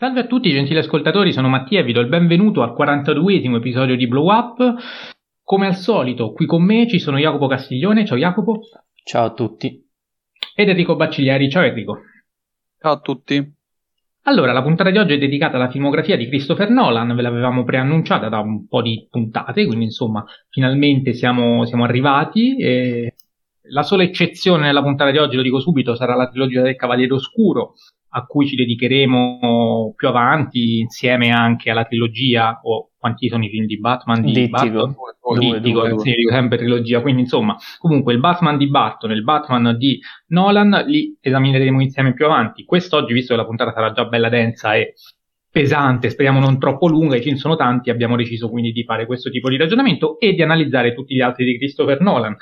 Salve a tutti gentili ascoltatori, sono Mattia e vi do il benvenuto al 42esimo episodio di Blow Up. Come al solito, qui con me ci sono Jacopo Castiglione, ciao Jacopo. Ciao a tutti. Ed Enrico Baccigliari, ciao Enrico. Ciao a tutti. Allora, la puntata di oggi è dedicata alla filmografia di Christopher Nolan, ve l'avevamo preannunciata da un po' di puntate, quindi insomma, finalmente siamo, siamo arrivati. E... La sola eccezione nella puntata di oggi, lo dico subito, sarà la trilogia del Cavaliere Oscuro, a cui ci dedicheremo più avanti insieme anche alla trilogia o quanti sono i film di Batman? Di Dittico. Batman Dittico, sì, dico sempre trilogia. Quindi insomma comunque il Batman di Barton e il Batman di Nolan li esamineremo insieme più avanti. Quest'oggi visto che la puntata sarà già bella densa e pesante, speriamo non troppo lunga, i film sono tanti, abbiamo deciso quindi di fare questo tipo di ragionamento e di analizzare tutti gli altri di Christopher Nolan.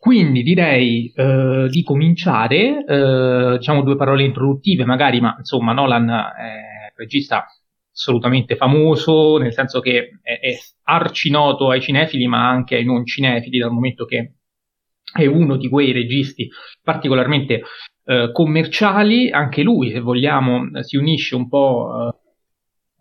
Quindi direi eh, di cominciare, eh, diciamo due parole introduttive magari, ma insomma Nolan è un regista assolutamente famoso, nel senso che è, è arcinoto ai cinefili ma anche ai non cinefili, dal momento che è uno di quei registi particolarmente eh, commerciali, anche lui se vogliamo si unisce un po' eh,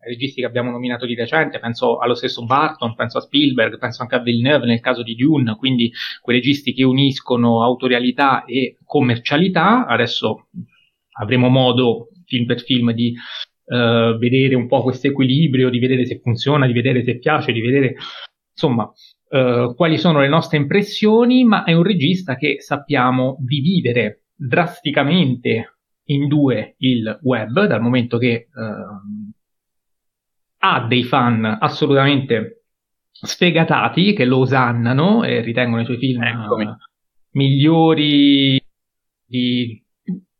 registi che abbiamo nominato di recente, penso allo stesso Barton, penso a Spielberg, penso anche a Villeneuve nel caso di Dune, quindi quei registi che uniscono autorialità e commercialità. Adesso avremo modo, film per film, di uh, vedere un po' questo equilibrio, di vedere se funziona, di vedere se piace, di vedere insomma uh, quali sono le nostre impressioni, ma è un regista che sappiamo dividere drasticamente in due il web, dal momento che uh, ha dei fan assolutamente sfegatati che lo osannano e ritengono i suoi film Eccomi. migliori di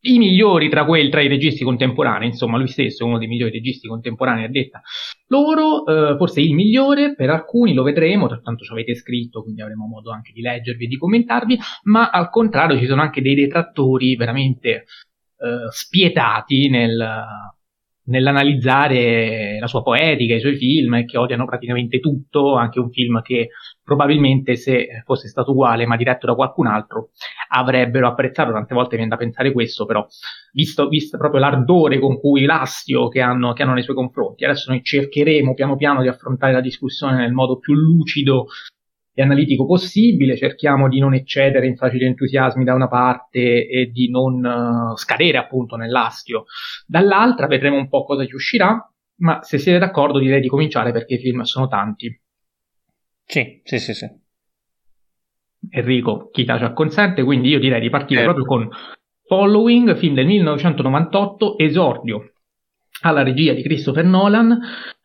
i migliori tra, quelli, tra i registi contemporanei, insomma, lui stesso è uno dei migliori registi contemporanei, ha detto loro, eh, forse il migliore, per alcuni lo vedremo, tanto ci avete scritto, quindi avremo modo anche di leggervi e di commentarvi, ma al contrario ci sono anche dei detrattori veramente eh, spietati nel, nell'analizzare la sua poetica, i suoi film, che odiano praticamente tutto, anche un film che probabilmente se fosse stato uguale ma diretto da qualcun altro avrebbero apprezzato, tante volte viene da pensare questo, però visto, visto proprio l'ardore con cui l'astio che hanno, che hanno nei suoi confronti, adesso noi cercheremo piano piano di affrontare la discussione nel modo più lucido e analitico possibile, cerchiamo di non eccedere in facili entusiasmi da una parte e di non uh, scadere appunto nell'astio dall'altra, vedremo un po' cosa ci uscirà, ma se siete d'accordo direi di cominciare perché i film sono tanti. Sì, sì, sì, sì. Enrico, chi ci acconsente, quindi io direi di partire eh. proprio con Following, film del 1998, esordio alla regia di Christopher Nolan,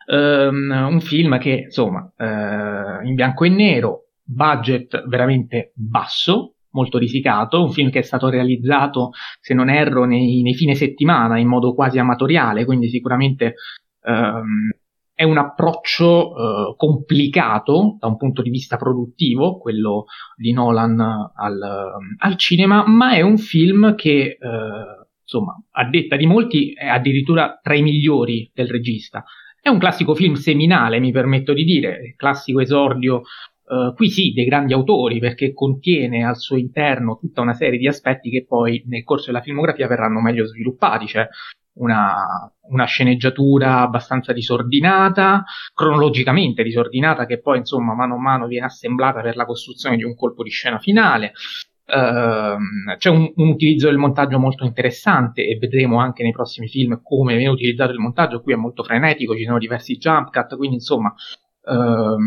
Um, un film che insomma uh, in bianco e nero, budget veramente basso, molto risicato, un film che è stato realizzato, se non erro, nei, nei fine settimana in modo quasi amatoriale, quindi sicuramente um, è un approccio uh, complicato da un punto di vista produttivo, quello di Nolan al, al cinema, ma è un film che, uh, insomma, a detta di molti, è addirittura tra i migliori del regista. È un classico film seminale, mi permetto di dire, classico esordio, eh, qui sì, dei grandi autori, perché contiene al suo interno tutta una serie di aspetti che poi nel corso della filmografia verranno meglio sviluppati, cioè una, una sceneggiatura abbastanza disordinata, cronologicamente disordinata, che poi insomma mano a mano viene assemblata per la costruzione di un colpo di scena finale, Uh, c'è un, un, utilizzo del montaggio molto interessante e vedremo anche nei prossimi film come viene utilizzato il montaggio. Qui è molto frenetico, ci sono diversi jump cut, quindi insomma uh,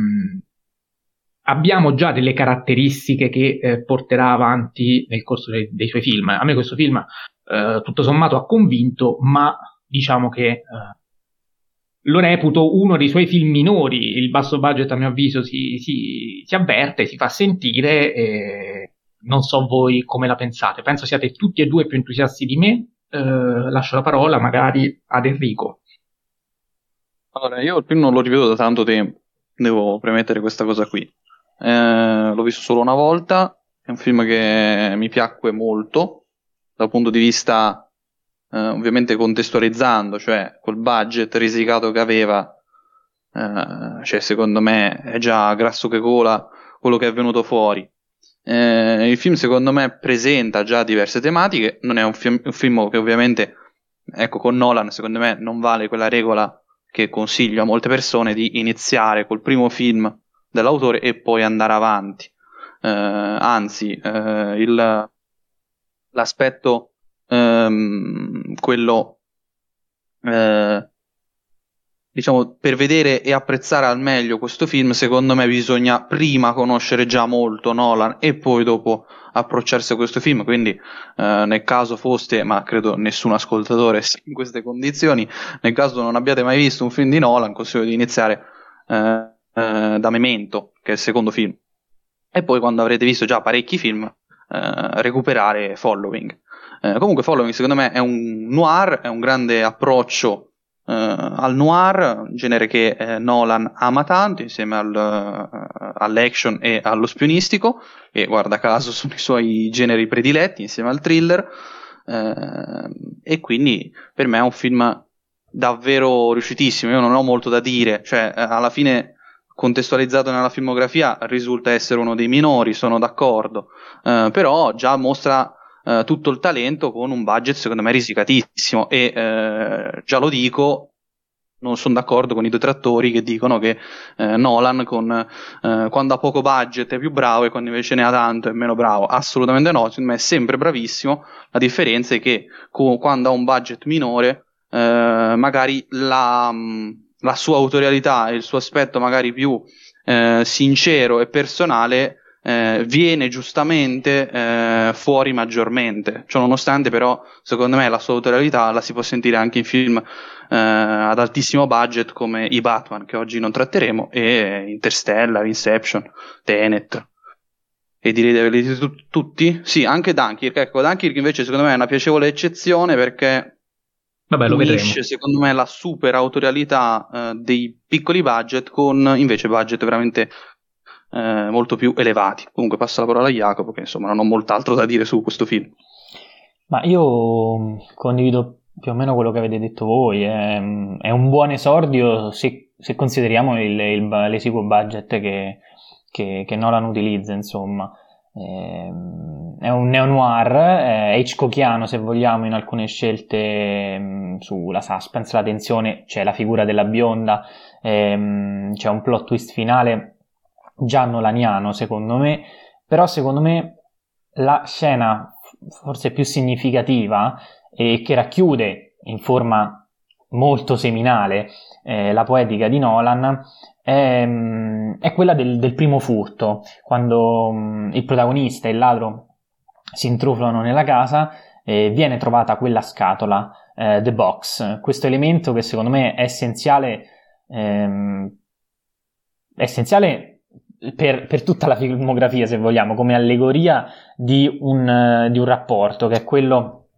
abbiamo già delle caratteristiche che eh, porterà avanti nel corso dei, dei, suoi film. A me questo film uh, tutto sommato ha convinto, ma diciamo che eh, lo reputo uno dei suoi film minori. Il basso budget, a mio avviso, si, si, si avverte, si fa sentire. E non so voi come la pensate, penso siate tutti e due più entusiasti di me. Eh, lascio la parola magari ad Enrico. Allora, io il film non lo rivedo da tanto tempo, devo premettere questa cosa qui. Eh, l'ho visto solo una volta, è un film che mi piacque molto, dal punto di vista eh, ovviamente contestualizzando, cioè col budget risicato che aveva, eh, cioè secondo me è già grasso che cola quello che è venuto fuori. Eh, il film secondo me presenta già diverse tematiche, non è un film, un film che ovviamente ecco, con Nolan secondo me non vale quella regola che consiglio a molte persone di iniziare col primo film dell'autore e poi andare avanti. Eh, anzi, eh, il, l'aspetto ehm, quello eh, diciamo per vedere e apprezzare al meglio questo film secondo me bisogna prima conoscere già molto Nolan e poi dopo approcciarsi a questo film quindi eh, nel caso foste ma credo nessun ascoltatore sia in queste condizioni nel caso non abbiate mai visto un film di Nolan consiglio di iniziare eh, eh, da Memento che è il secondo film. E poi quando avrete visto già parecchi film eh, recuperare Following. Eh, comunque Following secondo me è un noir, è un grande approccio eh, al noir, un genere che eh, Nolan ama tanto insieme al, eh, all'action e allo spionistico, e guarda caso sono i suoi generi prediletti insieme al thriller, e quindi per me è un film davvero riuscitissimo, io non ho molto da dire, cioè alla fine contestualizzato nella filmografia risulta essere uno dei minori, sono d'accordo, eh, però già mostra eh, tutto il talento con un budget secondo me risicatissimo e eh, già lo dico non sono d'accordo con i detrattori che dicono che eh, Nolan con, eh, quando ha poco budget è più bravo e quando invece ne ha tanto è meno bravo. Assolutamente no, secondo me è sempre bravissimo. La differenza è che co- quando ha un budget minore, eh, magari la, la, sua autorialità e il suo aspetto magari più eh, sincero e personale eh, viene giustamente eh, fuori maggiormente. Ciò nonostante, però, secondo me la sua autorialità la si può sentire anche in film eh, ad altissimo budget come i Batman, che oggi non tratteremo, e Interstellar, Inception, Tenet. E direi di averli t- tutti? Sì, anche Dunkirk. Ecco, Dunkirk invece secondo me è una piacevole eccezione perché Vabbè, lo unisce vedremo. secondo me la super autorialità eh, dei piccoli budget con invece budget veramente eh, molto più elevati. Comunque passo la parola a Jacopo, che insomma non ho molt'altro da dire su questo film. Ma io condivido più o meno quello che avete detto voi. È, è un buon esordio se, se consideriamo il, il, l'esiguo budget che, che, che Nolan utilizza, insomma. È un neo-noir, è Hitchcockiano se vogliamo in alcune scelte sulla suspense, la tensione, c'è la figura della bionda, c'è un plot twist finale già nolaniano secondo me, però secondo me la scena forse più significativa e che racchiude in forma molto seminale eh, la poetica di Nolan è, mm, è quella del, del, primo furto, quando um, il protagonista e il ladro si intruflano nella casa e viene trovata quella scatola, eh, The Box, questo elemento che secondo me è essenziale, ehm, è essenziale per, per, tutta la filmografia, se vogliamo, come allegoria di un, di un rapporto che è quello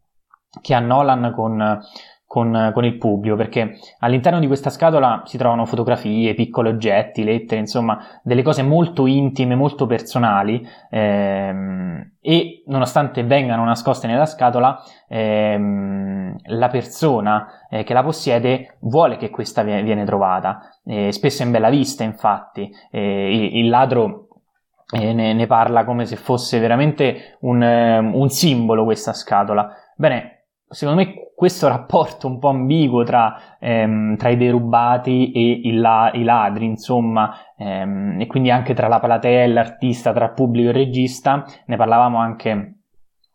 che ha Nolan con, con, con, il pubblico, perché all'interno di questa scatola si trovano fotografie, piccoli oggetti, lettere, insomma, delle cose molto intime, molto personali, ehm, e nonostante vengano nascoste nella scatola, ehm, la persona eh, che la possiede vuole che questa viene, viene trovata. Eh, spesso in bella vista, infatti, eh, il, il, ladro eh, ne, ne, parla come se fosse veramente un, un simbolo questa scatola. Bene, secondo me questo rapporto un po' ambiguo tra, ehm, tra i derubati e il la- i ladri, insomma, ehm, e quindi anche tra la platea e l'artista, tra pubblico e regista, ne parlavamo anche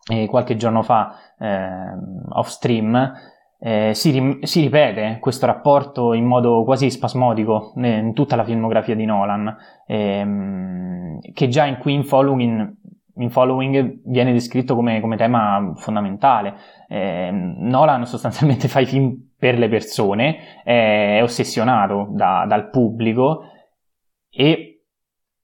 eh, qualche giorno fa ehm, off stream. Eh, si, rim- si, ripete questo rapporto in modo quasi spasmodico in tutta la filmografia di Nolan, ehm, che già in Queen Following in following viene descritto come, come tema fondamentale. Eh, Nolan sostanzialmente fa i film per le persone, è ossessionato da, dal pubblico e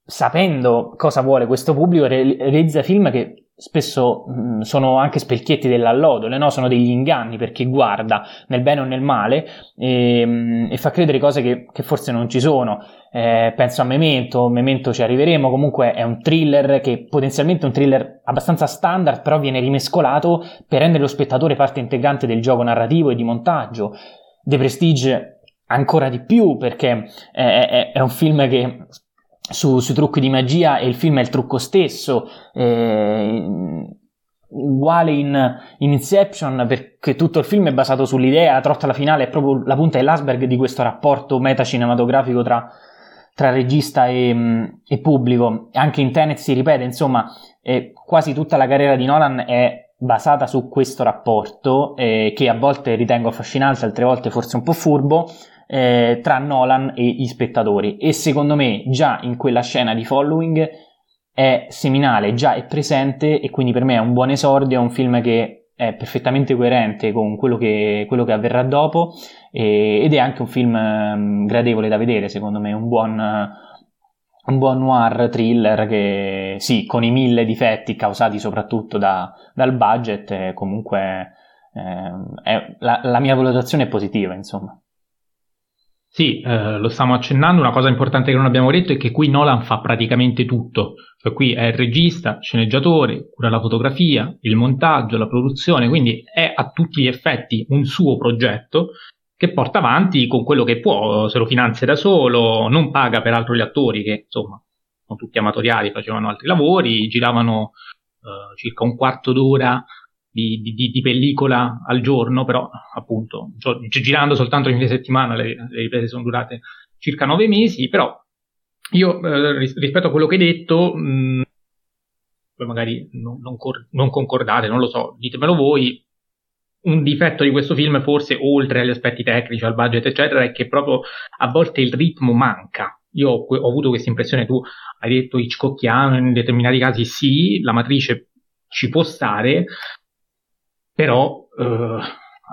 sapendo cosa vuole questo pubblico realizza film che spesso mh, sono anche specchietti dell'allodole, no? sono degli inganni per chi guarda nel bene o nel male e, mh, e fa credere cose che, che, forse non ci sono. Eh, penso a Memento, Memento ci arriveremo, comunque è un thriller che potenzialmente è un thriller abbastanza standard, però viene rimescolato per rendere lo spettatore parte integrante del gioco narrativo e di montaggio. The Prestige ancora di più perché è, è, è un film che su, sui trucchi di magia e il film è il trucco stesso. Eh, uguale in, in Inception per, che tutto il film è basato sull'idea, la trottola finale è proprio la punta dell'iceberg di questo rapporto metacinematografico tra, tra regista e, e, pubblico. Anche in Tenet si ripete, insomma, eh, quasi tutta la carriera di Nolan è basata su questo rapporto, eh, che a volte ritengo affascinante, altre volte forse un po' furbo, eh, tra Nolan e gli spettatori. E secondo me già in quella scena di Following è seminale, già è presente e quindi per me è un buon esordio, è un film che è perfettamente coerente con quello che, quello che avverrà dopo e, ed è anche un film um, gradevole da vedere, secondo me, un buon, un buon noir thriller che sì, con i mille difetti causati soprattutto da, dal budget, comunque eh, la, la mia valutazione è positiva, insomma. Sì, eh, lo stiamo accennando. Una cosa importante che non abbiamo detto è che qui Nolan fa praticamente tutto. Cioè, qui è il regista, sceneggiatore, cura la fotografia, il montaggio, la produzione, quindi è a tutti gli effetti un suo progetto che porta avanti con quello che può, se lo finanzia da solo, non paga peraltro gli attori che insomma sono tutti amatoriali, facevano altri lavori, giravano eh, circa un quarto d'ora di, di, di, pellicola al giorno, però appunto girando soltanto in fine settimana le, le, riprese sono durate circa nove mesi, però io eh, rispetto a quello che hai detto, mh, poi magari non, non, cor- non concordate, non lo so, ditemelo voi, un difetto di questo film forse oltre agli aspetti tecnici, al budget eccetera, è che proprio a volte il ritmo manca. Io ho, ho avuto questa impressione, tu hai detto Hitchcockiano, in determinati casi sì, la matrice ci può stare, però eh,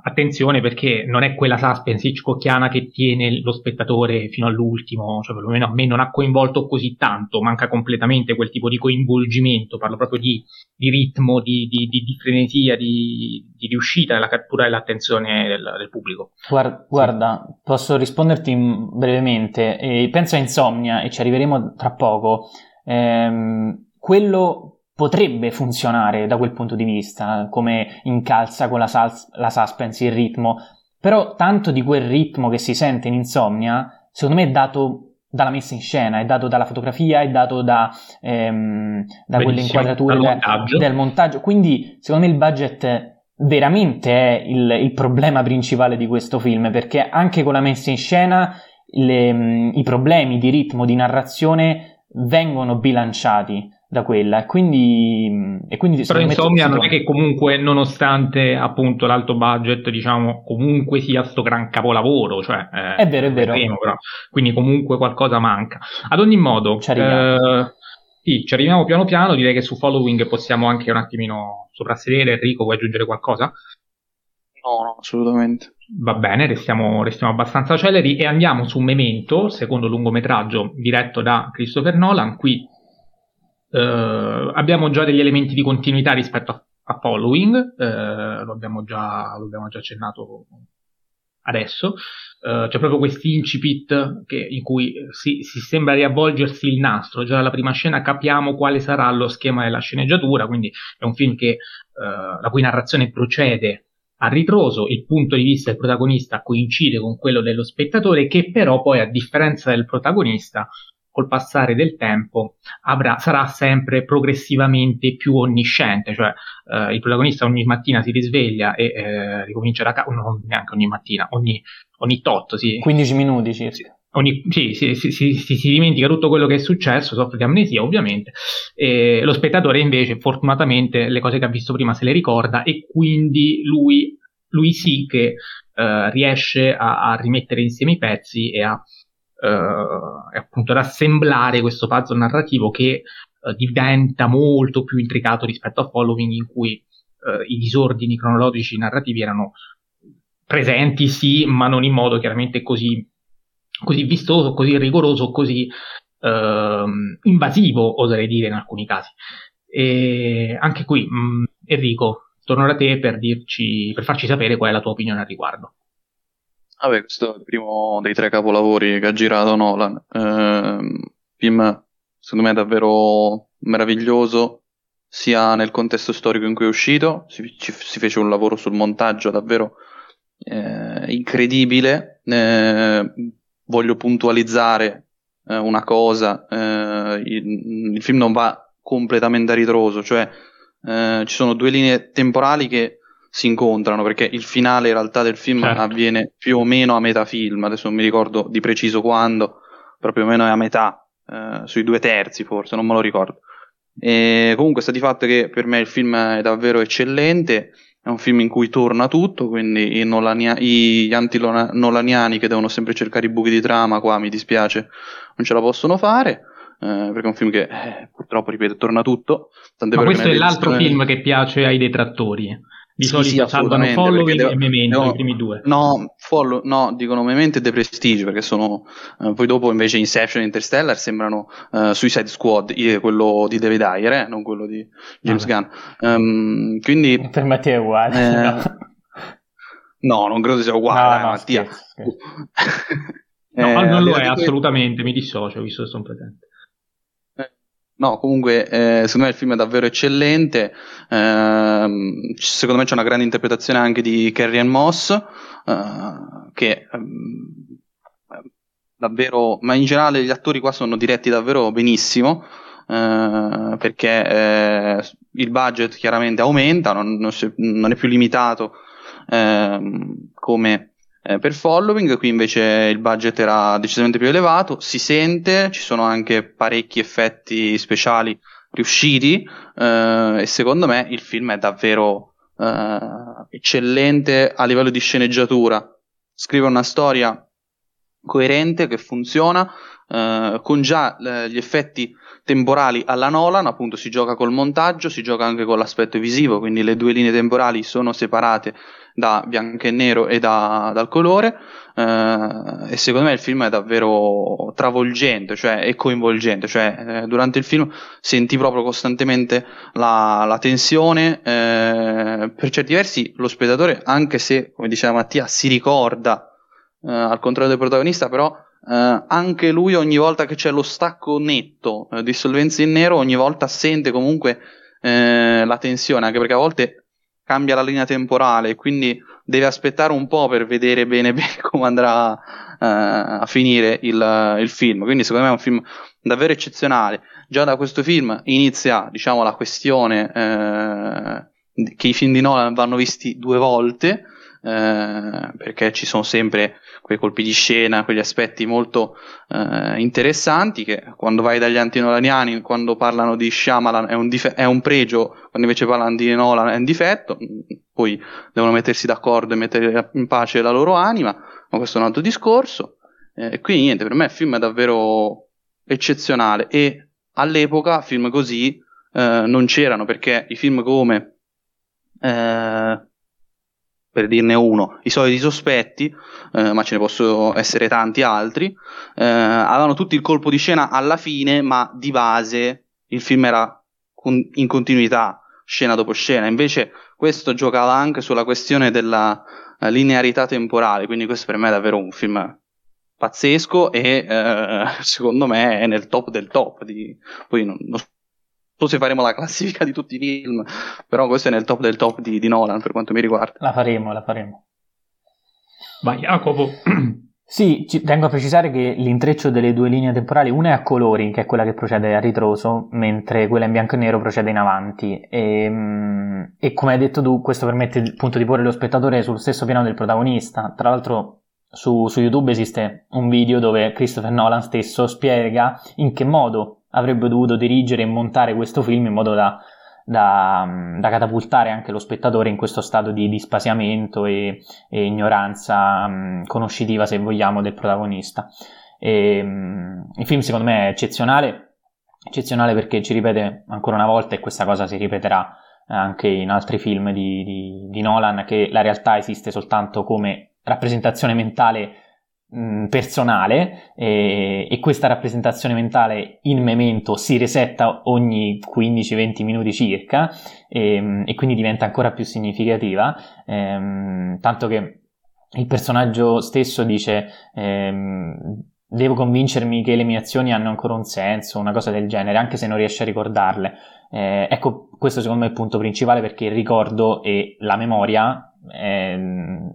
attenzione perché non è quella suspense hitchcockiana che tiene lo spettatore fino all'ultimo, cioè perlomeno a me non ha coinvolto così tanto, manca completamente quel tipo di coinvolgimento, parlo proprio di, di ritmo, di, di, di frenesia, di, riuscita nella cattura dell'attenzione del, del pubblico. Guarda, guarda, posso risponderti brevemente, eh, penso a Insomnia e ci arriveremo tra poco. Eh, quello potrebbe funzionare da quel punto di vista, come incalza con la, sals- la suspense, il ritmo, però tanto di quel ritmo che si sente in Insomnia, secondo me è dato dalla messa in scena, è dato dalla fotografia, è dato da, ehm, da quelle inquadrature del montaggio. del montaggio. Quindi, secondo me, il budget veramente è il, il, problema principale di questo film, perché anche con la messa in scena le, i problemi di ritmo, di narrazione vengono bilanciati da quella e quindi, e quindi però insomma non è che comunque nonostante appunto l'alto budget diciamo comunque sia sto gran capolavoro cioè, eh, è vero è vero primo, però. quindi comunque qualcosa manca ad ogni modo ci arriviamo. Eh, sì, ci arriviamo piano piano direi che su following possiamo anche un attimino soprassedere Enrico vuoi aggiungere qualcosa? no no assolutamente Va bene, restiamo, restiamo, abbastanza celeri e andiamo su Memento, secondo lungometraggio diretto da Christopher Nolan. Qui Uh, abbiamo già degli elementi di continuità rispetto a, a Following, uh, lo, abbiamo già, lo, abbiamo già, accennato adesso. Uh, c'è proprio questo incipit che, in cui si, si, sembra riavvolgersi il nastro. Già dalla prima scena capiamo quale sarà lo schema della sceneggiatura, quindi è un film che, la cui narrazione procede a ritroso, il punto di vista del protagonista coincide con quello dello spettatore, che però poi, a differenza del protagonista, col passare del tempo avrà, sarà sempre progressivamente più onnisciente, cioè eh, il protagonista ogni mattina si risveglia e eh, ricomincia da capo, non neanche ogni mattina, ogni, ogni tot, sì. 15 minuti circa. Ogni, sì, sì, sì, sì, si dimentica tutto quello che è successo, soffre di amnesia ovviamente, e lo spettatore invece fortunatamente le cose che ha visto prima se le ricorda e quindi lui, lui sì che eh, riesce a, a rimettere insieme i pezzi e a eh, appunto ad assemblare questo puzzle narrativo che eh, diventa molto più intricato rispetto a Following in cui eh, i disordini cronologici narrativi erano presenti sì, ma non in modo chiaramente così, così vistoso, così rigoroso, così ehm, invasivo, oserei dire in alcuni casi. E anche qui, mh, mm, Enrico, torno da te per, dirci, per farci sapere qual è la tua opinione al riguardo. Vabbè, questo è il primo dei tre capolavori che ha girato Nolan. Eh, film, secondo me, davvero meraviglioso, sia nel contesto storico in cui è uscito, si, ci, si fece un lavoro sul montaggio davvero eh, incredibile. Eh, voglio puntualizzare eh, una cosa, eh, il, il, film non va completamente a ritroso, cioè eh, ci sono due linee temporali che si incontrano, perché il finale in realtà del film certo. avviene più o meno a metà film, adesso non mi ricordo di preciso quando, però più o meno è a metà, eh, sui due terzi forse, non me lo ricordo. E comunque sta di fatto che per me il film è davvero eccellente, è un film in cui torna tutto, quindi i Nolania- gli anti-nolaniani che devono sempre cercare i buchi di trama, qua mi dispiace, non ce la possono fare. Eh, perché è un film che eh, purtroppo, ripeto, torna tutto. Ma questo è l'altro film che piace ai detrattori. Di sì, solito sì, salvano Following devo, e Memento, devo, i primi due. No, follow, no, dicono Memento e The Prestige, perché sono... Eh, poi dopo invece Inception e Interstellar sembrano uh, Suicide Squad, quello di David Ayer, eh, non quello di James Gunn. Um, quindi... Per me è uguale. Eh, no. no. non credo sia uguale, no, no, Mattia. Scherzo, scherzo. no, non lo è assolutamente, mi dissocio, visto che sono presente. No, comunque, eh, secondo me il film è davvero eccellente. Eh, secondo me c'è una grande interpretazione anche di Carrie Moss, eh, che ehm, davvero, ma in generale gli attori qua sono diretti davvero benissimo. Eh, perché eh, il budget chiaramente aumenta, non, non, è più limitato ehm, come eh, per following, qui invece il budget era decisamente più elevato, si sente, ci sono anche parecchi effetti speciali riusciti eh, e secondo me il film è davvero eh, eccellente a livello di sceneggiatura. Scrive una storia coerente che funziona, eh, con già eh, gli effetti temporali alla Nolan, appunto si gioca col montaggio, si gioca anche con l'aspetto visivo, quindi le due linee temporali sono separate da bianco e nero e da, dal colore eh, e secondo me il film è davvero travolgente cioè, e coinvolgente cioè, eh, durante il film senti proprio costantemente la, la tensione eh, per certi versi lo spettatore anche se come diceva Mattia si ricorda eh, al contrario del protagonista però Uh, anche lui ogni volta che c'è lo stacco netto uh, di solvenza in nero, ogni volta sente comunque uh, la tensione, anche perché a volte cambia la linea temporale, quindi deve aspettare un po' per vedere bene, bene come andrà uh, a finire il, il, film. Quindi secondo me è un film davvero eccezionale. Già da questo film inizia, diciamo, la questione uh, che i film di Nolan vanno visti due volte. Uh, perché ci sono sempre quei colpi di scena, quegli aspetti molto eh, interessanti che quando vai dagli antinolaniani, quando parlano di Shyamalan è un, dif- è un pregio, quando invece parlano di Nolan è un difetto, poi devono mettersi d'accordo e mettere in pace la loro anima, ma questo è un altro discorso. E eh, quindi niente, per me il film è davvero eccezionale e all'epoca film così eh, non c'erano perché i film come eh, per dirne uno, i soliti sospetti, eh, ma ce ne possono essere tanti altri, eh, avevano tutti il colpo di scena alla fine, ma di base il film era con- in continuità, scena dopo scena. Invece questo giocava anche sulla questione della uh, linearità temporale, quindi questo per me è davvero un film pazzesco e uh, secondo me è nel top del top. Di... Poi non, non so se faremo la classifica di tutti i film, però questo è nel top del top di, di Nolan per quanto mi riguarda. La faremo, la faremo. Vai Jacopo. Sì, ci, tengo a precisare che l'intreccio delle due linee temporali, una è a colori, che è quella che procede a ritroso, mentre quella in bianco e nero procede in avanti. E, ehm, e come hai detto tu, questo permette appunto di porre lo spettatore sullo stesso piano del protagonista. Tra l'altro su, su YouTube esiste un video dove Christopher Nolan stesso spiega in che modo avrebbe dovuto dirigere e montare questo film in modo da da, da, catapultare anche lo spettatore in questo stato di, di spasiamento e, e ignoranza um, conoscitiva, se vogliamo, del protagonista. E, um, il film secondo me è eccezionale, eccezionale perché ci ripete ancora una volta e questa cosa si ripeterà anche in altri film di, di, di Nolan, che la realtà esiste soltanto come rappresentazione mentale Mm, personale e, e, questa rappresentazione mentale in memento si resetta ogni 15-20 minuti circa e, e, quindi diventa ancora più significativa ehm, tanto che il personaggio stesso dice ehm, devo convincermi che le mie azioni hanno ancora un senso una cosa del genere anche se non riesce a ricordarle. Eh, ecco questo secondo me è il punto principale perché il ricordo e la memoria eh,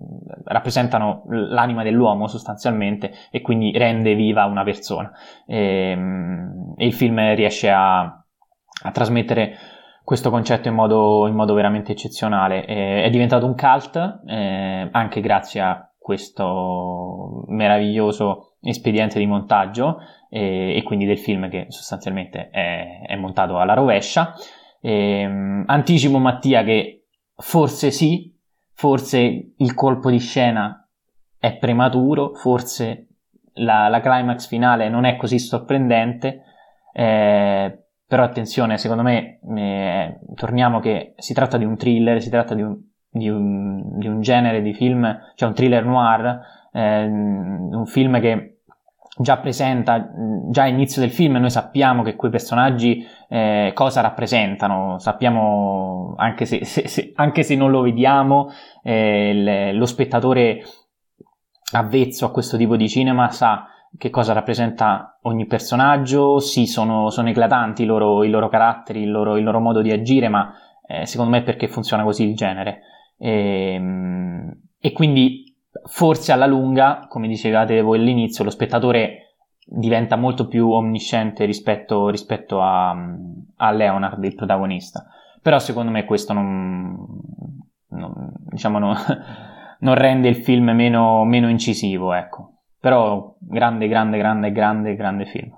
rappresentano l'anima dell'uomo sostanzialmente e quindi rende viva una persona e, ehm, e il film riesce a, a trasmettere questo concetto in modo, in modo veramente eccezionale. Eh, è diventato un cult eh, anche grazie a questo meraviglioso espediente di montaggio eh, e quindi del film che sostanzialmente è, è montato alla rovescia. Ehm, anticipo Mattia che forse sì, forse il colpo di scena è prematuro, forse la, la climax finale non è così sorprendente. Eh, però attenzione, secondo me, eh, torniamo che si tratta di un thriller, si tratta di un, di un, di un genere di film, cioè un thriller noir, eh, un film che già presenta, già all'inizio del film noi sappiamo che quei personaggi eh, cosa rappresentano, sappiamo, anche se, se, se, anche se non lo vediamo, eh, lo spettatore avvezzo a questo tipo di cinema sa che cosa rappresenta ogni personaggio, sì, sono, sono eclatanti i loro, i loro, caratteri, il loro, il loro, modo di agire, ma eh, secondo me è perché funziona così il genere. E, ehm, e, quindi forse alla lunga, come dicevate voi all'inizio, lo spettatore diventa molto più omnisciente rispetto, rispetto a, a, Leonard, il protagonista. Però secondo me questo non, non, diciamo, non, non rende il film meno, meno incisivo, ecco. Però grande, grande, grande, grande, grande film.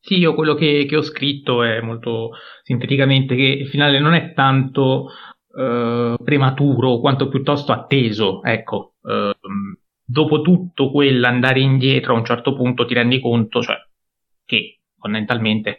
Sì, io quello che, che ho scritto è molto sinteticamente che il finale non è tanto eh, prematuro quanto piuttosto atteso. Ecco, eh, dopo tutto quell'andare indietro a un certo punto ti rendi conto cioè, che fondamentalmente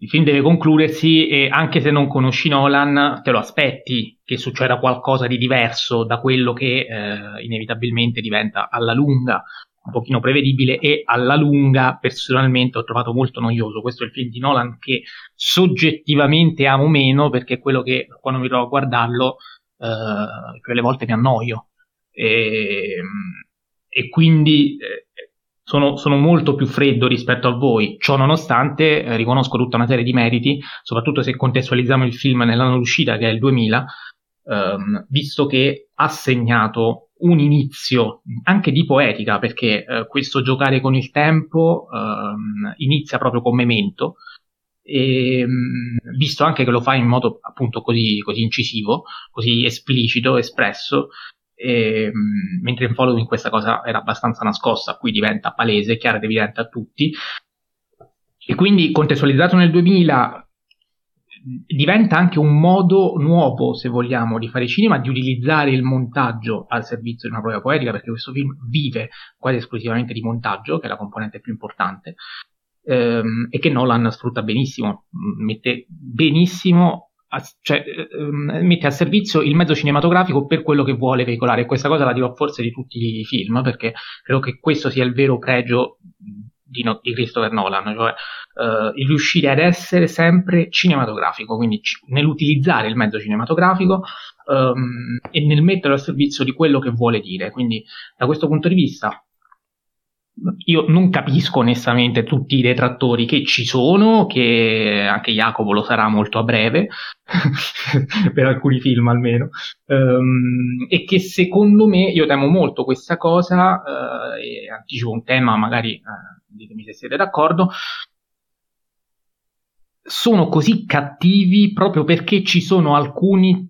il film deve concludersi e anche se non conosci Nolan te lo aspetti che succeda qualcosa di diverso da quello che eh, inevitabilmente diventa alla lunga un pochino prevedibile e alla lunga personalmente ho trovato molto noioso. Questo è il film di Nolan che soggettivamente amo meno perché è quello che quando mi trovo a guardarlo eh, quelle volte mi annoio. E, e quindi eh, sono, sono, molto più freddo rispetto a voi. Ciò nonostante, eh, riconosco tutta una serie di meriti, soprattutto se contestualizziamo il film nell'anno d'uscita, che è il 2000, ehm, visto che ha segnato un inizio anche di poetica, perché eh, questo giocare con il tempo ehm, inizia proprio con Memento, e, ehm, visto anche che lo fa in modo appunto così, così incisivo, così esplicito, espresso, e, ehm, mentre in following questa cosa era abbastanza nascosta, qui diventa palese, chiara ed evidente a tutti. E quindi contestualizzato nel 2000 diventa anche un modo nuovo, se vogliamo, di fare cinema, di utilizzare il montaggio al servizio di una prova poetica, perché questo film vive quasi esclusivamente di montaggio, che è la componente più importante, ehm, e che Nolan sfrutta benissimo, mette benissimo a, cioè, ehm, mette a servizio il mezzo cinematografico per quello che vuole veicolare. Questa cosa la dirò forse di tutti i film, perché credo che questo sia il vero pregio di, no, di Christopher Nolan, cioè uh, il riuscire ad essere sempre cinematografico, quindi c- nell'utilizzare il mezzo cinematografico um, e nel metterlo a servizio di quello che vuole dire. Quindi da questo punto di vista io non capisco onestamente tutti i detrattori che ci sono, che anche Jacopo lo sarà molto a breve, per alcuni film almeno, um, e che secondo me, io temo molto questa cosa, uh, e anticipo un tema, magari uh, ditemi se siete d'accordo, sono così cattivi proprio perché ci sono alcuni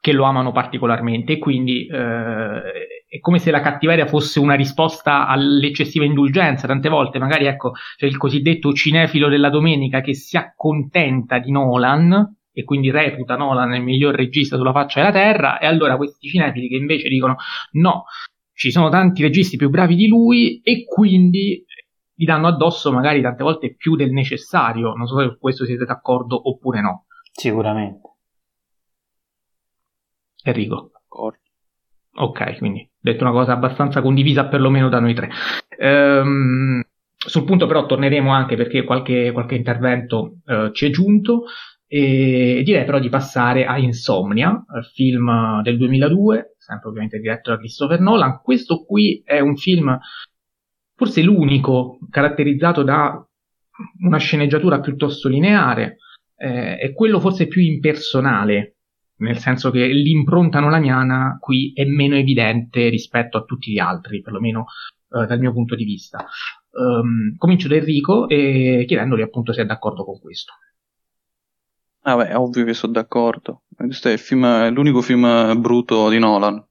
che lo amano particolarmente quindi uh, è come se la cattiveria fosse una risposta all'eccessiva indulgenza. Tante volte, magari, ecco, c'è il cosiddetto cinefilo della domenica che si accontenta di Nolan e quindi reputa Nolan il miglior regista sulla faccia della terra, e allora questi cinefili che invece dicono no, ci sono tanti registi più bravi di lui e quindi gli danno addosso magari tante volte più del necessario. Non so se su questo siete d'accordo oppure no. Sicuramente. Enrico. D'accordo. Ok, quindi detto una cosa abbastanza condivisa perlomeno da noi tre. Ehm, sul punto però torneremo anche perché qualche, qualche intervento eh, ci è giunto e direi però di passare a Insomnia, film del 2002, sempre ovviamente diretto da Christopher Nolan. Questo qui è un film forse l'unico caratterizzato da una sceneggiatura piuttosto lineare, eh, è quello forse più impersonale nel senso che l'impronta nolaniana qui è meno evidente rispetto a tutti gli altri, perlomeno eh, dal mio punto di vista. Um, comincio da Enrico e chiedendogli appunto se è d'accordo con questo. Vabbè, è ovvio che sono d'accordo. Questo è, film, è l'unico film brutto di Nolan.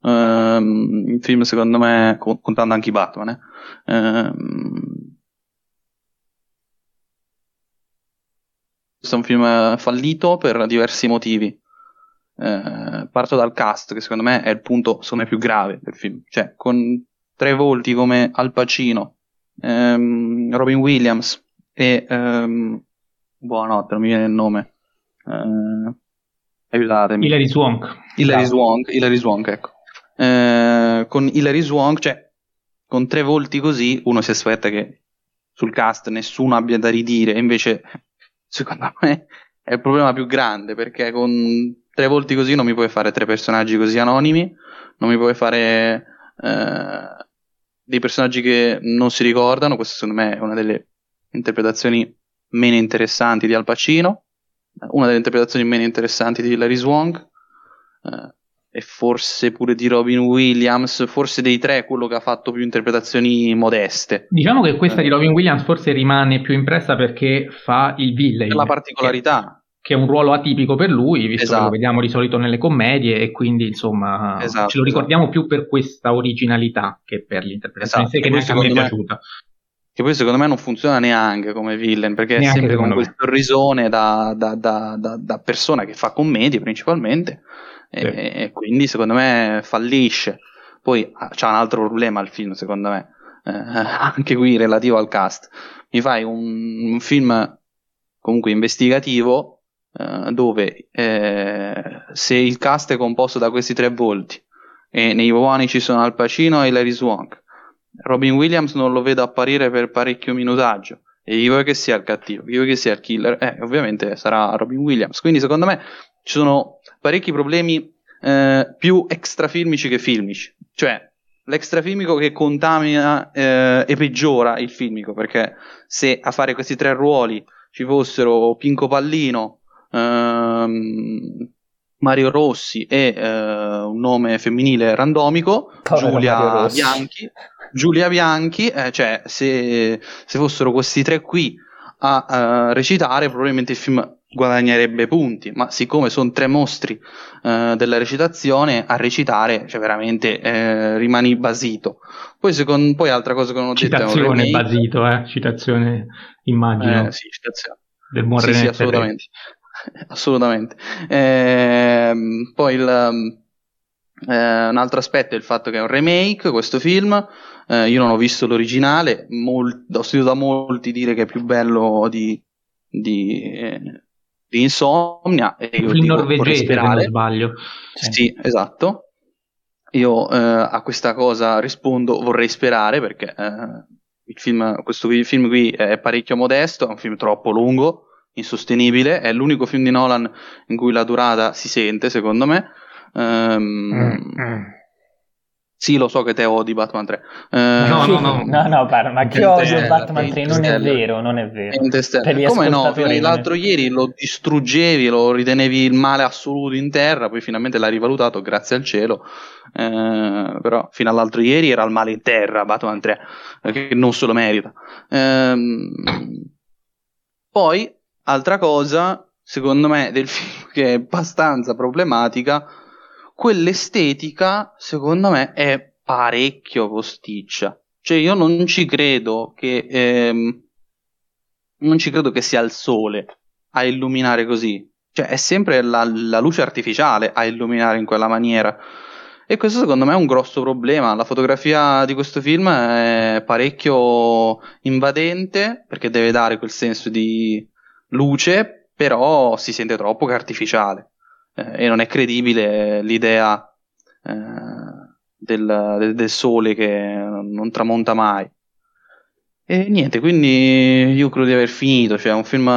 Um, il film, secondo me, contando anche i Batman, eh. um, questo è un film fallito per diversi motivi. Uh, parto dal cast, che secondo me è il punto me, più grave del film. Cioè, con tre volti come Al Pacino, um, Robin Williams e um, buonanotte, non mi viene il nome. Uh, aiutatemi. Hilary Swank. Hilary Swank, Hilary Swank, ecco. Uh, con Hilary Swank, cioè, con tre volti così, uno si aspetta che sul cast nessuno abbia da ridire, invece, secondo me, è il problema più grande, perché con tre volti così non mi puoi fare tre personaggi così anonimi, non mi puoi fare uh, dei personaggi che non si ricordano, questa secondo me è una delle interpretazioni meno interessanti di Al Pacino, una delle interpretazioni meno interessanti di Larry Swank, eh, e forse pure di Robin Williams, forse dei tre quello che ha fatto più interpretazioni modeste. Diciamo che questa eh. di Robin Williams forse rimane più impressa perché fa il villain. Per la particolarità. Che, è un ruolo atipico per lui, visto esatto. che lo vediamo di solito nelle commedie e quindi insomma esatto, ce lo ricordiamo esatto. più per questa originalità che per l'interpretazione esatto. che neanche a me è piaciuta. Che poi secondo me non funziona neanche come villain, perché neanche è sempre con quel sorrisone da, da, da, da, persona che fa commedie principalmente, sì. e, e, quindi secondo me fallisce. Poi ah, c'è un altro problema il film, secondo me, eh, anche qui relativo al cast. Mi fai un, un film comunque investigativo eh, dove eh, se il cast è composto da questi tre volti e nei buoni ci sono Al Pacino e Larry Swank Robin Williams non lo vedo apparire per parecchio minutaggio. E chi vuoi che sia il cattivo, chi vuoi che sia il killer, eh, ovviamente sarà Robin Williams. Quindi secondo me ci sono parecchi problemi eh, più extrafilmici che filmici. Cioè, l'extrafilmico che contamina eh, e peggiora il filmico, perché se a fare questi tre ruoli ci fossero Pinco Pallino, ehm, Mario Rossi e eh, un nome femminile randomico, Povero Giulia Bianchi, Giulia Bianchi, eh, cioè se, se, fossero questi tre qui a, a, recitare, probabilmente il film guadagnerebbe punti, ma siccome sono tre mostri eh, della recitazione, a recitare, cioè veramente eh, rimani basito. Poi, secondo, poi altra cosa che non ho citazione detto è un basito, eh? citazione immagino. Eh, sì, citazione. Del buon sì, sì, assolutamente. assolutamente. Eh, poi il, eh, un altro aspetto è il fatto che è un remake questo film eh, io non ho visto l'originale, mol- ho sentito da molti dire che è più bello di, di, eh, di Insomnia. E io film norvegese, se non sbaglio. Sì, sì esatto. Io eh, a questa cosa rispondo vorrei sperare perché eh, il film, questo film qui è parecchio modesto, è un film troppo lungo, insostenibile, è l'unico film di Nolan in cui la durata si sente, secondo me. Um, mm-hmm sì, lo so che te odi Batman 3. Uh, no, no, no, no, no, parla, ma che odio Batman 3? Non è vero, non è vero. Come no? L'altro ieri lo distruggevi, lo ritenevi il male assoluto in terra, poi finalmente l'hai rivalutato, grazie al cielo. Uh, però fino all'altro ieri era il male in terra Batman 3, che non se lo merita. Uh, poi, altra cosa, secondo me, del film che è abbastanza problematica quell'estetica, secondo me, è parecchio posticcia. Cioè, io non ci credo che. Ehm, non ci credo che sia il sole a illuminare così. Cioè, è sempre la, la luce artificiale a illuminare in quella maniera. E questo secondo me è un grosso problema. La fotografia di questo film è parecchio invadente perché deve dare quel senso di luce, però si sente troppo che artificiale eh, e non è credibile l'idea eh, del, del, sole che non tramonta mai. E niente, quindi io credo di aver finito, cioè è un film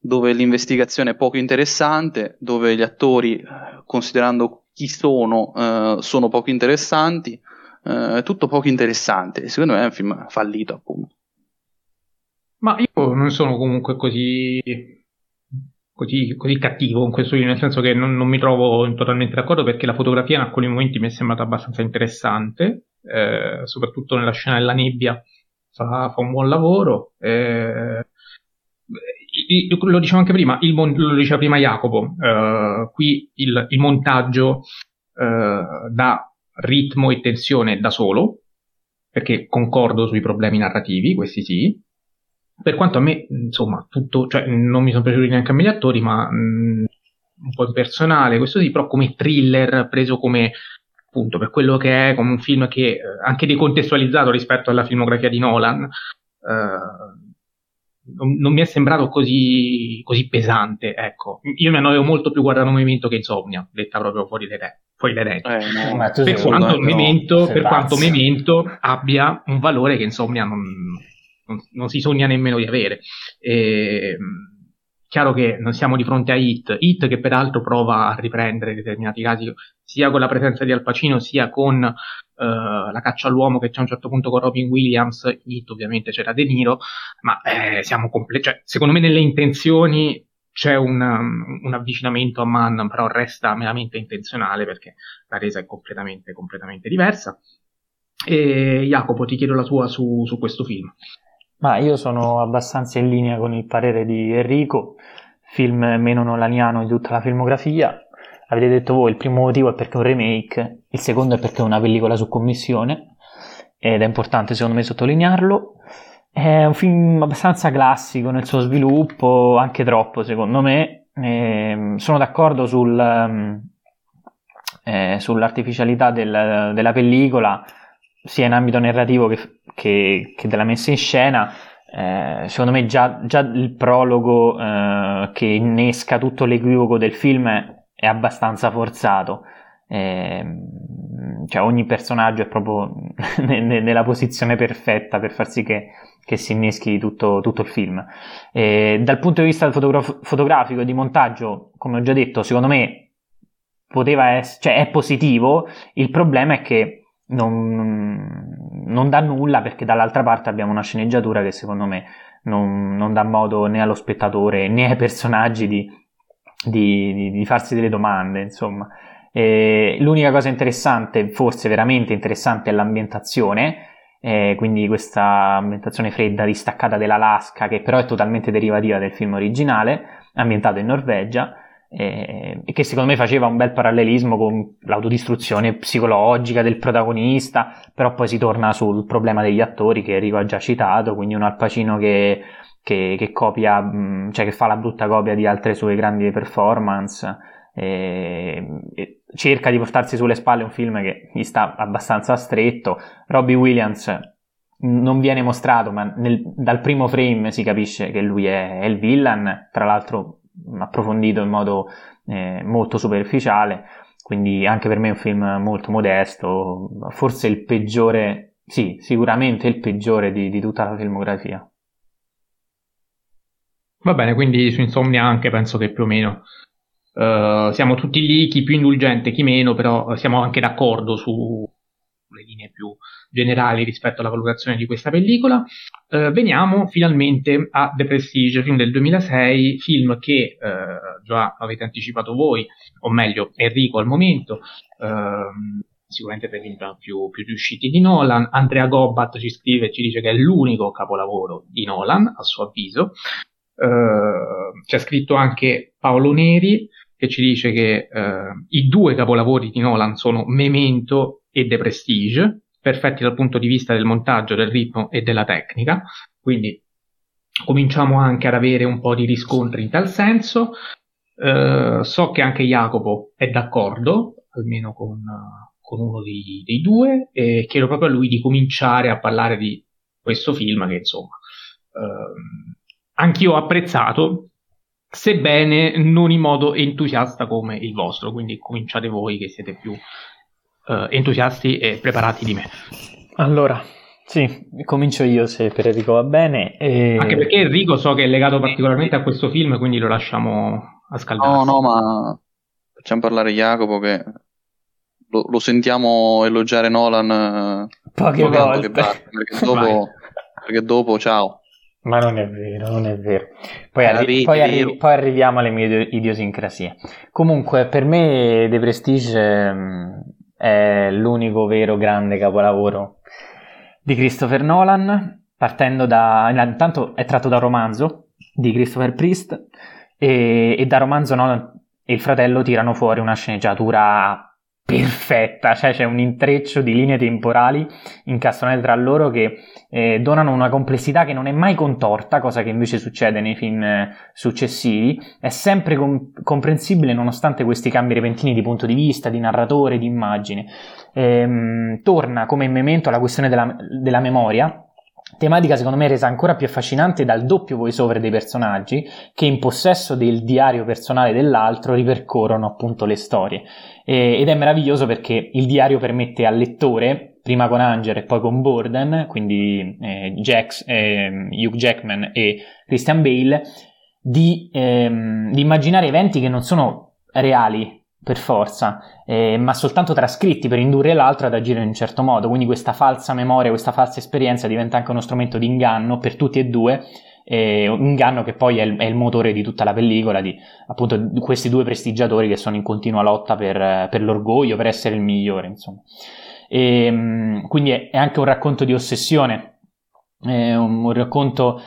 dove l'investigazione è poco interessante, dove gli attori, considerando chi sono, eh, sono poco interessanti, eh, tutto poco interessante e secondo me è un film fallito appunto. Ma io non sono comunque così così, così cattivo in questo video, nel senso che non, non, mi trovo totalmente d'accordo perché la fotografia in alcuni momenti mi è sembrata abbastanza interessante, eh, soprattutto nella scena della nebbia fa, fa un buon lavoro. Eh, lo dicevo anche prima, il, lo diceva prima Jacopo, uh, qui il, il montaggio uh, dà ritmo e tensione da solo, perché concordo sui problemi narrativi, questi sì. Per quanto a me, insomma, tutto, cioè, non mi sono piaciuti neanche a me gli attori, ma mh, un po' impersonale, questo sì, però come thriller, preso come appunto per quello che è, come un film che eh, anche decontestualizzato rispetto alla filmografia di Nolan, eh, non, non, mi è sembrato così, così, pesante, ecco. Io mi annoio molto più guardando Memento che Insomnia, detta proprio fuori dai te, fuori dai. Eh, no, per, quanto Memento, per quanto Memento abbia un valore che Insomnia non, non, non si sogna nemmeno di avere. E, chiaro che non siamo di fronte a Hit, Hit che peraltro prova a riprendere in determinati casi sia con la presenza di Al Pacino sia con uh, la caccia all'uomo che c'è a un certo punto con Robin Williams, Hit ovviamente c'era De Niro, ma eh, siamo completi, cioè, secondo me nelle intenzioni c'è un, un, avvicinamento a Mann, però resta meramente intenzionale perché la resa è completamente, completamente diversa. E Jacopo, ti chiedo la tua su, su questo film. Ma io sono abbastanza in linea con il parere di Enrico, film meno nolaniano di tutta la filmografia. Avete detto voi, il primo motivo è perché è un remake, il secondo è perché è una pellicola su commissione, ed è importante secondo me sottolinearlo. È un film abbastanza classico nel suo sviluppo, anche troppo secondo me. E ehm, sono d'accordo sul, ehm, eh, sull'artificialità del, della pellicola, sia in ambito narrativo che, che, che della messa in scena. Eh, secondo me già, già il prologo eh, che innesca tutto l'equivoco del film è, abbastanza forzato. Eh, cioè ogni personaggio è proprio nella posizione perfetta per far sì che, che si inneschi tutto, tutto il film. dal punto di vista fotograf- fotografico e di montaggio, come ho già detto, secondo me poteva essere, cioè è positivo. Il problema è che non, non, dà nulla perché dall'altra parte abbiamo una sceneggiatura che secondo me non, non dà modo né allo spettatore né ai personaggi di, di, di, di farsi delle domande, insomma. E l'unica cosa interessante, forse veramente interessante, è l'ambientazione, eh, quindi questa ambientazione fredda distaccata dell'Alaska, che però è totalmente derivativa del film originale, ambientato in Norvegia e, che secondo me faceva un bel parallelismo con l'autodistruzione psicologica del protagonista, però poi si torna sul problema degli attori che Enrico ha già citato, quindi un Alpacino che, che, che copia, cioè che fa la brutta copia di altre sue grandi performance. E, e cerca di portarsi sulle spalle un film che gli sta abbastanza stretto. Robbie Williams non viene mostrato, ma nel, dal primo frame si capisce che lui è, è il villain. Tra l'altro, approfondito in modo eh, molto superficiale, quindi anche per me è un film molto modesto, forse il peggiore, sì, sicuramente il peggiore di, di tutta la filmografia. Va bene, quindi su Insomnia anche penso che più o meno uh, siamo tutti lì, chi più indulgente, chi meno, però siamo anche d'accordo su, le linee più generali rispetto alla valutazione di questa pellicola. Eh, veniamo finalmente a The Prestige, film del 2006, film che eh, già avete anticipato voi, o meglio Enrico al momento, ehm, sicuramente per i più, più riusciti di Nolan. Andrea Gobbat ci scrive e ci dice che è l'unico capolavoro di Nolan, a suo avviso. Uh, c'è scritto anche Paolo Neri che ci dice che uh, i due capolavori di Nolan sono Memento e The Prestige, perfetti dal punto di vista del montaggio, del ritmo e della tecnica, quindi cominciamo anche ad avere un po' di riscontri in tal senso. Uh, so che anche Jacopo è d'accordo, almeno con, con uno dei, dei, due, e chiedo proprio a lui di cominciare a parlare di questo film che insomma uh, anch'io ho apprezzato, sebbene non in modo entusiasta come il vostro, quindi cominciate voi che siete più uh, entusiasti e preparati di me. Allora, sì, comincio io se per Enrico va bene. E... Anche perché Enrico so che è legato particolarmente a questo film, quindi lo lasciamo a scaldare. No, no, ma facciamo parlare Jacopo che lo, lo sentiamo elogiare Nolan poche volte. Parte, perché, dopo, perché dopo, ciao. Ma non è vero, non è vero. Poi, arri- vedi, poi, arri- poi arriviamo alle mie idiosincrasie. Comunque, per me The Prestige mm, è l'unico vero grande capolavoro di Christopher Nolan, partendo da... intanto è tratto da un romanzo, di Christopher Priest e, e da romanzo Nolan e il fratello tirano fuori una sceneggiatura perfetta, cioè c'è un intreccio di linee temporali incastronate tra loro che eh, donano una complessità che non è mai contorta, cosa che invece succede nei film eh, successivi, è sempre com- comprensibile nonostante questi cambi repentini di punto di vista, di narratore, di immagine. Ehm, torna come memento alla questione della, della memoria, Tematica secondo me resa ancora più affascinante dal doppio voiceover dei personaggi che in possesso del diario personale dell'altro ripercorrono appunto le storie. E, ed è meraviglioso perché il diario permette al lettore, prima con Anger e poi con Borden, quindi eh, Jax, eh, Hugh Jackman e Christian Bale, di, ehm, di immaginare eventi che non sono reali per forza, eh, ma soltanto trascritti per indurre l'altro ad agire in un certo modo. Quindi questa falsa memoria, questa falsa esperienza diventa anche uno strumento di inganno per tutti e due, eh, un inganno che poi è il, è il, motore di tutta la pellicola, di appunto questi due prestigiatori che sono in continua lotta per, per l'orgoglio, per essere il migliore, insomma. E, ehm, quindi è, è, anche un racconto di ossessione, è un, un racconto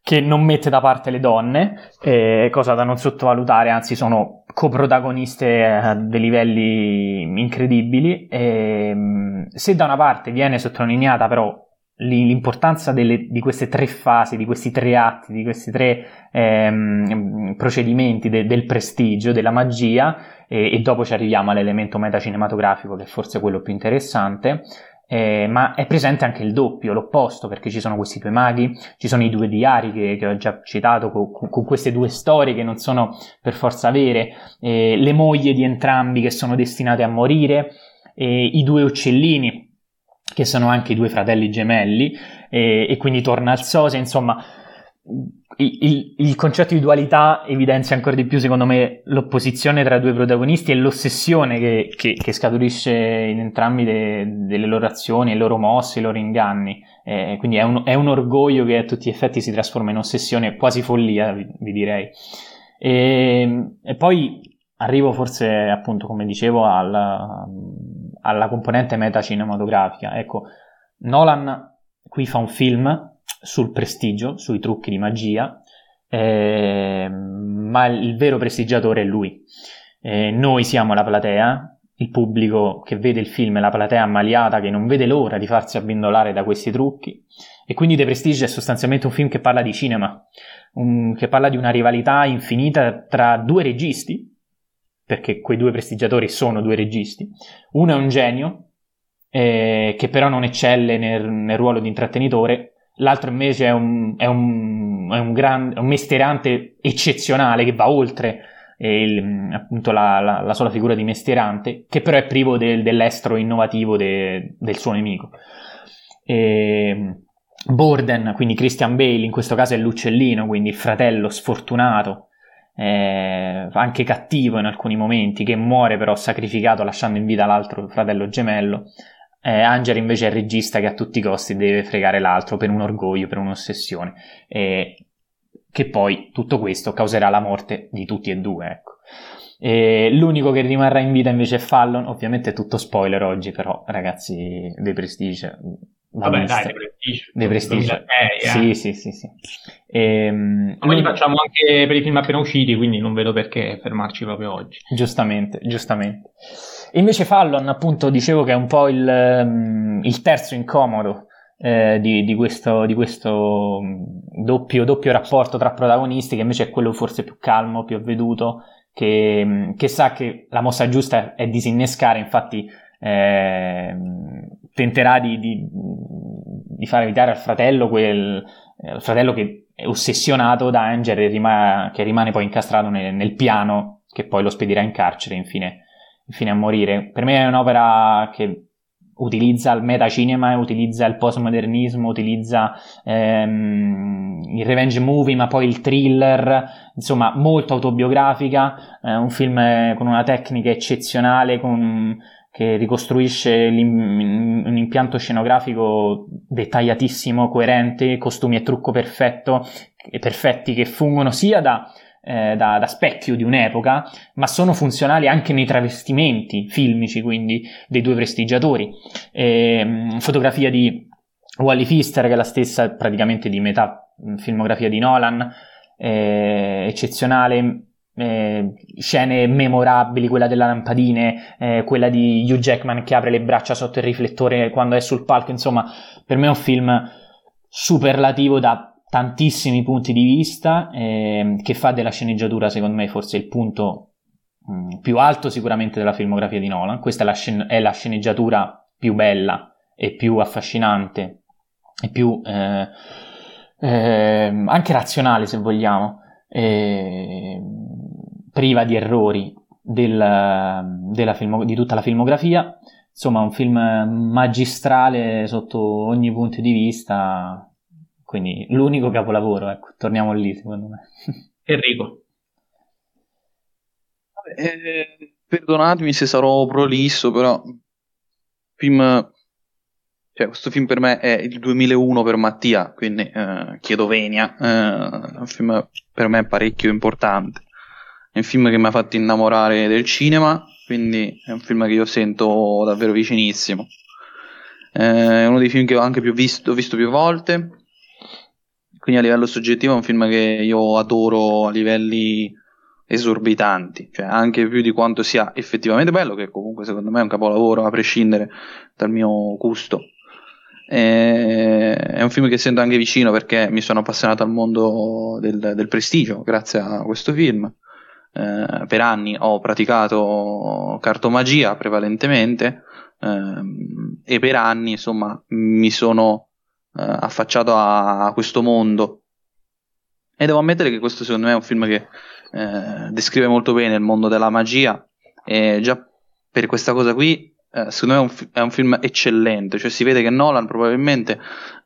che non mette da parte le donne, eh, cosa da non sottovalutare, anzi sono coprotagoniste a dei livelli incredibili. E, mm, se da una parte viene sottolineata però l'importanza delle, di queste tre fasi, di questi tre atti, di questi tre ehm, procedimenti de, del prestigio, della magia, e, e, dopo ci arriviamo all'elemento metacinematografico che è forse quello più interessante, eh, ma è presente anche il doppio, l'opposto, perché ci sono questi due maghi, ci sono i due diari che, che ho già citato, con, con, queste due storie che non sono per forza vere, eh, le mogli di entrambi che sono destinate a morire, eh, i due uccellini che sono anche i due fratelli gemelli, e quindi torna al Sose, insomma il, il, concetto di dualità evidenzia ancora di più, secondo me, l'opposizione tra i due protagonisti e l'ossessione che, che, che scaturisce in entrambi de, delle loro azioni, le loro mosse, i loro inganni. Eh, quindi è un, è un, orgoglio che a tutti gli effetti si trasforma in ossessione, quasi follia, vi, vi direi. E, e, poi arrivo forse, appunto, come dicevo, alla, alla componente metacinematografica. Ecco, Nolan qui fa un film sul prestigio, sui trucchi di magia, eh, ma il vero prestigiatore è lui. Eh, noi siamo la platea, il pubblico che vede il film è la platea ammaliata che non vede l'ora di farsi abbindolare da questi trucchi. E quindi The Prestige è sostanzialmente un film che parla di cinema, un, che parla di una rivalità infinita tra due registi, perché quei due prestigiatori sono due registi. Uno è un genio, eh, che però non eccelle nel, nel ruolo di intrattenitore, l'altro invece è un, è un, è un, gran, un mestierante eccezionale che va oltre eh, il, appunto la, la, la, sola figura di mestierante, che però è privo del, dell'estro innovativo de, del suo nemico. E, Borden, quindi Christian Bale, in questo caso è l'uccellino, quindi il fratello sfortunato, eh, anche cattivo in alcuni momenti, che muore però sacrificato lasciando in vita l'altro fratello gemello. Eh, Angela invece è il regista che a tutti i costi deve fregare l'altro per un orgoglio, per un'ossessione. Eh, che poi tutto questo causerà la morte di tutti e due, ecco. E l'unico che rimarrà in vita invece è Fallon, ovviamente è tutto spoiler oggi, però ragazzi, dei Prestige. Vabbè, dai, dei Prestige. Dei Prestige. Eh, sì, sì, sì, sì. Ehm, Ma li facciamo anche per i film appena usciti, quindi non vedo perché fermarci proprio oggi. Giustamente, giustamente. Invece Fallon, appunto, dicevo che è un po' il, um, il terzo incomodo eh, di, di, questo, di questo mm, doppio, doppio, rapporto tra protagonisti, che invece è quello forse più calmo, più avveduto, che, mm, che sa che la mossa giusta è disinnescare, infatti eh, tenterà di, di, di, far evitare al fratello quel eh, fratello che è ossessionato da Angel e rimane, che rimane poi incastrato nel, nel piano che poi lo spedirà in carcere infine fino a morire. Per me è un'opera che utilizza il metacinema, utilizza il postmodernismo, utilizza ehm, il revenge movie, ma poi il thriller, insomma, molto autobiografica, eh, un film con una tecnica eccezionale, con, che ricostruisce un impianto scenografico dettagliatissimo, coerente, costumi e trucco perfetto, perfetti che fungono sia da eh, da, da, specchio di un'epoca, ma sono funzionali anche nei travestimenti filmici, quindi dei due prestigiatori. Eh, fotografia di Wally Pfister, che è la stessa praticamente di metà filmografia di Nolan, eh, eccezionale, eh, scene memorabili, quella delle lampadine, eh, quella di Hugh Jackman che apre le braccia sotto il riflettore quando è sul palco, insomma, per me è un film superlativo da tantissimi punti di vista, eh, che fa della sceneggiatura, secondo me, forse il punto mh, mm, più alto sicuramente della filmografia di Nolan. Questa è la, scen- è la sceneggiatura più bella e più affascinante e più eh, eh, anche razionale, se vogliamo, priva di errori del, film- di tutta la filmografia. Insomma, un film magistrale sotto ogni punto di vista, quindi l'unico capolavoro, ecco, torniamo lì secondo me. Enrico. Eh, perdonatemi se sarò prolisso, però film cioè, questo film per me è il 2001 per Mattia, quindi eh, chiedo venia, eh, è un film per me parecchio importante. È un film che mi ha fatto innamorare del cinema, quindi è un film che io sento davvero vicinissimo. È uno dei film che ho anche più visto, visto più volte, quindi a livello soggettivo è un film che io adoro a livelli esorbitanti, cioè anche più di quanto sia effettivamente bello, che comunque secondo me è un capolavoro a prescindere dal mio gusto. È un film che sento anche vicino perché mi sono appassionato al mondo del, del prestigio grazie a questo film. Eh, per anni ho praticato cartomagia prevalentemente eh, e per anni insomma mi sono eh, affacciato a, questo mondo. E devo ammettere che questo secondo me è un film che eh, descrive molto bene il mondo della magia. E già per questa cosa qui eh, secondo me è un, è un, film eccellente, cioè si vede che Nolan probabilmente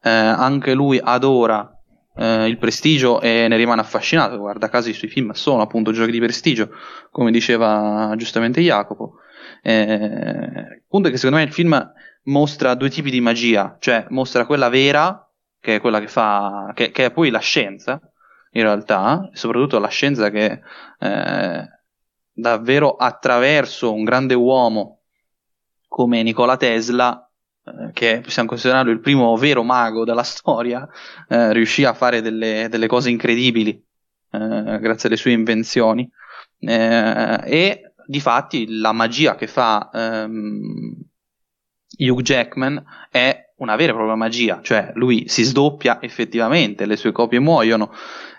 eh, anche lui adora eh, il prestigio e ne rimane affascinato, guarda caso i suoi film sono appunto giochi di prestigio, come diceva giustamente Jacopo. Eh, il punto è che secondo me il film mostra due tipi di magia, cioè mostra quella vera, che è quella che fa, che, che è poi la scienza, in realtà, soprattutto la scienza che eh, davvero attraverso un grande uomo come Nikola Tesla, che possiamo considerarlo il primo vero mago della storia, eh, riuscì a fare delle, delle cose incredibili eh, grazie alle sue invenzioni. Eh, e di fatti la magia che fa ehm, Hugh Jackman è una vera e propria magia, cioè lui si sdoppia effettivamente, le sue copie muoiono,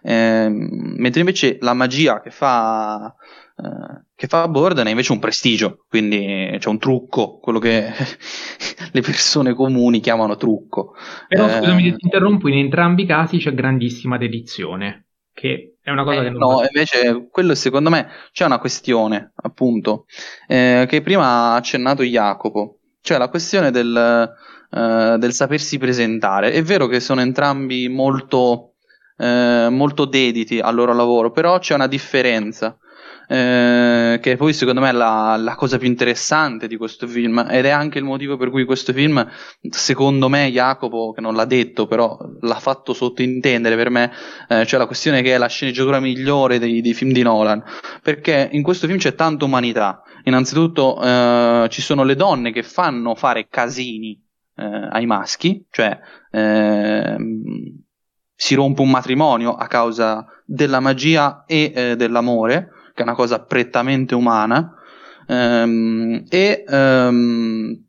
ehm, mentre invece la magia che fa eh, che fa Borden è invece un prestigio, quindi c'è un trucco, quello che le persone comuni chiamano trucco. Però eh, scusami se ti interrompo, in entrambi i casi c'è grandissima dedizione, che è una cosa eh, che non... No, va... invece quello secondo me c'è una questione, appunto, eh, che prima ha accennato Jacopo, cioè la questione del, eh, del sapersi presentare. È vero che sono entrambi molto... Eh, molto dediti al loro lavoro, però c'è una differenza eh, che poi secondo me è la, la, cosa più interessante di questo film ed è anche il motivo per cui questo film, secondo me, Jacopo, che non l'ha detto, però l'ha fatto sottintendere per me, eh, cioè la questione che è la sceneggiatura migliore dei, dei film di Nolan, perché in questo film c'è tanta umanità. Innanzitutto eh, ci sono le donne che fanno fare casini eh, ai maschi, cioè ehm, si rompe un matrimonio a causa della magia e eh, dell'amore che è una cosa prettamente umana, ehm, e ehm,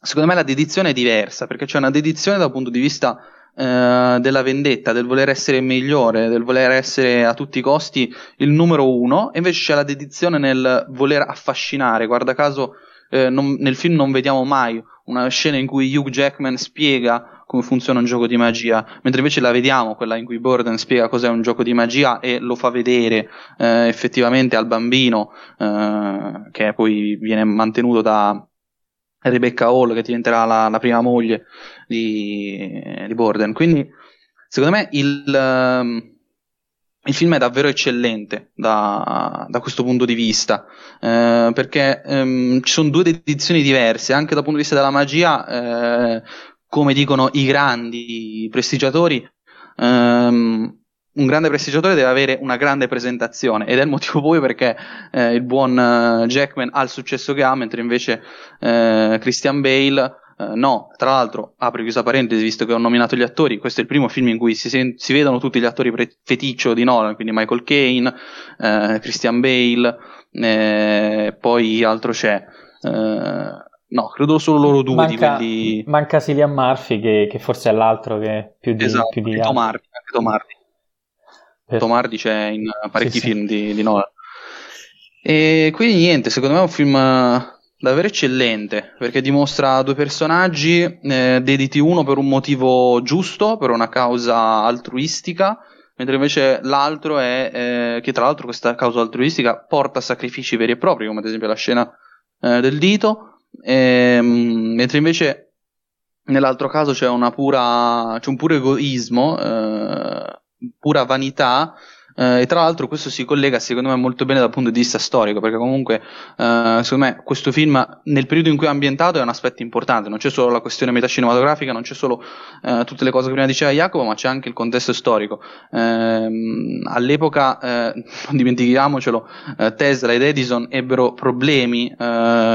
secondo me la dedizione è diversa, perché c'è una dedizione dal punto di vista eh, della vendetta, del voler essere migliore, del voler essere a tutti i costi il numero uno, e invece c'è la dedizione nel voler affascinare, guarda caso eh, non, nel film non vediamo mai una scena in cui Hugh Jackman spiega come funziona un gioco di magia, mentre invece la vediamo, quella in cui Borden spiega cos'è un gioco di magia e lo fa vedere eh, effettivamente al bambino, eh, che poi viene mantenuto da Rebecca Hall, che diventerà la, la prima moglie di, di, Borden. Quindi, secondo me, il, uh, il film è davvero eccellente da, da questo punto di vista, eh, perché um, ci sono due edizioni diverse, anche dal punto di vista della magia. Eh, come dicono i grandi prestigiatori, um, un grande prestigiatore deve avere una grande presentazione ed è il motivo poi perché eh, il buon uh, Jackman ha il successo che ha, mentre invece uh, Christian Bale Uh, no, tra l'altro, apro chiusa parentesi, visto che ho nominato gli attori, questo è il primo film in cui si, sen- si vedono tutti gli attori pre- feticcio di Nolan, quindi Michael Caine, uh, Christian Bale, eh, poi altro c'è. No, credo solo loro due manca, di quelli... Manca Cillian Murphy, che, che, forse è l'altro che più di, esatto, più di Tom Hardy, anche Tom Hardy. Per... Tom Hardy c'è in parecchi sì, film sì. Di, di Nolan. E quindi niente, secondo me è un film davvero eccellente perché dimostra due personaggi eh, dediti uno per un motivo giusto, per una causa altruistica, mentre invece l'altro è eh, che tra l'altro questa causa altruistica porta a sacrifici veri e propri, come ad esempio la scena eh, del dito, ehm, mentre invece nell'altro caso c'è, pura, c'è un puro egoismo, eh, pura vanità e tra l'altro questo si collega secondo me molto bene dal punto di vista storico, perché comunque uh, secondo me questo film nel periodo in cui è ambientato è un aspetto importante, non c'è solo la questione metacinematografica, non c'è solo uh, tutte le cose che prima diceva Jacopo, ma c'è anche il contesto storico. Ehm, all'epoca, non dimentichiamocelo, Tesla ed Edison ebbero problemi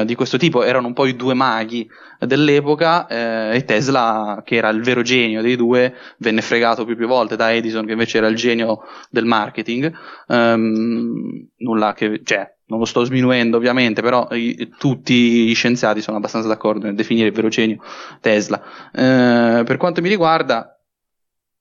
di questo tipo, erano un po' i due maghi dell'epoca e Tesla, che era il vero genio dei due, venne fregato più più volte da Edison, che invece era il genio del marketing um, nulla che, cioè, non lo sto sminuendo ovviamente, però i, tutti gli scienziati sono abbastanza d'accordo nel definire il vero genio Tesla. Uh, per quanto mi riguarda,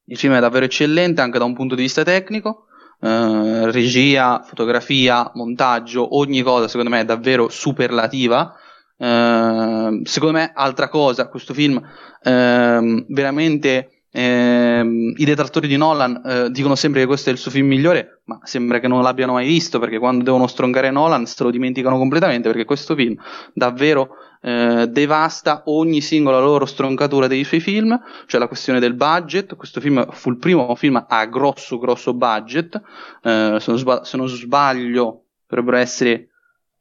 il film è davvero eccellente anche da un punto di vista tecnico. Uh, regia, fotografia, montaggio, ogni cosa secondo me è davvero superlativa. Uh, secondo me, altra cosa, questo film uh, veramente eh, I detrattori di Nolan eh, dicono sempre che questo è il suo film migliore, ma sembra che non l'abbiano mai visto perché quando devono strongare Nolan se lo dimenticano completamente perché questo film davvero eh, devasta ogni singola loro stroncatura dei suoi film, cioè la questione del budget. Questo film fu il primo film a grosso, grosso budget. Eh, se non, sbaglio, se, non sbaglio, dovrebbero essere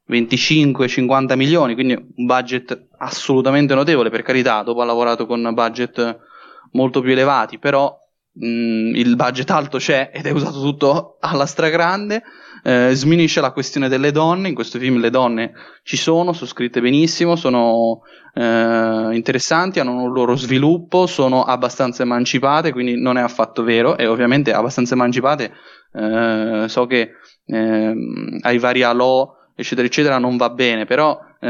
25-50 milioni, quindi un budget assolutamente notevole. Per carità, dopo ha lavorato con budget molto più elevati, però mh, il budget alto c'è ed è usato tutto alla stragrande. Eh, sminisce la questione delle donne. In questo film le donne ci sono, sono scritte benissimo, sono eh, interessanti, hanno un loro sviluppo, sono abbastanza emancipate, quindi non è affatto vero. E ovviamente abbastanza emancipate, eh, so che ehm, ai vari alò, eccetera, eccetera, non va bene, però eh,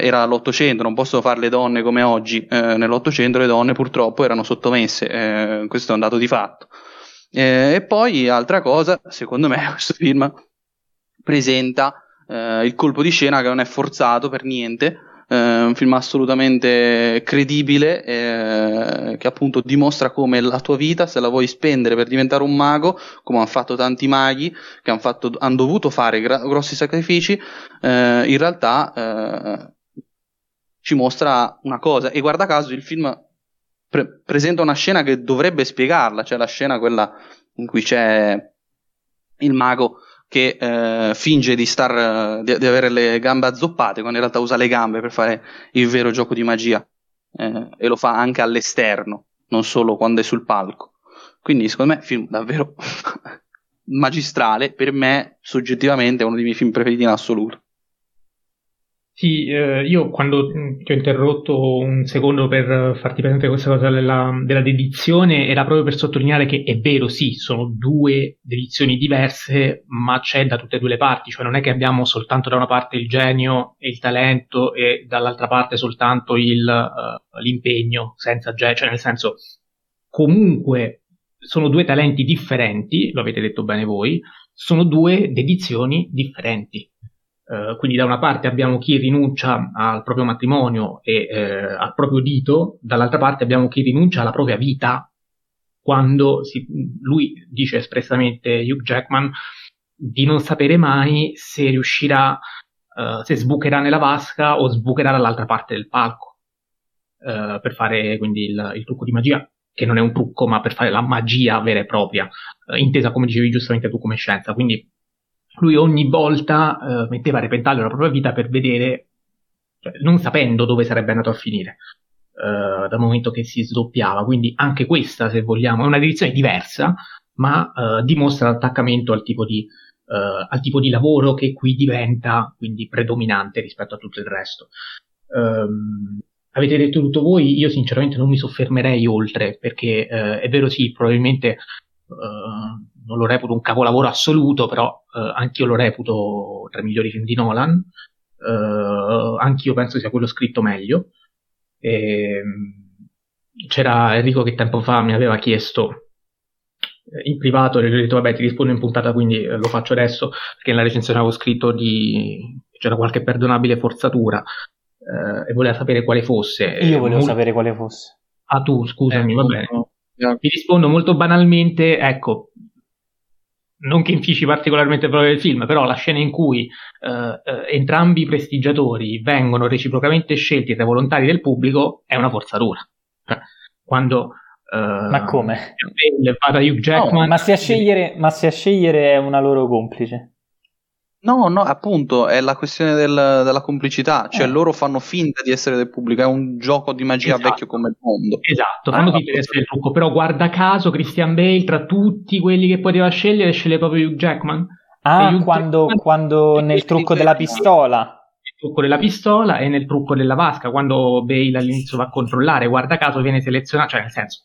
era l'Ottocento, non possono fare le donne come oggi, eh, nell'Ottocento le donne purtroppo erano sottomesse, eh, questo è un dato di fatto. Eh, e poi, altra cosa, secondo me questo film presenta eh, il colpo di scena che non è forzato per niente, eh, un film assolutamente credibile eh, che appunto dimostra come la tua vita, se la vuoi spendere per diventare un mago, come hanno fatto tanti maghi che hanno, hanno dovuto fare gra- grossi sacrifici, eh, in realtà eh, ci mostra una cosa. E guarda caso il film pre- presenta una scena che dovrebbe spiegarla, cioè la scena quella in cui c'è il mago che eh, finge di, star, di, di, avere le gambe azzoppate, quando in realtà usa le gambe per fare il vero gioco di magia. Eh, e lo fa anche all'esterno, non solo quando è sul palco. Quindi, secondo me, film davvero magistrale. Per me, soggettivamente, è uno dei miei film preferiti in assoluto. Sì, eh, io quando ti ho interrotto un secondo per farti presente questa cosa della, della, dedizione era proprio per sottolineare che è vero, sì, sono due dedizioni diverse, ma c'è da tutte e due le parti, cioè non è che abbiamo soltanto da una parte il genio e il talento e dall'altra parte soltanto il, uh, l'impegno senza genio, cioè nel senso comunque sono due talenti differenti, lo avete detto bene voi, sono due dedizioni differenti. Uh, quindi da una parte abbiamo chi rinuncia al proprio matrimonio e eh, al proprio dito, dall'altra parte abbiamo chi rinuncia alla propria vita quando si, lui dice espressamente Hugh Jackman di non sapere mai se riuscirà, uh, se sbucherà nella vasca o sbucherà dall'altra parte del palco uh, per fare quindi il, il, trucco di magia, che non è un trucco ma per fare la magia vera e propria, intesa come dicevi giustamente tu come scienza. Quindi lui ogni volta eh, metteva a repentaglio la propria vita per vedere, cioè, non sapendo dove sarebbe andato a finire, eh, dal momento che si sdoppiava. Quindi anche questa, se vogliamo, è una direzione diversa, ma eh, dimostra l'attaccamento al tipo, di, eh, al tipo di lavoro che qui diventa quindi predominante rispetto a tutto il resto. Um, avete detto tutto voi, io sinceramente non mi soffermerei oltre, perché eh, è vero sì, probabilmente eh, non lo reputo un capolavoro assoluto, però eh, anch'io lo reputo tra i migliori film di Nolan, eh, anch'io penso sia quello scritto meglio. E, ehm, c'era Enrico che tempo fa mi aveva chiesto eh, in privato e gli ho detto vabbè ti rispondo in puntata quindi eh, lo faccio adesso perché nella recensione avevo scritto di c'era qualche perdonabile forzatura eh, e voleva sapere quale fosse. Io volevo molto... sapere quale fosse. Ah, tu, scusami, eh, va bene. No. Ti rispondo molto banalmente, ecco, non che infici particolarmente il valore del film, però la scena in cui eh, eh, entrambi i prestigiatori vengono reciprocamente scelti tra i volontari del pubblico è una forzatura. Cioè, quando Uh, ma come? Da Hugh Jackman. No, ma, se scegliere, ma se a scegliere è una loro complice. No, no, appunto, è la questione del, della complicità, cioè eh. loro fanno finta di essere del pubblico, è un gioco di magia esatto. vecchio come il mondo. Esatto, fanno ah, finta di essere del trucco, però guarda caso Christian Bale tra tutti quelli che poteva scegliere sceglie proprio Hugh Jackman. Ah, Hugh quando, Jackman, quando nel trucco della pistola. Nel trucco della pistola e nel trucco della vasca, quando Bale all'inizio va a controllare, guarda caso viene selezionato, cioè nel senso,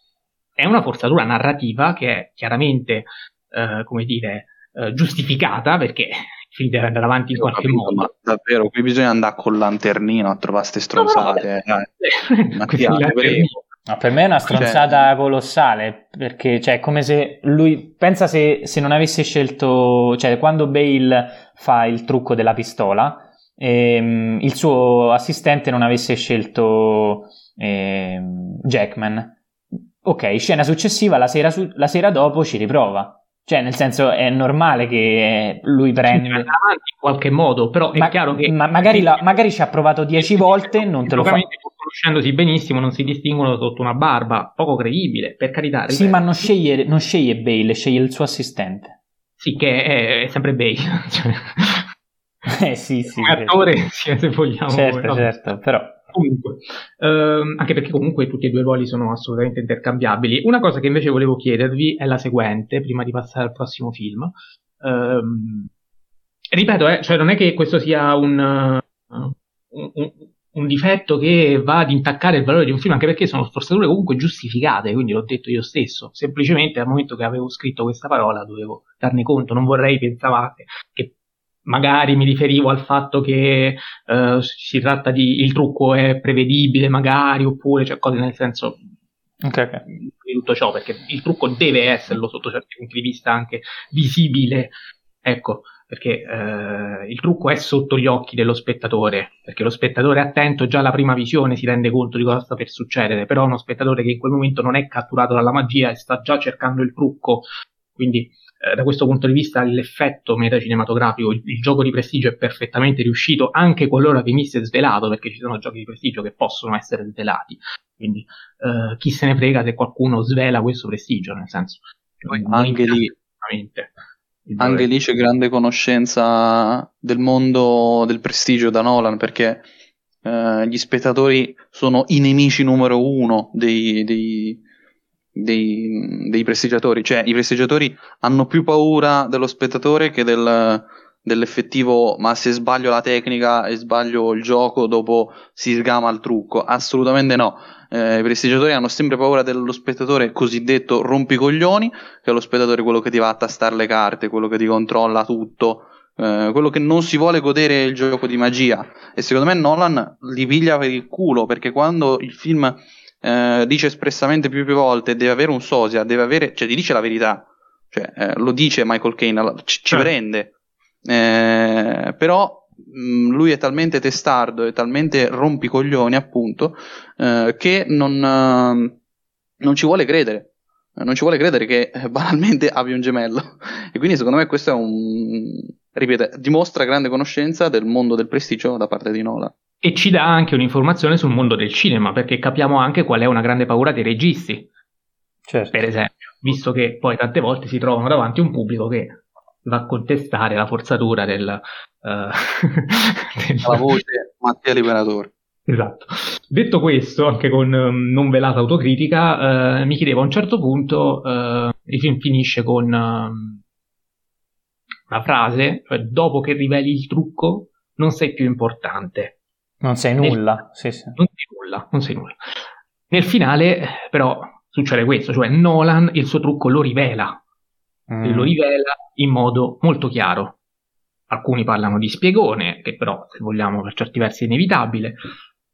è una forzatura narrativa che è chiaramente, eh, come dire, eh, giustificata perché film deve andare avanti in qualche capito, modo. Ma davvero, qui bisogna andare con lanternino a trovare queste stronzate. No, no, eh. Mattia, no, per me è una stronzata cioè... colossale, perché cioè, è come se lui pensa se, se, non avesse scelto, cioè quando Bale fa il trucco della pistola, ehm, il suo assistente non avesse scelto ehm, Jackman. Ok, scena successiva, la sera, su- la sera dopo ci riprova. Cioè, nel senso, è normale che lui prenda. in qualche modo, però è ma, chiaro che. Ma magari, la, magari, ci ha provato dieci volte, non te lo fa. conoscendosi benissimo, non si distinguono sotto una barba, poco credibile, per carità. Ripeto. Sì, ma non sceglie, non sceglie Bale, sceglie il suo assistente. Sì, che è, è sempre Bale. Cioè, eh sì, sì. Come attore, sì, se vogliamo. Certo, certo, però Comunque, ehm, anche perché comunque tutti e due i ruoli sono assolutamente intercambiabili. Una cosa che invece volevo chiedervi è la seguente, prima di passare al prossimo film. Ehm, ripeto, eh, cioè non è che questo sia un, uh, un, un, difetto che va ad intaccare il valore di un film, anche perché sono sforzature comunque giustificate, quindi l'ho detto io stesso. Semplicemente al momento che avevo scritto questa parola dovevo darne conto, non vorrei pensavate che magari mi riferivo al fatto che uh, si tratta di il trucco è prevedibile, magari, oppure cioè cose nel senso okay, okay. di tutto ciò, perché il trucco deve esserlo sotto certi punti di vista anche visibile, ecco, perché uh, il trucco è sotto gli occhi dello spettatore, perché lo spettatore attento già alla prima visione si rende conto di cosa sta per succedere, però uno spettatore che in quel momento non è catturato dalla magia e sta già cercando il trucco, quindi eh, da questo punto di vista l'effetto metacinematografico, il, il gioco di prestigio è perfettamente riuscito anche qualora venisse svelato, perché ci sono giochi di prestigio che possono essere svelati. Quindi eh, chi se ne frega se qualcuno svela questo prestigio, nel senso. Anche lì, anche lì c'è grande conoscenza del mondo del prestigio da Nolan perché eh, gli spettatori sono i nemici numero uno dei, dei, dei, dei prestigiatori, cioè i prestigiatori hanno più paura dello spettatore che del, dell'effettivo ma se sbaglio la tecnica e sbaglio il gioco dopo si sgama il trucco. Assolutamente no. Eh, i prestigiatori hanno sempre paura dello spettatore cosiddetto rompicoglioni che è lo spettatore quello che ti va a tastare le carte quello che ti controlla tutto eh, quello che non si vuole godere il gioco di magia. E secondo me Nolan li piglia per il culo perché quando il film eh, dice espressamente più, più volte deve avere un sosia, deve avere, cioè ti dice la verità, cioè, eh, lo dice Michael Caine, ci, ci prende, eh, però mh, mm, lui è talmente testardo e talmente rompicoglioni appunto eh, che non, uh, non ci vuole credere non ci vuole credere che eh, banalmente abbia un gemello. E quindi secondo me questo è un. ripeto, dimostra grande conoscenza del mondo del prestigio da parte di Nola e ci dà anche un'informazione sul mondo del cinema, perché capiamo anche qual è una grande paura dei registi, certo. per esempio, visto che poi tante volte si trovano davanti un pubblico che va a contestare la forzatura del... Uh, del... La voce Mattia Liberatore. Esatto. Detto questo, anche con um, non velata autocritica, uh, mi chiedevo a un certo punto, uh, il film finisce con uh, una frase, cioè dopo che riveli il trucco non sei più importante. Non sei nulla, nel, sì, sì. Non sei nulla, non sei nulla. Nel finale, però, succede questo, cioè Nolan il suo trucco lo rivela, mm. lo rivela in modo molto chiaro. Alcuni parlano di spiegone, che però, se vogliamo, per certi versi è inevitabile.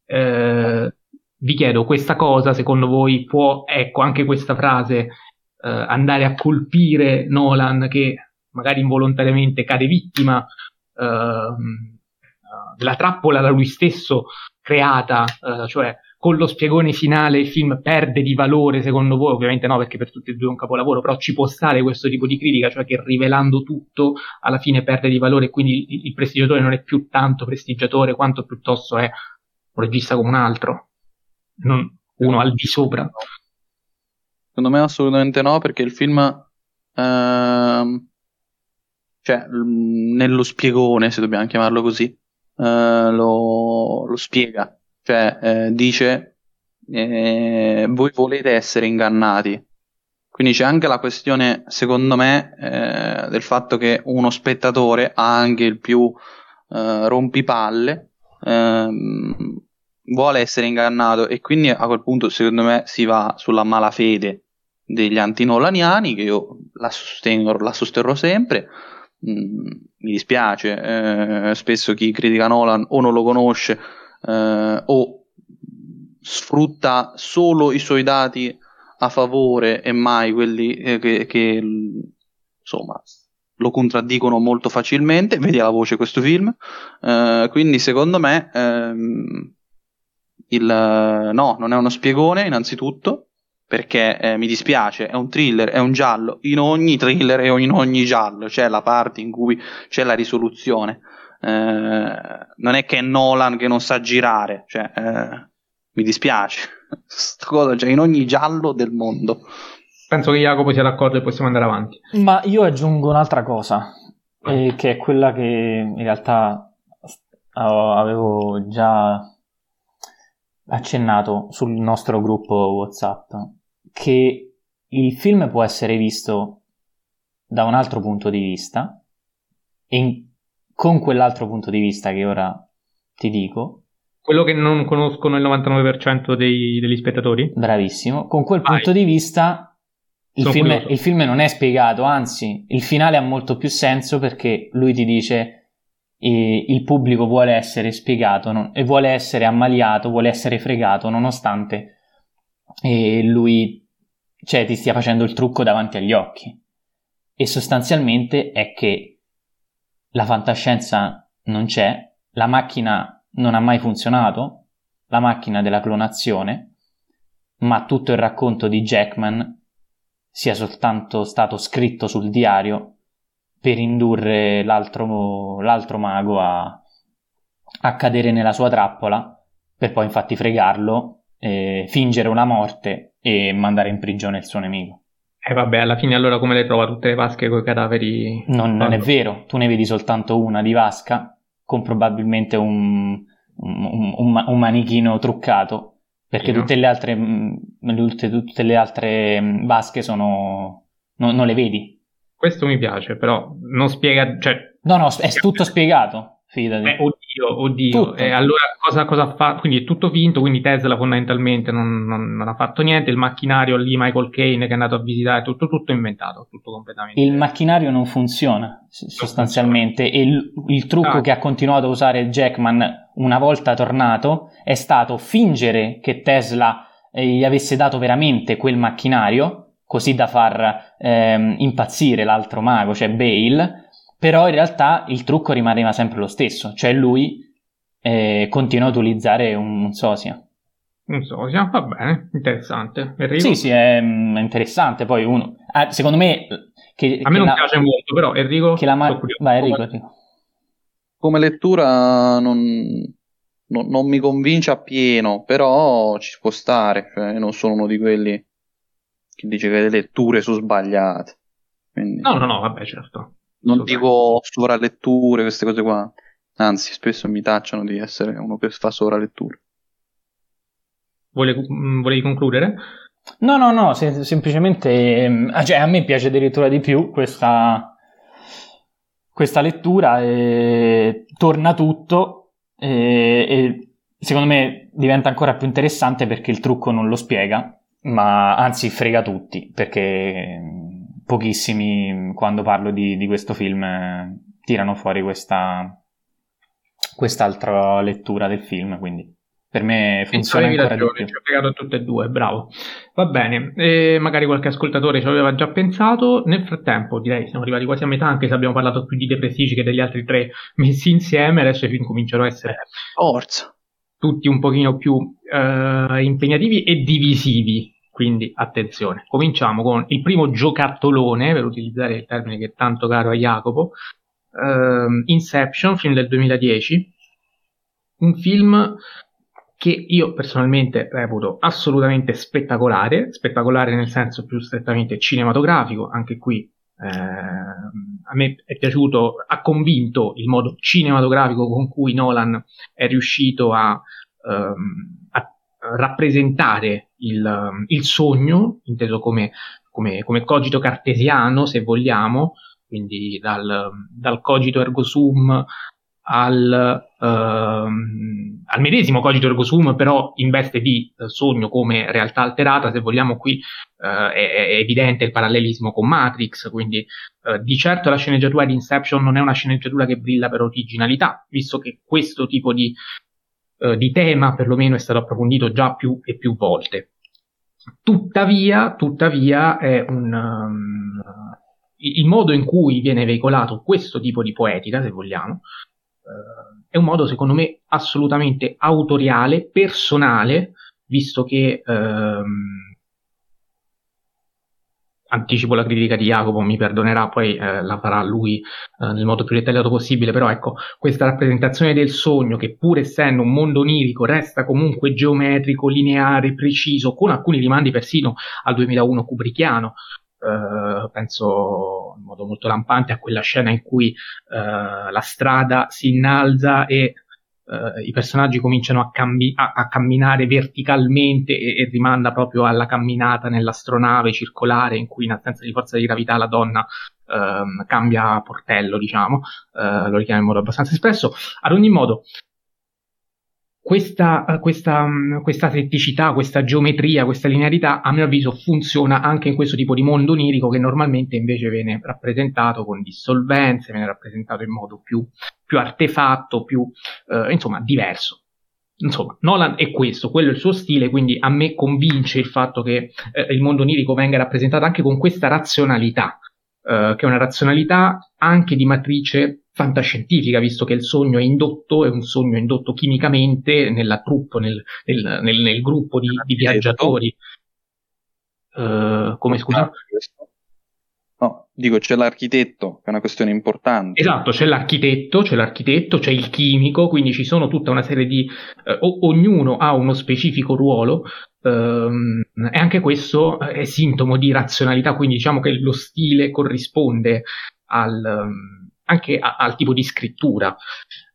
Eh, vi chiedo, questa cosa, secondo voi, può, ecco, anche questa frase, eh, andare a colpire Nolan che magari involontariamente cade vittima eh, della trappola da lui stesso creata, eh, cioè con lo spiegone finale il film perde di valore, secondo voi? Ovviamente no, perché per tutti e due è un capolavoro, però ci può stare questo tipo di critica, cioè che rivelando tutto alla fine perde di valore e quindi il prestigiatore non è più tanto prestigiatore quanto piuttosto è un regista come un altro, non uno al di sopra. Secondo me assolutamente no, perché il film, ehm, cioè nello spiegone, se dobbiamo chiamarlo così, eh, lo, lo spiega cioè, eh, dice, eh, voi volete essere ingannati. Quindi c'è anche la questione, secondo me, eh, del fatto che uno spettatore anche il più eh, rompipalle, ehm, vuole essere ingannato e quindi a quel punto, secondo me, si va sulla malafede degli antinolaniani, che io la sostengo, la sosterrò sempre. Mm, mi dispiace, eh, spesso chi critica Nolan o non lo conosce eh, o sfrutta solo i suoi dati a favore e mai quelli eh, che, che insomma lo contraddicono molto facilmente, vedi alla voce questo film, eh, quindi secondo me ehm, il, no, non è uno spiegone innanzitutto, perché eh, mi dispiace, è un thriller, è un giallo, in ogni thriller e in ogni giallo c'è la parte in cui c'è la risoluzione, eh, non è che è Nolan che non sa girare, cioè, eh, mi dispiace, cosa c'è in ogni giallo del mondo. Penso che Jacopo sia d'accordo e possiamo andare avanti. Ma io aggiungo un'altra cosa, eh, che è quella che in realtà avevo già accennato sul nostro gruppo WhatsApp, che il film può essere visto da un altro punto di vista e in con quell'altro punto di vista che ora ti dico. Quello che non conoscono il 99% dei, degli spettatori? Bravissimo. Con quel Vai. punto di vista il film, il film, non è spiegato, anzi il finale ha molto più senso perché lui ti dice eh, il pubblico vuole essere spiegato non, e vuole essere ammaliato, vuole essere fregato nonostante eh, lui cioè, ti stia facendo il trucco davanti agli occhi. E sostanzialmente è che la fantascienza non c'è, la macchina non ha mai funzionato, la macchina della clonazione, ma tutto il racconto di Jackman sia soltanto stato scritto sul diario per indurre l'altro, l'altro mago a, a, cadere nella sua trappola, per poi infatti fregarlo, eh, fingere una morte e mandare in prigione il suo nemico. E eh vabbè, alla fine allora come le trova tutte le vasche con i cadaveri? Non, non, è vero, tu ne vedi soltanto una di vasca con probabilmente un, un, un, un manichino truccato, perché sì, tutte, le altre, mm, tutte, tutte le altre mm, vasche sono... non, non le vedi. Questo mi piace, però non spiega... Cioè, no, no, è tutto spiegato. Fidati. Eh, oddio, oddio. Eh, allora cosa, cosa fa? Quindi è tutto finto, quindi Tesla fondamentalmente non, non, non, ha fatto niente, il macchinario lì, Michael Kane che è andato a visitare, tutto, tutto inventato, tutto completamente. Il macchinario non funziona sostanzialmente e il, il trucco ah. che ha continuato a usare Jackman una volta tornato è stato fingere che Tesla eh, gli avesse dato veramente quel macchinario, così da far ehm, impazzire l'altro mago, cioè Bale, però in realtà il trucco rimaneva sempre lo stesso, cioè lui eh, continua a utilizzare un, un sosia. Un sosia, va bene, interessante. Enrico? Sì, sì, è, è, interessante. Poi uno, ah, secondo me... Che, a me non la, piace molto, però Enrico... Che la ma- Vai, Enrico, Enrico. Come lettura non, non, non, mi convince appieno, però ci può stare. Cioè, non sono uno di quelli che dice che le letture sono sbagliate. Quindi... No, no, no, vabbè, certo. Non dico sovraletture, queste cose qua. Anzi, spesso mi tacciano di essere uno che fa sovraletture. Vole, mm, volevi concludere? No, no, no, sem- semplicemente eh, cioè, a me piace addirittura di più questa, questa lettura, e torna tutto e, e secondo me diventa ancora più interessante perché il trucco non lo spiega, ma anzi frega tutti, perché pochissimi quando parlo di, di questo film tirano fuori questa, quest'altra lettura del film, quindi per me funziona ancora ragione, di più. Ci ho piegato tutte e due, bravo. Va bene, e magari qualche ascoltatore ci aveva già pensato. Nel frattempo, direi, siamo arrivati quasi a metà, anche se abbiamo parlato più di depressici che degli altri tre messi insieme. Adesso i film cominciano a essere Forza. tutti un pochino più uh, impegnativi e divisivi. Quindi attenzione. Cominciamo con il primo giocattolone, per utilizzare il termine che è tanto caro a Jacopo. Uh, Inception, film del 2010. Un film che io personalmente reputo assolutamente spettacolare, spettacolare nel senso più strettamente cinematografico, anche qui eh, a me è piaciuto, ha convinto il modo cinematografico con cui Nolan è riuscito a, ehm, rappresentare il, il, sogno, inteso come, come, come, cogito cartesiano, se vogliamo, quindi dal, dal cogito ergo sum al, ehm, al medesimo cogito ergo sum, però in veste di eh, sogno come realtà alterata, se vogliamo qui eh, è, è, evidente il parallelismo con Matrix, quindi eh, di certo la sceneggiatura di Inception non è una sceneggiatura che brilla per originalità, visto che questo tipo di, eh, di tema perlomeno è stato approfondito già più e più volte. Tuttavia, tuttavia è un... Um, il modo in cui viene veicolato questo tipo di poetica, se vogliamo, eh, è un modo secondo me assolutamente autoriale, personale, visto che ehm, anticipo la critica di Jacopo, mi perdonerà, poi eh, la farà lui eh, nel modo più dettagliato possibile, però ecco, questa rappresentazione del sogno, che pur essendo un mondo onirico, resta comunque geometrico, lineare, preciso, con alcuni rimandi persino al 2001 kubrickiano, eh, penso in modo molto lampante a quella scena in cui uh, la strada si innalza e uh, i personaggi cominciano a, cambi- a-, a camminare verticalmente e-, e, rimanda proprio alla camminata nell'astronave circolare in cui in assenza di forza di gravità la donna ehm, cambia portello, diciamo, lo richiama in modo abbastanza espresso. Ad ogni modo, questa, eh, questa, mm, questa setticità, questa geometria, questa linearità, a mio avviso, funziona anche in questo tipo di mondo onirico che normalmente invece viene rappresentato con dissolvenze, viene rappresentato in modo più, più artefatto, più eh, insomma diverso. Insomma, Nolan è questo, quello è il suo stile, quindi a me convince il fatto che eh, il mondo onirico venga rappresentato anche con questa razionalità, eh, che è una razionalità anche di matrice fantascientifica, visto che il sogno è indotto, è un sogno indotto chimicamente nella troupe, nel, nel, nel, nel gruppo di, di viaggiatori. Uh, come scusa? No, dico c'è l'architetto, che è una questione importante. Esatto, c'è l'architetto, c'è l'architetto, c'è il chimico, quindi ci sono tutta una serie di... Eh, o- ognuno ha uno specifico ruolo ehm, e anche questo è sintomo di razionalità, quindi diciamo che lo stile corrisponde al... Um, anche a, al tipo di scrittura.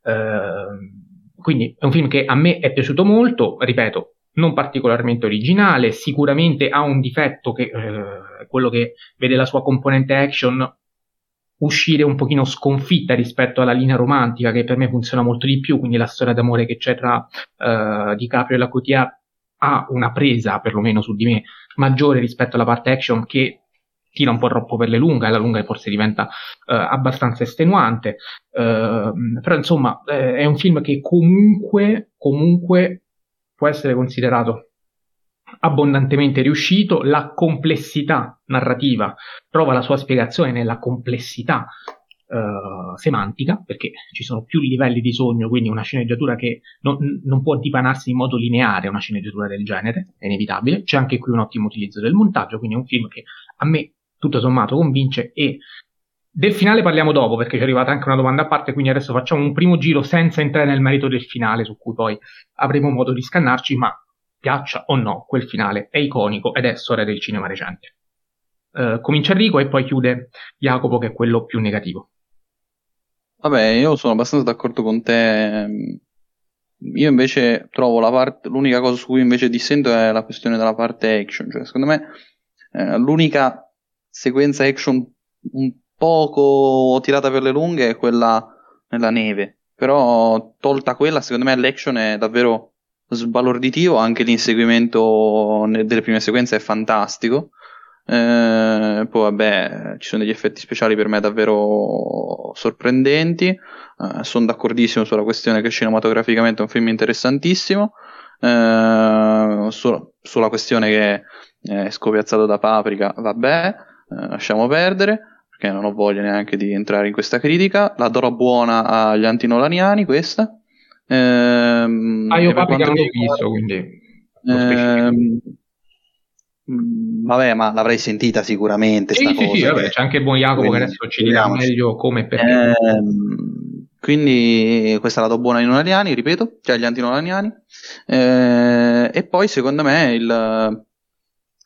Eh, quindi è un film che a me è piaciuto molto, ripeto, non particolarmente originale, sicuramente ha un difetto che eh, quello che vede la sua componente action uscire un pochino sconfitta rispetto alla linea romantica che per me funziona molto di più, quindi la storia d'amore che c'è tra uh, DiCaprio e la Cotia ha una presa, perlomeno su di me, maggiore rispetto alla parte action che tira un po' troppo per le lunghe, e la lunga forse diventa eh, abbastanza estenuante, eh, però insomma eh, è un film che comunque, comunque può essere considerato abbondantemente riuscito, la complessità narrativa trova la sua spiegazione nella complessità Uh, semantica, perché ci sono più livelli di sogno, quindi una sceneggiatura che non, non, può dipanarsi in modo lineare, una sceneggiatura del genere, è inevitabile. C'è anche qui un ottimo utilizzo del montaggio, quindi è un film che a me tutto sommato convince e del finale parliamo dopo perché ci è arrivata anche una domanda a parte, quindi adesso facciamo un primo giro senza entrare nel merito del finale su cui poi avremo modo di scannarci, ma piaccia o no, quel finale è iconico ed è storia del cinema recente. Uh, comincia Enrico e poi chiude Jacopo che è quello più negativo. Vabbè, io sono abbastanza d'accordo con te. Io invece trovo la parte, l'unica cosa su cui invece dissento è la questione della parte action. Cioè, secondo me, eh, l'unica sequenza action un poco tirata per le lunghe è quella nella neve. Però tolta quella, secondo me l'action è davvero sbalorditivo, anche l'inseguimento delle prime sequenze è fantastico. Eh, poi vabbè, ci sono degli effetti speciali per me davvero sorprendenti. Eh, sono d'accordissimo sulla questione che cinematograficamente è un film interessantissimo. Eh, su, sulla questione che è scopiazzato da Paprika, vabbè, lasciamo perdere perché non ho voglia neanche di entrare in questa critica. La darò buona agli antinolaniani questa. Ehm, ah, io Paprika non l'ho visto, quindi... Ehm, Mm, vabbè, ma l'avrei sentita sicuramente. Sì, sì, sì, vabbè, c'è anche buon Jacopo quindi, che adesso ci dirà meglio come perché. Ehm, quindi questa la do buona ai nonaliani, ripeto, cioè agli antinolaniani. Eh, e poi secondo me il,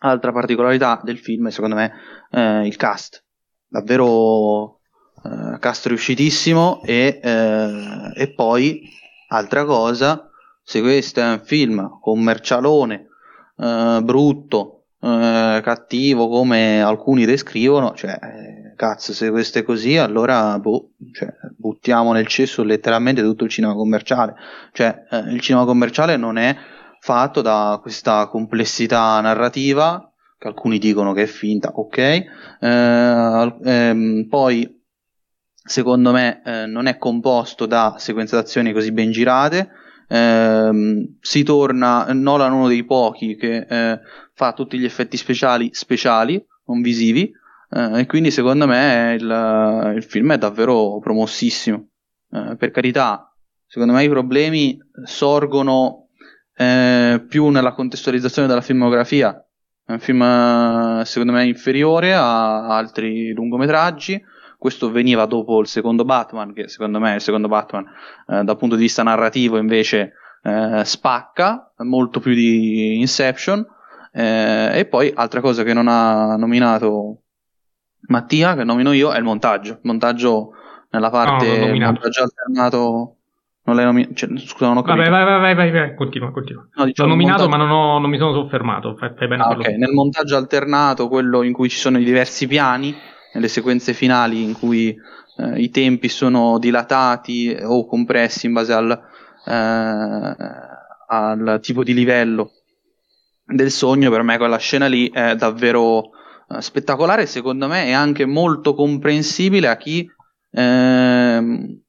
altra particolarità del film è secondo me eh, il cast. Davvero eh, cast riuscitissimo e, eh, e poi altra cosa, se questo è un film commercialone, eh, brutto, eh, cattivo come alcuni descrivono, cioè, eh, cazzo, se questo è così, allora boh, cioè, buttiamo nel cesso letteralmente tutto il cinema commerciale. Cioè, eh, il cinema commerciale non è fatto da questa complessità narrativa, che alcuni dicono che è finta, ok, eh, ehm, poi secondo me eh, non è composto da sequenze d'azioni così ben girate, ehm, si torna Nolan uno dei pochi che eh, fa tutti gli effetti speciali speciali, non visivi, eh, e quindi secondo me il, il film è davvero promossissimo. Eh, per carità, secondo me i problemi sorgono eh, più nella contestualizzazione della filmografia. È un film secondo me inferiore a altri lungometraggi. Questo veniva dopo il secondo Batman, che secondo me il secondo Batman eh, dal punto di vista narrativo invece eh, spacca molto più di Inception. Eh, e poi altra cosa che non ha nominato Mattia, che nomino io, è il montaggio. Il montaggio nella parte no, montaggio alternato. Non l'hai nominato? Cioè, scusa, non ho capito. Vabbè, vai, vai, vai, vai, continua, continua. No, diciamo, L'ho nominato, montaggio... ma non, ho, non, mi sono soffermato. Fai, fai bene ah, okay. Nel montaggio alternato, quello in cui ci sono i diversi piani, nelle sequenze finali in cui eh, i tempi sono dilatati o compressi in base al, eh, al tipo di livello del sogno, per me quella scena lì è davvero uh, spettacolare, secondo me è anche molto comprensibile a chi eh,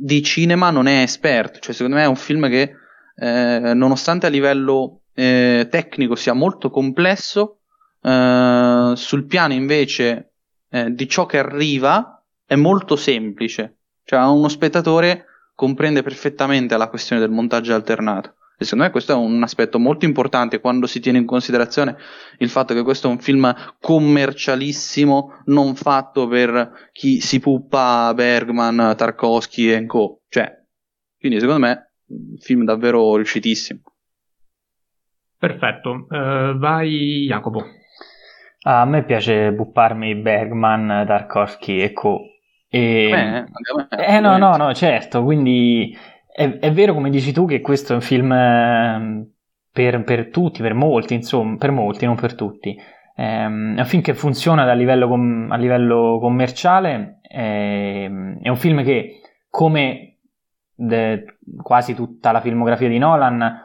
di cinema non è esperto, cioè secondo me è un film che eh, nonostante a livello eh, tecnico sia molto complesso, eh, sul piano invece eh, di ciò che arriva è molto semplice, cioè uno spettatore comprende perfettamente la questione del montaggio alternato. E secondo me questo è un aspetto molto importante quando si tiene in considerazione il fatto che questo è un film commercialissimo, non fatto per chi si puppa Bergman, Tarkovsky e co. Cioè, quindi secondo me un film davvero riuscitissimo. Perfetto, uh, vai Jacopo. a me piace bupparmi Bergman, Tarkovsky e co. E... Eh, eh no, no, no, certo, quindi è, è, vero, come dici tu, che questo è un film ehm, per, per tutti, per molti, insomma, per molti, non per tutti. Ehm, è un film che funziona a livello, com- a livello commerciale, ehm, è un film che, come de- quasi tutta la filmografia di Nolan,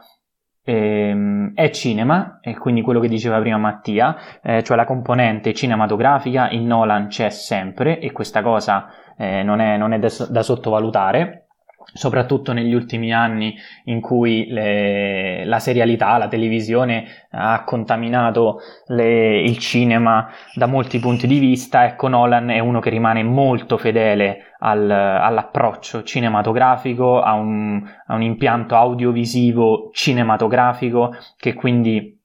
è cinema, e quindi quello che diceva prima Mattia, eh, cioè la componente cinematografica in Nolan c'è sempre e questa cosa eh, non è, non è da, da sottovalutare soprattutto negli ultimi anni in cui le, la serialità, la televisione ha contaminato le, il cinema da molti punti di vista, ecco Nolan è uno che rimane molto fedele al, all'approccio cinematografico, a un, a un, impianto audiovisivo cinematografico che quindi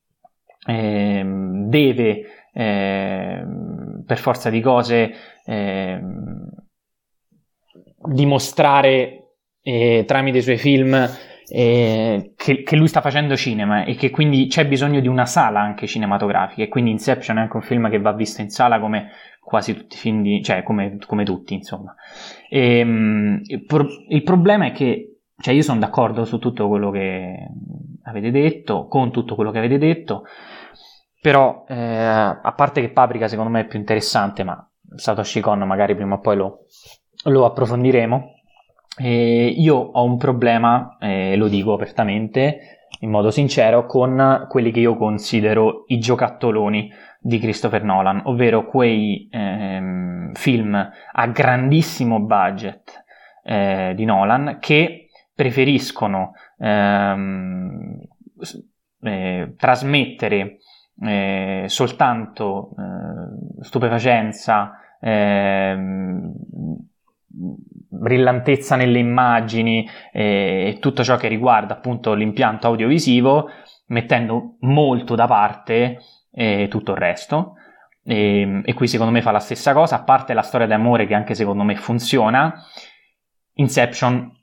eh, deve eh, per forza di cose eh, dimostrare eh, tramite i suoi film eh, che, che, lui sta facendo cinema e che quindi c'è bisogno di una sala anche cinematografica. E quindi Inception è anche un film che va visto in sala come quasi tutti i film di, cioè come, come tutti insomma. E, um, il, pro, il, problema è che cioè io sono d'accordo su tutto quello che avete detto con tutto quello che avete detto però eh, a parte che Paprika secondo me è più interessante ma Satoshi Kon magari prima o poi lo, lo approfondiremo eh, io ho un problema, eh, lo dico apertamente, in modo sincero con quelli che io considero i giocattoloni di Christopher Nolan, ovvero quei ehm, film a grandissimo budget eh, di Nolan che preferiscono ehm, eh, trasmettere eh, soltanto eh, stupefacenza, ehm, brillantezza nelle immagini e tutto ciò che riguarda appunto l'impianto audiovisivo, mettendo molto da parte eh, tutto il resto. E, e, qui secondo me fa la stessa cosa, a parte la storia d'amore che anche secondo me funziona. Inception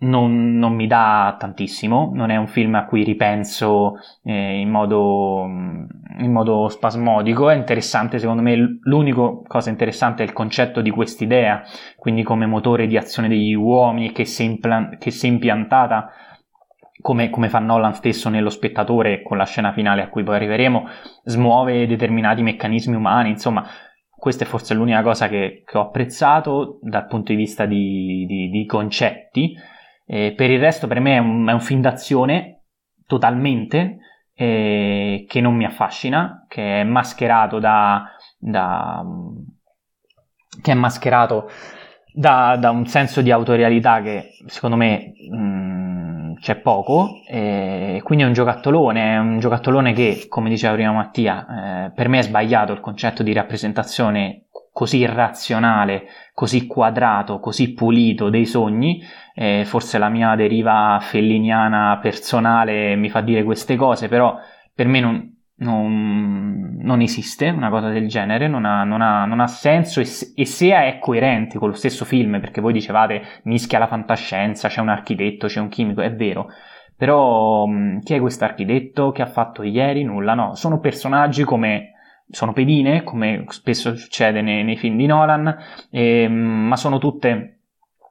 non, non, mi dà tantissimo, non è un film a cui ripenso eh, in, modo, in, modo, spasmodico, è interessante secondo me, l'unica cosa interessante è il concetto di quest'idea, quindi come motore di azione degli uomini che si, implan- che si è impiantata come, come, fa Nolan stesso nello spettatore con la scena finale a cui poi arriveremo, smuove determinati meccanismi umani, insomma questa è forse l'unica cosa che, che ho apprezzato dal punto di vista di, di, di concetti, eh, per il resto per me è un, è un film d'azione totalmente eh, che non mi affascina, che è mascherato da, da che è mascherato da, da, un senso di autorialità che secondo me mh, mm, c'è poco, e quindi è un giocattolone, è un giocattolone che, come diceva prima Mattia, eh, per me è sbagliato il concetto di rappresentazione così irrazionale, così quadrato, così pulito dei sogni, eh, forse la mia deriva felliniana personale mi fa dire queste cose, però per me non, non, non esiste una cosa del genere, non ha, non ha, ha senso e, e, se è coerente con lo stesso film, perché voi dicevate mischia la fantascienza, c'è un architetto, c'è un chimico, è vero, però chi è questo architetto? Che ha fatto ieri? Nulla, no, sono personaggi come sono pedine, come spesso succede nei, nei film di Nolan, eh, ma sono tutte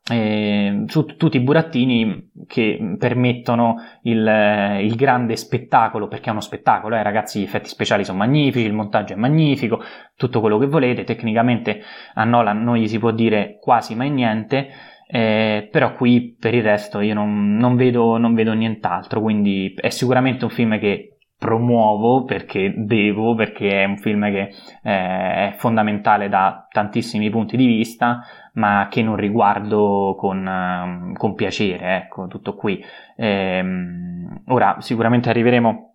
eh, su, tutti i burattini che permettono il, il, grande spettacolo, perché è uno spettacolo, eh, ragazzi, gli effetti speciali sono magnifici, il montaggio è magnifico, tutto quello che volete, tecnicamente a Nolan non gli si può dire quasi mai niente, eh, però qui per il resto io non, non, vedo, non vedo nient'altro, quindi è sicuramente un film che promuovo perché devo, perché è un film che eh, è fondamentale da tantissimi punti di vista, ma che non riguardo con, uh, con piacere, ecco, tutto qui. Ehm, ora sicuramente arriveremo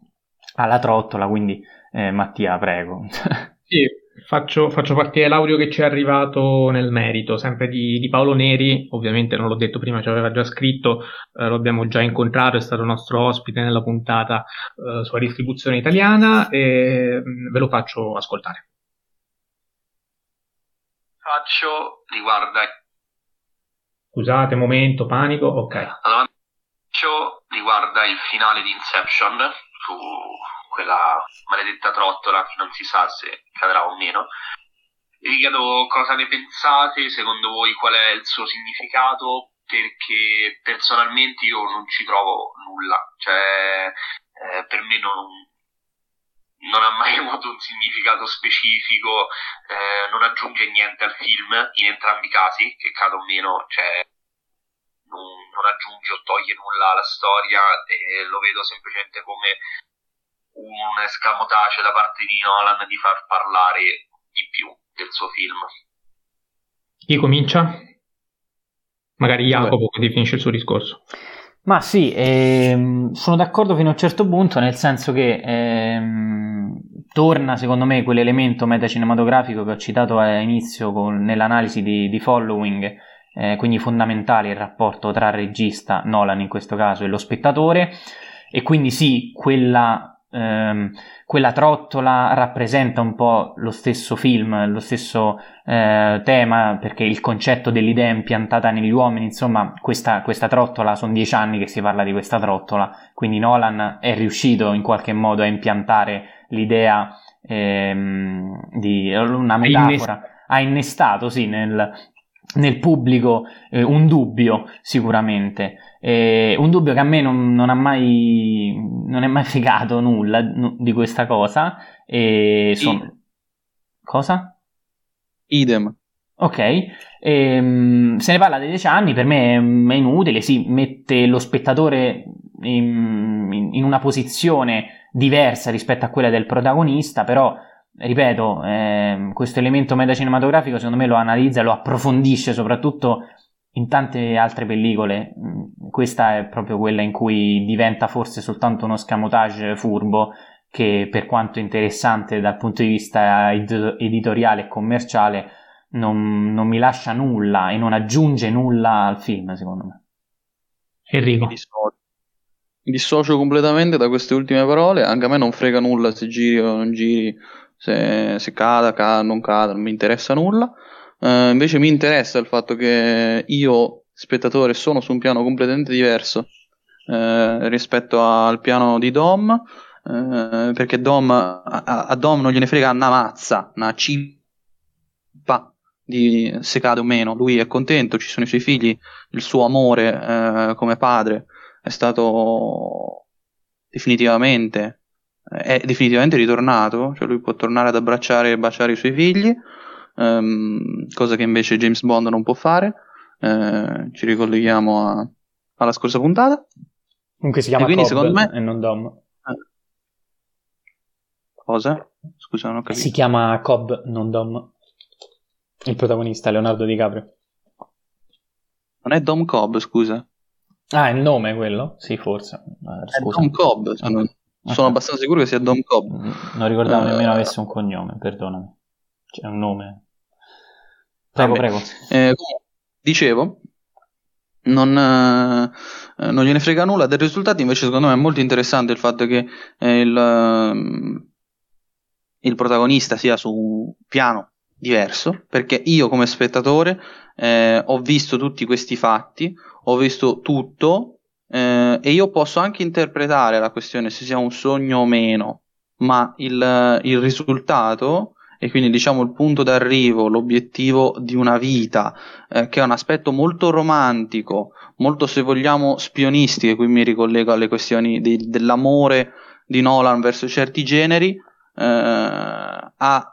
alla trottola, quindi eh, Mattia, prego. sì, Faccio, faccio, partire l'audio che ci è arrivato nel merito, sempre di, di, Paolo Neri, ovviamente non l'ho detto prima, ci aveva già scritto, eh, lo abbiamo già incontrato, è stato nostro ospite nella puntata eh, sulla distribuzione italiana e mh, mm, ve lo faccio ascoltare. Faccio riguarda... Scusate, momento, panico, ok. Allora, faccio riguarda il finale di Inception su quella maledetta trottola che non si sa se cadrà o meno. vi chiedo cosa ne pensate, secondo voi qual è il suo significato, perché personalmente io non ci trovo nulla, cioè eh, per me non, non, ha mai avuto un significato specifico, eh, non aggiunge niente al film in entrambi i casi, che cado o meno, cioè non, non aggiunge o toglie nulla alla storia e lo vedo semplicemente come un escamotage da parte di Nolan di far parlare di più del suo film. Chi comincia? Magari Jacopo così finisce il suo discorso. Ma sì, ehm, sono d'accordo fino a un certo punto, nel senso che ehm, torna secondo me quell'elemento metacinematografico che ho citato all'inizio con, nell'analisi di, di Following, eh, quindi fondamentale il rapporto tra il regista, Nolan in questo caso, e lo spettatore, e quindi sì, quella ehm, quella trottola rappresenta un po' lo stesso film, lo stesso eh, tema, perché il concetto dell'idea impiantata negli uomini, insomma, questa, questa trottola, sono dieci anni che si parla di questa trottola, quindi Nolan è riuscito in qualche modo a impiantare l'idea ehm, di una metafora, ha innestato, sì, nel, nel pubblico eh, un dubbio sicuramente eh, un dubbio che a me non, non, ha mai non è mai fregato nulla di questa cosa e sono... cosa? idem ok ehm, se ne parla dei dieci anni per me è inutile si mette lo spettatore in, in, una posizione diversa rispetto a quella del protagonista, però ripeto, eh, questo elemento metacinematografico secondo me lo analizza, lo approfondisce soprattutto in tante altre pellicole. Mm, questa è proprio quella in cui diventa forse soltanto uno scamotage furbo che per quanto interessante dal punto di vista ed- editoriale e commerciale non, non, mi lascia nulla e non aggiunge nulla al film secondo me. Enrico. Mi dissocio. mi dissocio completamente da queste ultime parole, anche a me non frega nulla se giri o non giri se, se cada, cada, non cada, non mi interessa nulla. Uh, invece mi interessa il fatto che io, spettatore, sono su un piano completamente diverso uh, rispetto al piano di Dom, uh, perché Dom, a, a, Dom non gliene frega una mazza, una cippa di se cade o meno. Lui è contento, ci sono i suoi figli, il suo amore come padre è stato definitivamente è definitivamente ritornato, cioè lui può tornare ad abbracciare e baciare i suoi figli, um, cosa che invece James Bond non può fare. Uh, ci ricolleghiamo a, alla scorsa puntata. Comunque si chiama Cobb secondo me... e non Dom. Eh. Cosa? Scusa, non ho capito. Si chiama Cobb, non Dom. Il protagonista, Leonardo DiCaprio. Non è Dom Cobb, scusa. Ah, è il nome quello? Sì, forse. Eh, è Dom Cobb, se non... Sono abbastanza sicuro che sia Dom Cobb. Non ricordavo uh, nemmeno avesse un cognome, perdonami. C'è un nome. Prego, prego. Eh, dicevo, non, eh, non, gliene frega nulla del risultato, invece secondo me è molto interessante il fatto che eh, il, eh, il, protagonista sia su un piano diverso, perché io come spettatore eh, ho visto tutti questi fatti, ho visto tutto eh, e io posso anche interpretare la questione se sia un sogno o meno, ma il, il risultato e quindi diciamo il punto d'arrivo, l'obiettivo di una vita, eh, che è un aspetto molto romantico, molto se vogliamo spionistico, e qui mi ricollego alle questioni di, dell'amore di Nolan verso certi generi, eh, ha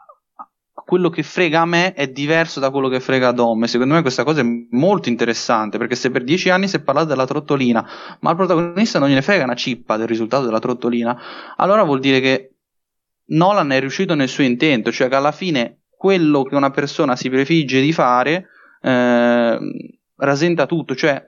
quello che frega a me è diverso da quello che frega a Dom. E secondo me questa cosa è molto interessante perché se per dieci anni si è parlato della trottolina, ma al protagonista non gliene frega una cippa del risultato della trottolina, allora vuol dire che Nolan è riuscito nel suo intento, cioè che alla fine quello che una persona si prefigge di fare eh, rasenta tutto, cioè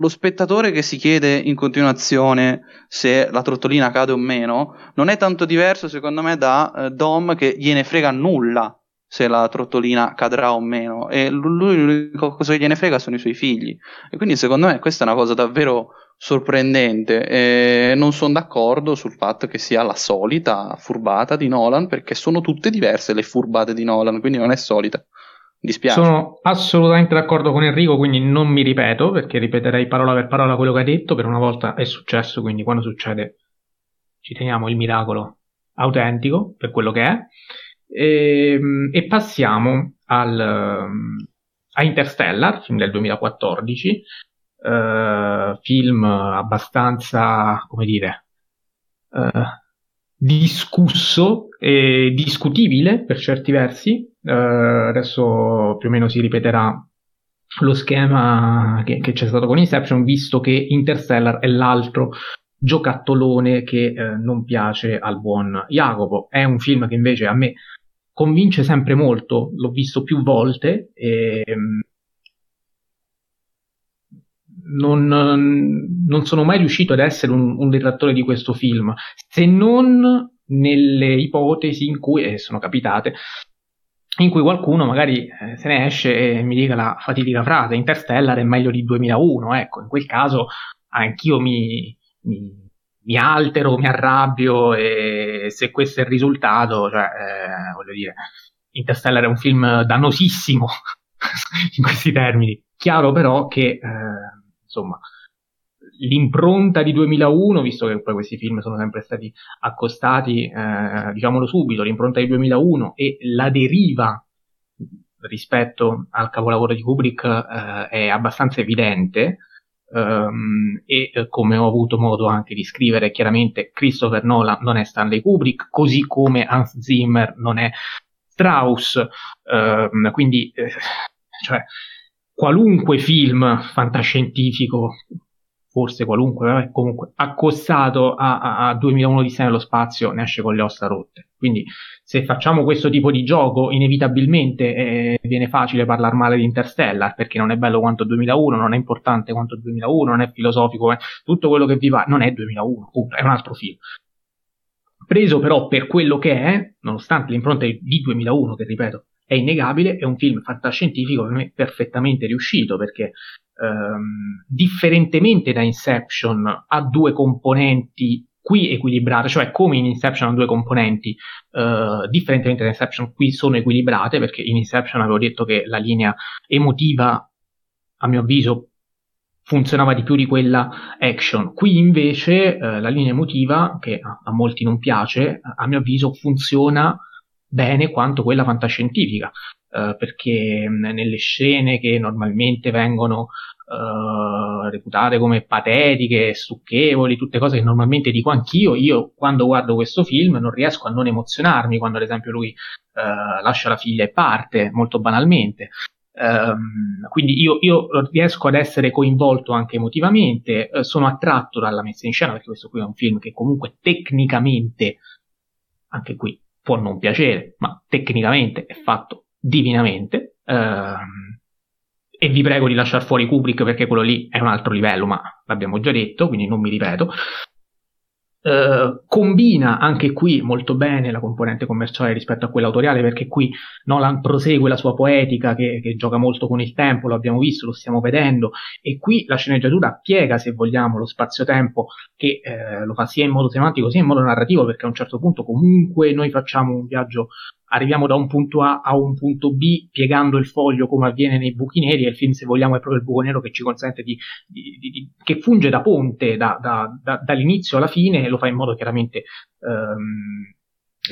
lo spettatore che si chiede in continuazione se la trottolina cade o meno non è tanto diverso secondo me da eh, Dom che gliene frega nulla se la trottolina cadrà o meno e lui l'unica cosa che gliene frega sono i suoi figli e quindi secondo me questa è una cosa davvero sorprendente e non sono d'accordo sul fatto che sia la solita furbata di Nolan perché sono tutte diverse le furbate di Nolan quindi non è solita Dispiace. Sono assolutamente d'accordo con Enrico, quindi non mi ripeto perché ripeterei parola per parola quello che hai detto. Per una volta è successo, quindi quando succede ci teniamo il miracolo autentico per quello che è. E, ehm, e passiamo al, a Interstellar, film del 2014, eh, film abbastanza, come dire, eh, discusso e discutibile per certi versi. Eh, adesso più o meno si ripeterà lo schema che, che, c'è stato con Inception, visto che Interstellar è l'altro giocattolone che eh, non piace al buon Jacopo. È un film che invece a me convince sempre molto, l'ho visto più volte e ehm, non, non, sono mai riuscito ad essere un, un, detrattore di questo film, se non nelle ipotesi in cui, e sono capitate, in cui qualcuno magari eh, se ne esce e mi dica la fatidica frase Interstellar è meglio di 2001, ecco, in quel caso anch'io mi, mi, mi altero, mi arrabbio e se questo è il risultato, cioè, eh, voglio dire, Interstellar è un film dannosissimo in questi termini. Chiaro però che, eh, insomma, l'impronta di 2001, visto che poi questi film sono sempre stati accostati, eh, diciamolo subito, l'impronta di 2001 e la deriva rispetto al capolavoro di Kubrick eh, è abbastanza evidente. Um, e eh, come ho avuto modo anche di scrivere chiaramente Christopher Nolan non è Stanley Kubrick così come Hans Zimmer non è Strauss. Uh, quindi eh, cioè, qualunque film fantascientifico forse qualunque, vabbè, comunque accostato a, a, a 2001 di nello spazio ne esce con le ossa rotte. Quindi se facciamo questo tipo di gioco, inevitabilmente eh, viene facile parlare male di Interstellar, perché non è bello quanto 2001, non è importante quanto 2001, non è filosofico, eh, tutto quello che vi va, non è 2001, punto, è un altro film. Preso però per quello che è, nonostante l'impronta di 2001, che ripeto, è innegabile, è un film fantascientifico per me perfettamente riuscito, perché ehm, differentemente da Inception ha due componenti qui equilibrate, cioè come in Inception ha due componenti, eh, differentemente da Inception qui sono equilibrate, perché in Inception avevo detto che la linea emotiva, a mio avviso, funzionava di più di quella action. Qui invece eh, la linea emotiva, che a, a, molti non piace, a mio avviso funziona bene quanto quella fantascientifica, eh, perché nelle scene che normalmente vengono uh, reputate come patetiche, stucchevoli, tutte cose che normalmente dico anch'io, io quando guardo questo film non riesco a non emozionarmi quando ad esempio lui uh, lascia la figlia e parte, molto banalmente. Um, quindi io, io, riesco ad essere coinvolto anche emotivamente, uh, sono attratto dalla messa in scena perché questo qui è un film che comunque tecnicamente, anche qui può non piacere, ma tecnicamente è fatto divinamente. Uh, e vi prego di lasciare fuori Kubrick perché quello lì è un altro livello, ma l'abbiamo già detto, quindi non mi ripeto. Uh, combina anche qui molto bene la componente commerciale rispetto a quella autoriale perché qui Nolan prosegue la sua poetica che, che, gioca molto con il tempo, lo abbiamo visto, lo stiamo vedendo e qui la sceneggiatura piega se vogliamo lo spazio-tempo che eh, lo fa sia in modo tematico sia in modo narrativo perché a un certo punto comunque noi facciamo un viaggio arriviamo da un punto A a un punto B piegando il foglio come avviene nei buchi neri e il film se vogliamo è proprio il buco nero che ci consente di, di, di, di che funge da ponte da, da, da, dall'inizio alla fine e lo fa in modo chiaramente ehm,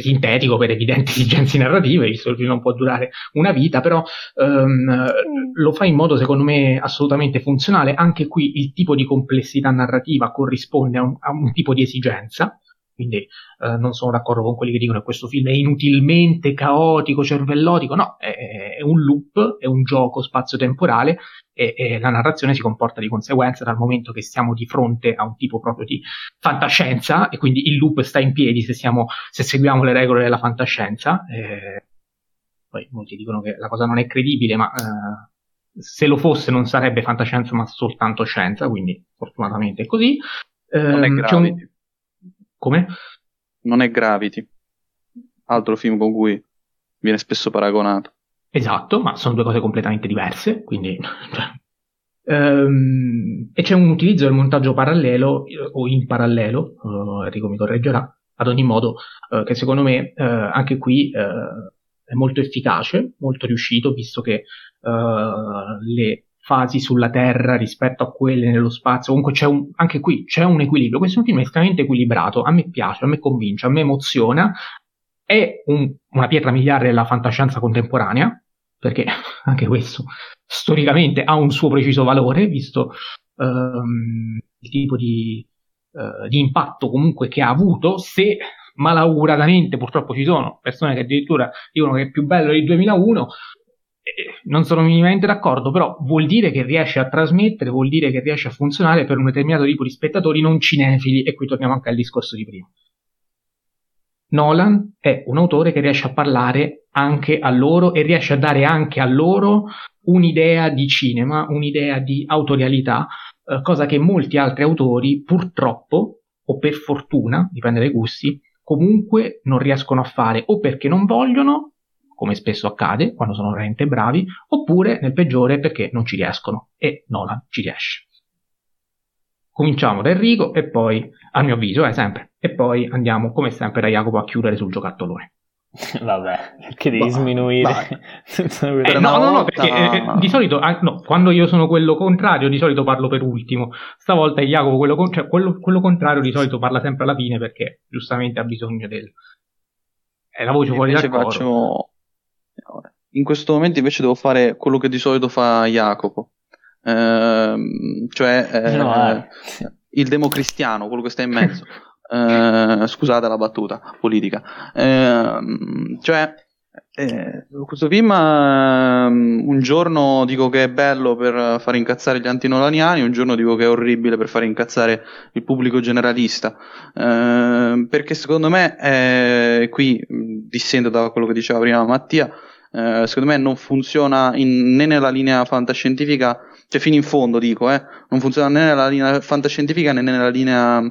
sintetico per evidenti esigenze narrative, visto che il film non può durare una vita, però ehm, lo fa in modo secondo me assolutamente funzionale. Anche qui il tipo di complessità narrativa corrisponde a un, a un tipo di esigenza, quindi eh, non sono d'accordo con quelli che dicono che questo film è inutilmente caotico, cervellotico, no, è, è un loop, è un gioco spazio-temporale e, e, la narrazione si comporta di conseguenza dal momento che siamo di fronte a un tipo proprio di fantascienza e quindi il loop sta in piedi se, siamo, se seguiamo le regole della fantascienza. Eh, poi molti dicono che la cosa non è credibile, ma eh, se lo fosse non sarebbe fantascienza ma soltanto scienza, quindi fortunatamente è così. non è ehm. Come? Non è Gravity, altro film con cui viene spesso paragonato. Esatto, ma sono due cose completamente diverse, quindi... um, e c'è un utilizzo del montaggio parallelo o in parallelo, uh, Enrico mi correggerà, ad ogni modo, uh, che secondo me uh, anche qui è molto efficace, molto riuscito, visto che le fasi sulla Terra rispetto a quelle nello spazio. Comunque c'è un, anche qui c'è un equilibrio. Questo è un film estremamente equilibrato. A me piace, a me convince, a me emoziona. È un, una pietra miliare della fantascienza contemporanea, perché anche questo storicamente ha un suo preciso valore, visto um, il tipo di, uh, di impatto comunque che ha avuto, se malauguratamente purtroppo ci sono persone che addirittura dicono che è più bello del 2001 non sono minimamente d'accordo, però vuol dire che riesce a trasmettere, vuol dire che riesce a funzionare per un determinato tipo di spettatori non cinefili, e qui torniamo anche al discorso di prima. Nolan è un autore che riesce a parlare anche a loro e riesce a dare anche a loro un'idea di cinema, un'idea di autorialità, eh, cosa che molti altri autori purtroppo, o per fortuna, dipende dai gusti, comunque non riescono a fare o perché non vogliono come spesso accade quando sono veramente bravi, oppure nel peggiore perché non ci riescono e Nolan ci riesce. Cominciamo da Enrico e poi, a mio avviso, è eh, sempre, e poi andiamo come sempre da Jacopo a chiudere sul giocattolone. Vabbè, perché devi sminuire. eh, no, no, no, perché eh, di solito, ah, no, quando io sono quello contrario, di solito parlo per ultimo. Stavolta è Jacopo quello, con- cioè, quello, quello contrario, di solito parla sempre alla fine perché giustamente ha bisogno del. È la voce fuori dal coro. In questo momento invece devo fare quello che di solito fa Jacopo, ehm, cioè eh, no, eh. il democristiano, quello che sta in mezzo. Eh, scusate la battuta politica. Ehm, cioè, eh, questo film um, un giorno dico che è bello per far incazzare gli antinolaniani, un giorno dico che è orribile per far incazzare il pubblico generalista. Uh, perché secondo me, eh, qui dissento da quello che diceva prima Mattia, eh, secondo me non funziona in, né nella linea fantascientifica, cioè fino in fondo dico, eh, non funziona né nella linea fantascientifica né nella linea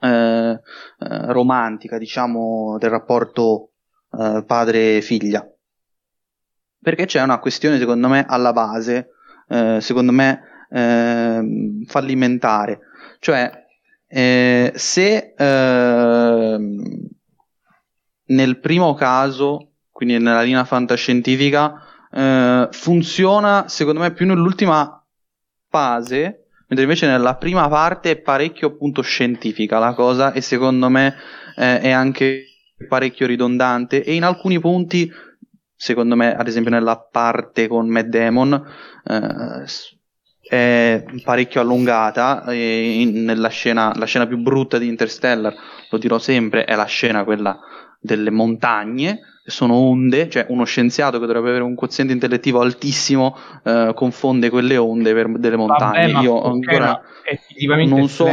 eh, eh romantica, diciamo, del rapporto eh, padre-figlia. Perché c'è una questione, secondo me, alla base, eh, secondo me, ehm, fallimentare. Cioè, se ehm, nel primo caso quindi nella linea fantascientifica, eh, funziona secondo me più nell'ultima fase, mentre invece nella prima parte è parecchio appunto scientifica la cosa e secondo me eh, è anche parecchio ridondante. E in alcuni punti, secondo me, ad esempio nella parte con Matt Damon, eh, è parecchio allungata e in, nella scena, la scena più brutta di Interstellar, lo dirò sempre, è la scena quella delle montagne sono onde, cioè uno scienziato che dovrebbe avere un quoziente intellettivo altissimo eh, confonde quelle onde per delle montagne. Vabbè, Io ancora non so.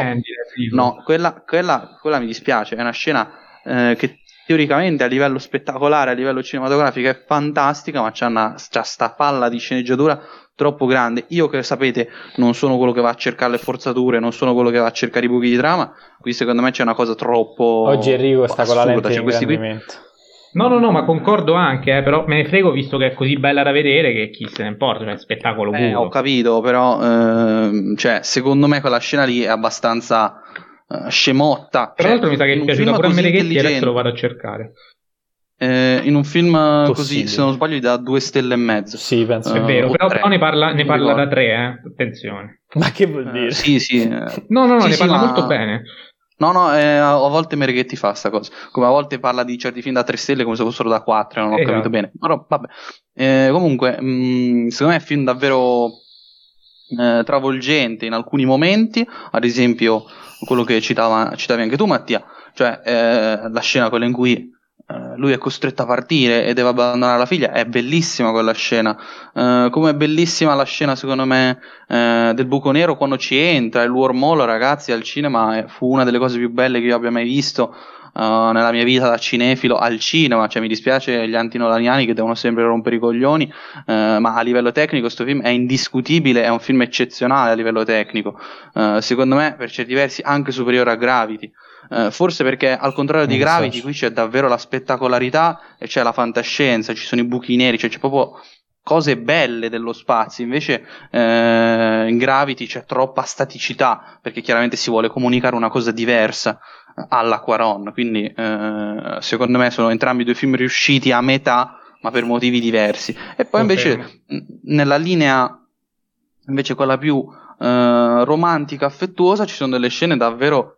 No, quella, quella, quella, mi dispiace, è una scena eh, che teoricamente a livello spettacolare, a livello cinematografico è fantastica, ma c'ha, una, c'ha sta palla di sceneggiatura troppo grande. Io che sapete non sono quello che va a cercare le forzature, non sono quello che va a cercare i buchi di trama, qui secondo me c'è una cosa troppo Oggi Enrico sta con la lente cioè, No, no, no, ma concordo anche, eh, però me ne frego visto che è così bella da vedere che chi se ne importa, cioè spettacolo puro. Eh, ho capito, però ehm, cioè, secondo me quella scena lì è abbastanza uh, scemotta. Tra cioè, l'altro mi sa che è piaciuta pure a Meneghetti e adesso lo vado a cercare. Eh, in un film Possibile. così, se non sbaglio, gli dà due stelle e mezzo. Sì, penso. Uh, è vero, però, però, ne parla, ne parla da tre, eh? attenzione. Ma che vuol dire? Uh, sì, sì. no, no, no, sì, ne sì, parla ma... molto bene. No, no, eh, a volte Mereghetti fa sta cosa. Come a volte parla di certi film da 3 stelle come se fossero da 4, non ho esatto. capito bene. Però, vabbè. Eh, comunque, mh, mm, secondo me è un film davvero eh, travolgente in alcuni momenti, ad esempio quello che citava, citavi anche tu Mattia, cioè eh, la scena quella in cui Uh, lui è costretto a partire e deve abbandonare la figlia. È bellissima quella scena. Uh, come è bellissima la scena, secondo me, uh, del buco nero quando ci entra. Il wormhole, ragazzi, al cinema fu una delle cose più belle che io abbia mai visto. nella mia vita da cinefilo al cinema, cioè mi dispiace gli antinolaniani che devono sempre rompere i coglioni, ma a livello tecnico questo film è indiscutibile, è un film eccezionale a livello tecnico, secondo me per certi versi anche superiore a Gravity. Eh, forse perché al contrario di Gravity qui c'è davvero la spettacolarità e c'è la fantascienza, ci sono i buchi neri, cioè c'è proprio cose belle dello spazio, invece eh, in Gravity c'è troppa staticità perché chiaramente si vuole comunicare una cosa diversa alla Quaron, quindi eh, secondo me sono entrambi due film riusciti a metà ma per motivi diversi. E poi invece nella linea invece quella più eh, romantica, affettuosa, ci sono delle scene davvero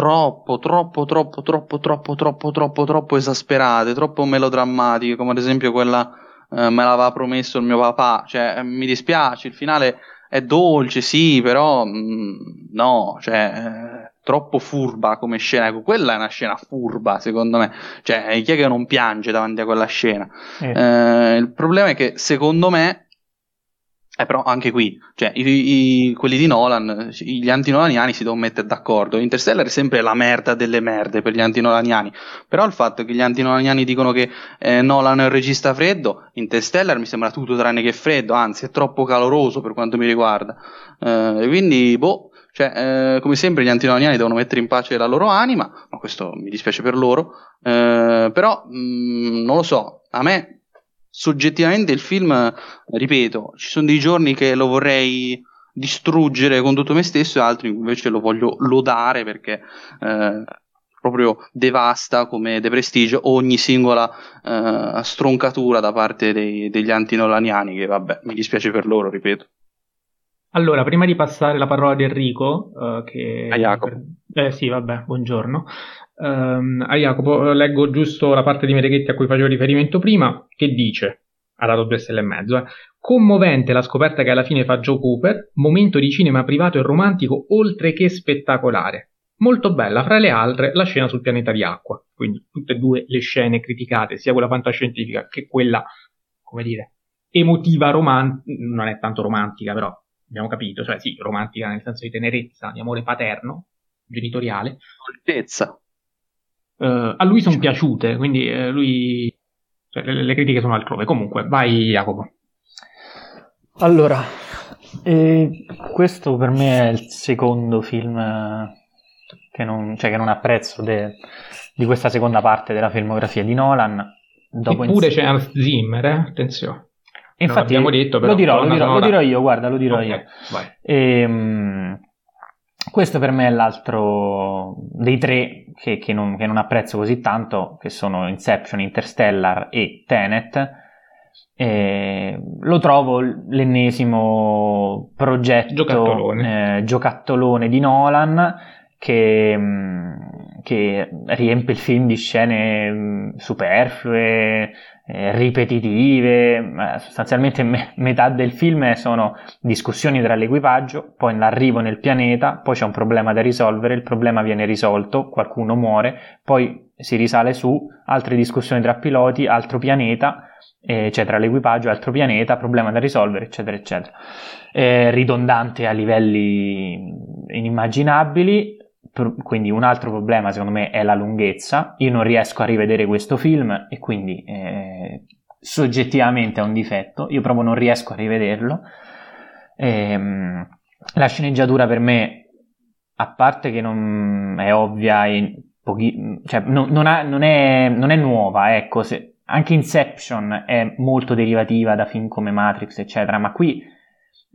troppo, troppo, troppo, troppo, troppo, troppo, troppo, troppo esasperate, troppo melodrammatiche, come ad esempio quella eh, me l'aveva promesso il mio papà, cioè eh, mi dispiace, il finale è dolce, sì, però mh, mm, no, cioè eh, troppo furba come scena, ecco, quella è una scena furba secondo me, cioè chi è che non piange davanti a quella scena? Eh. Eh, il problema è che secondo me eh, però anche qui, cioè, i, i, quelli di Nolan, gli antinolaniani si devono mettere d'accordo. Interstellar è sempre la merda delle merde per gli antinolaniani. Però il fatto che gli antinolaniani dicono che eh, Nolan è un regista freddo, Interstellar mi sembra tutto tranne che freddo, anzi è troppo caloroso per quanto mi riguarda. Eh, quindi, boh, cioè, eh, come sempre gli antinolaniani devono mettere in pace la loro anima, ma questo mi dispiace per loro. Eh, però, mh, mm, non lo so, a me soggettivamente il film, ripeto, ci sono dei giorni che lo vorrei distruggere con tutto me stesso e altri invece lo voglio lodare perché eh, proprio devasta come The Prestige ogni singola eh, stroncatura da parte dei, degli antinolaniani che vabbè mi dispiace per loro ripeto allora, prima di passare la parola ad Enrico, uh, che... A Jacopo. Eh sì, vabbè, buongiorno. Um, a Jacopo, leggo giusto la parte di Mereghetti a cui facevo riferimento prima, che dice, ha dato due stelle e mezzo, eh, commovente la scoperta che alla fine fa Joe Cooper, momento di cinema privato e romantico oltre che spettacolare. molto bella, fra le altre, la scena sul pianeta di acqua. Quindi tutte e due le scene criticate, sia quella fantascientifica che quella, come dire, emotiva, romantica, non è tanto romantica però, abbiamo capito, cioè sì, romantica nel senso di tenerezza, di amore paterno, genitoriale. Dolcezza. Uh, a lui sono piaciute, quindi uh, lui... Cioè, le, le, critiche sono altrove. Comunque, vai Jacopo. Allora, eh, questo per me è il secondo film che non, cioè, che non apprezzo de, di questa seconda parte della filmografia di Nolan. Dopo Eppure ins- c'è Hans Zimmer, eh? attenzione. Infatti, detto, però, lo, dirò, lo, dirò, lo dirò, io, guarda, lo dirò okay, io. E, um, questo per me è l'altro dei tre che, che, non, che, non, apprezzo così tanto, che sono Inception, Interstellar e Tenet. E lo trovo l'ennesimo progetto giocattolone, eh, giocattolone di Nolan che, mm, che, riempie il film di scene mm, superflue, eh, ripetitive, sostanzialmente me- metà del film sono discussioni tra l'equipaggio, poi l'arrivo nel pianeta, poi c'è un problema da risolvere, il problema viene risolto, qualcuno muore, poi si risale su, altre discussioni tra piloti, altro pianeta, eh, cioè tra l'equipaggio altro pianeta, problema da risolvere, eccetera, eccetera. Eh, ridondante a livelli inimmaginabili, quindi un altro problema secondo me è la lunghezza. Io non riesco a rivedere questo film e quindi eh, soggettivamente è un difetto. Io proprio non riesco a rivederlo. Ehm, la sceneggiatura per me, a parte che non è ovvia, pochi, cioè non, non, ha, non, è, non, è, nuova, ecco, se, anche Inception è molto derivativa da film come Matrix, eccetera, ma qui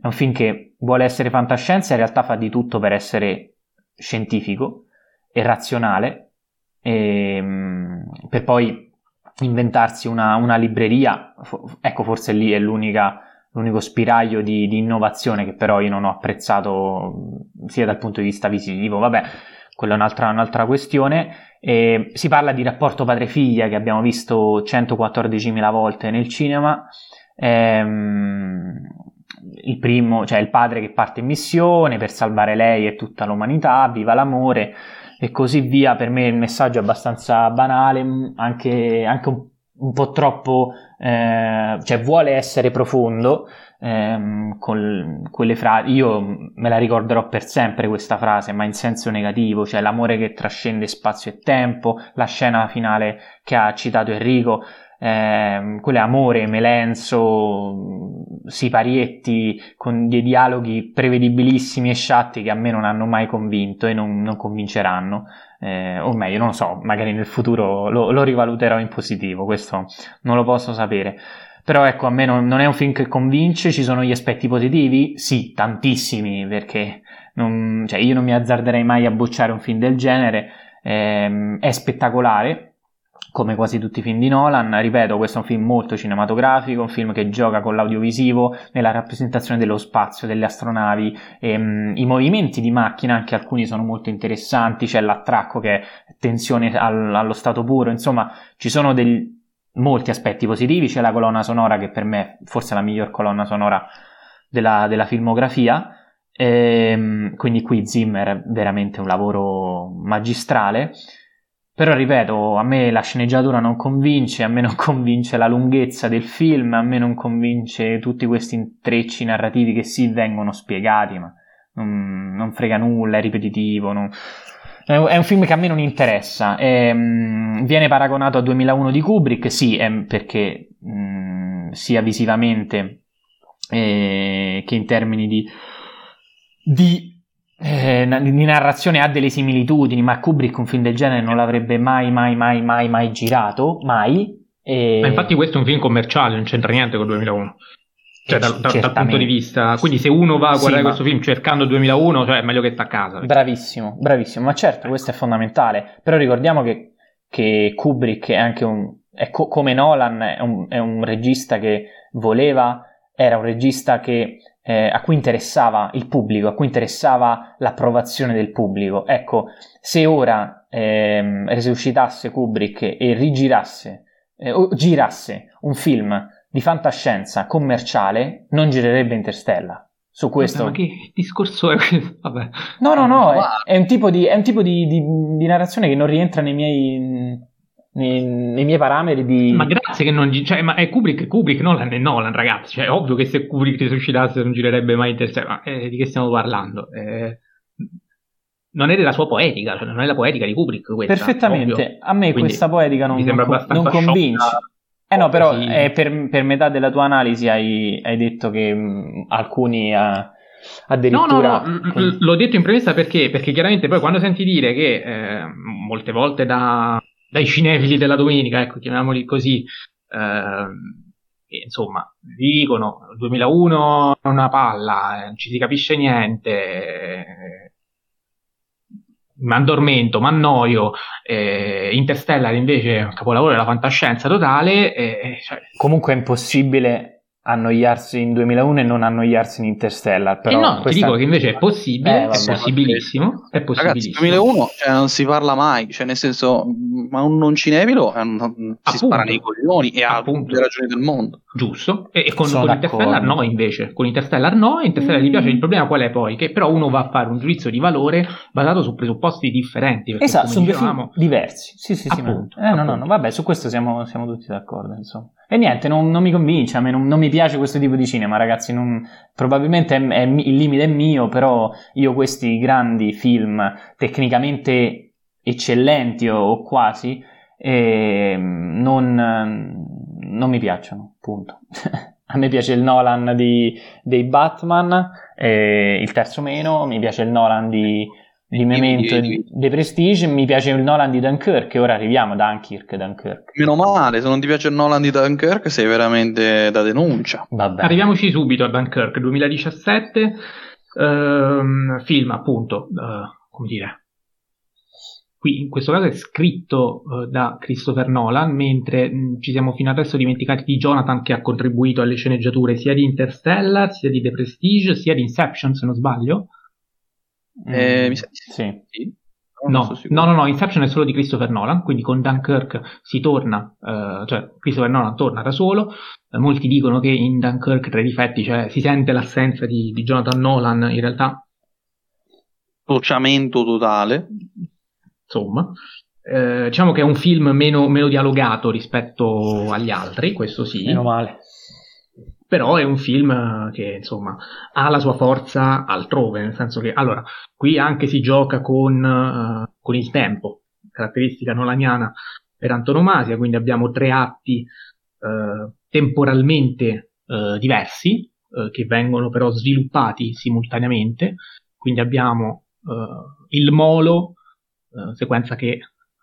è un film che vuole essere fantascienza e in realtà fa di tutto per essere scientifico e razionale e, ehm, per poi inventarsi una, una libreria, ecco forse lì è l'unico spiraglio di, di, innovazione che però io non ho apprezzato sia dal punto di vista visivo, vabbè, quella è un'altra, un'altra questione. E si parla di rapporto padre-figlia che abbiamo visto 114.000 volte nel cinema. Ehm, il primo, cioè il padre che parte in missione per salvare lei e tutta l'umanità, viva l'amore e così via. Per me il messaggio è abbastanza banale, anche, anche un, un, po' troppo, eh, cioè vuole essere profondo. Ehm, con quelle frasi, io me la ricorderò per sempre questa frase, ma in senso negativo, cioè l'amore che trascende spazio e tempo, la scena finale che ha citato Enrico, eh, quelle amore, melenzo, siparietti con dei dialoghi prevedibilissimi e sciatti che a me non hanno mai convinto e non, non convinceranno. Eh, o meglio, non lo so, magari nel futuro lo, lo, rivaluterò in positivo, questo non lo posso sapere. Però ecco, a me non, non, è un film che convince, ci sono gli aspetti positivi? Sì, tantissimi, perché non, cioè io non mi azzarderei mai a bocciare un film del genere, eh, è spettacolare, come quasi tutti i film di Nolan. Ripeto, questo è un film molto cinematografico, un film che gioca con l'audiovisivo nella rappresentazione dello spazio, delle astronavi, e, um, i movimenti di macchina, anche alcuni sono molto interessanti, c'è l'attracco che è tensione al, allo stato puro, insomma ci sono degli, molti aspetti positivi, c'è la colonna sonora che per me forse è la miglior colonna sonora della, della filmografia. E, ehm, quindi qui Zimmer è veramente un lavoro magistrale. Però ripeto, a me la sceneggiatura non convince, a me non convince la lunghezza del film, a me non convince tutti questi intrecci narrativi che sì vengono spiegati, ma non, non frega nulla, è ripetitivo. Non... È un film che a me non interessa. È, mm, viene paragonato a 2001 di Kubrick, sì, perché mh, mm, sia visivamente eh, che in termini di, di eh, di narrazione ha delle similitudini, ma Kubrick un film del genere non l'avrebbe mai, mai, mai, mai, mai girato, mai. E... Ma infatti questo è un film commerciale, non c'entra niente con 2001. Cioè, dal, dal, dal, punto di vista, quindi se uno va a guardare sì, questo film cercando 2001, cioè è meglio che sta a casa. Bravissimo, bravissimo, ma certo, questo è fondamentale. Però ricordiamo che, che Kubrick è anche un, è co- come Nolan, è un, è un regista che voleva, era un regista che eh, a cui interessava il pubblico, a cui interessava l'approvazione del pubblico. Ecco, se ora ehm, resuscitasse Kubrick e rigirasse eh, o girasse un film di fantascienza commerciale, non girerebbe Interstellar. su questo. Vabbè, ma che discorso è questo? Vabbè. No, no, no, è, è, un tipo, di, è un tipo di, di, di, narrazione che non rientra nei miei, nei, nei miei parametri di... Ma grazie che non... Cioè, ma è Kubrick, Kubrick, Nolan è Nolan, ragazzi. Cioè, è ovvio che se Kubrick risuscitasse non girerebbe mai Interstellar. Ma eh, di che stiamo parlando? Eh, non è della sua poetica, cioè non è la poetica di Kubrick questa. Perfettamente. Ovvio. A me Quindi questa poetica non, mi sembra non, abbastanza non convince. sciocca. Eh no, però eh, per, per metà della tua analisi hai, hai detto che mh, alcuni ah, No, no, no, l'ho detto in premessa perché, perché chiaramente poi quando senti dire che eh, molte volte da- dai cinefili della domenica, ecco, chiamiamoli così, che, insomma, dicono 2001 è una palla, eh, non ci si capisce niente, eh, mi addormento, mi annoio, eh, Interstellar invece è un capolavoro della fantascienza totale, eh, cioè, Comunque è impossibile annoiarsi in 2001 e non annoiarsi in Interstellar. Però e no, ti dico che invece è possibile, Eh, è possibilissimo, è Ragazzi, possibilissimo. 2001 cioè, non si parla mai, cioè nel senso, ma un non cinevilo è un- si Appunto. spara nei coglioni e ha Appunto. tutte le ragioni del mondo. Giusto, e, e con, con Interstellar no invece, con Interstellar no, e Interstellar gli piace, il problema qual è poi? Che però uno va a fare un giudizio di valore basato su presupposti differenti, perché Esatto, due dicevamo, diversi. Sì, sì, sì. ma- Appunto, eh, no, no, no, vabbè, su questo siamo, siamo tutti d'accordo, insomma. E niente, non, non mi convince, a me non, non mi piace questo tipo di cinema, ragazzi. non- probabilmente è- è il limite è mio, però io questi grandi film tecnicamente eccellenti o, o quasi eh, non, non mi piacciono, punto. A me piace il Nolan di, dei Batman, eh, il terzo meno, mi piace il Nolan di, di Memento e di- di Prestige, mi piace il Nolan di Dunkirk, e ora arriviamo a Dunkirk, Dunkirk. Meno male, se non ti piace il Nolan di Dunkirk sei veramente da denuncia. Vabbè. Arriviamoci subito a Dunkirk 2017, ehm, film appunto, eh, come dire, qui in questo caso è scritto eh, da Christopher Nolan, mentre mh, ci siamo fino adesso dimenticati di Jonathan che ha contribuito alle sceneggiature sia di Interstellar, sia di The Prestige, sia di Inception se non sbaglio. Eh, Mm, mi sa di sì. sì. No, no, no, no, Inception è solo di Christopher Nolan, quindi con Dunkirk si torna, eh, cioè Christopher Nolan torna da solo. Eh, molti dicono che in Dunkirk tra i difetti, cioè si sente l'assenza di, di Jonathan Nolan, in realtà, Bocciamento totale. Insomma. Eh, diciamo che è un film meno, meno dialogato rispetto agli altri, questo sì. Meno male. però è un film che insomma ha la sua forza altrove, nel senso che allora qui anche si gioca con, eh, con il tempo, caratteristica nolaniana per antonomasia, quindi abbiamo tre atti eh, temporalmente eh, diversi che vengono però sviluppati simultaneamente, quindi abbiamo il molo, eh, sequenza che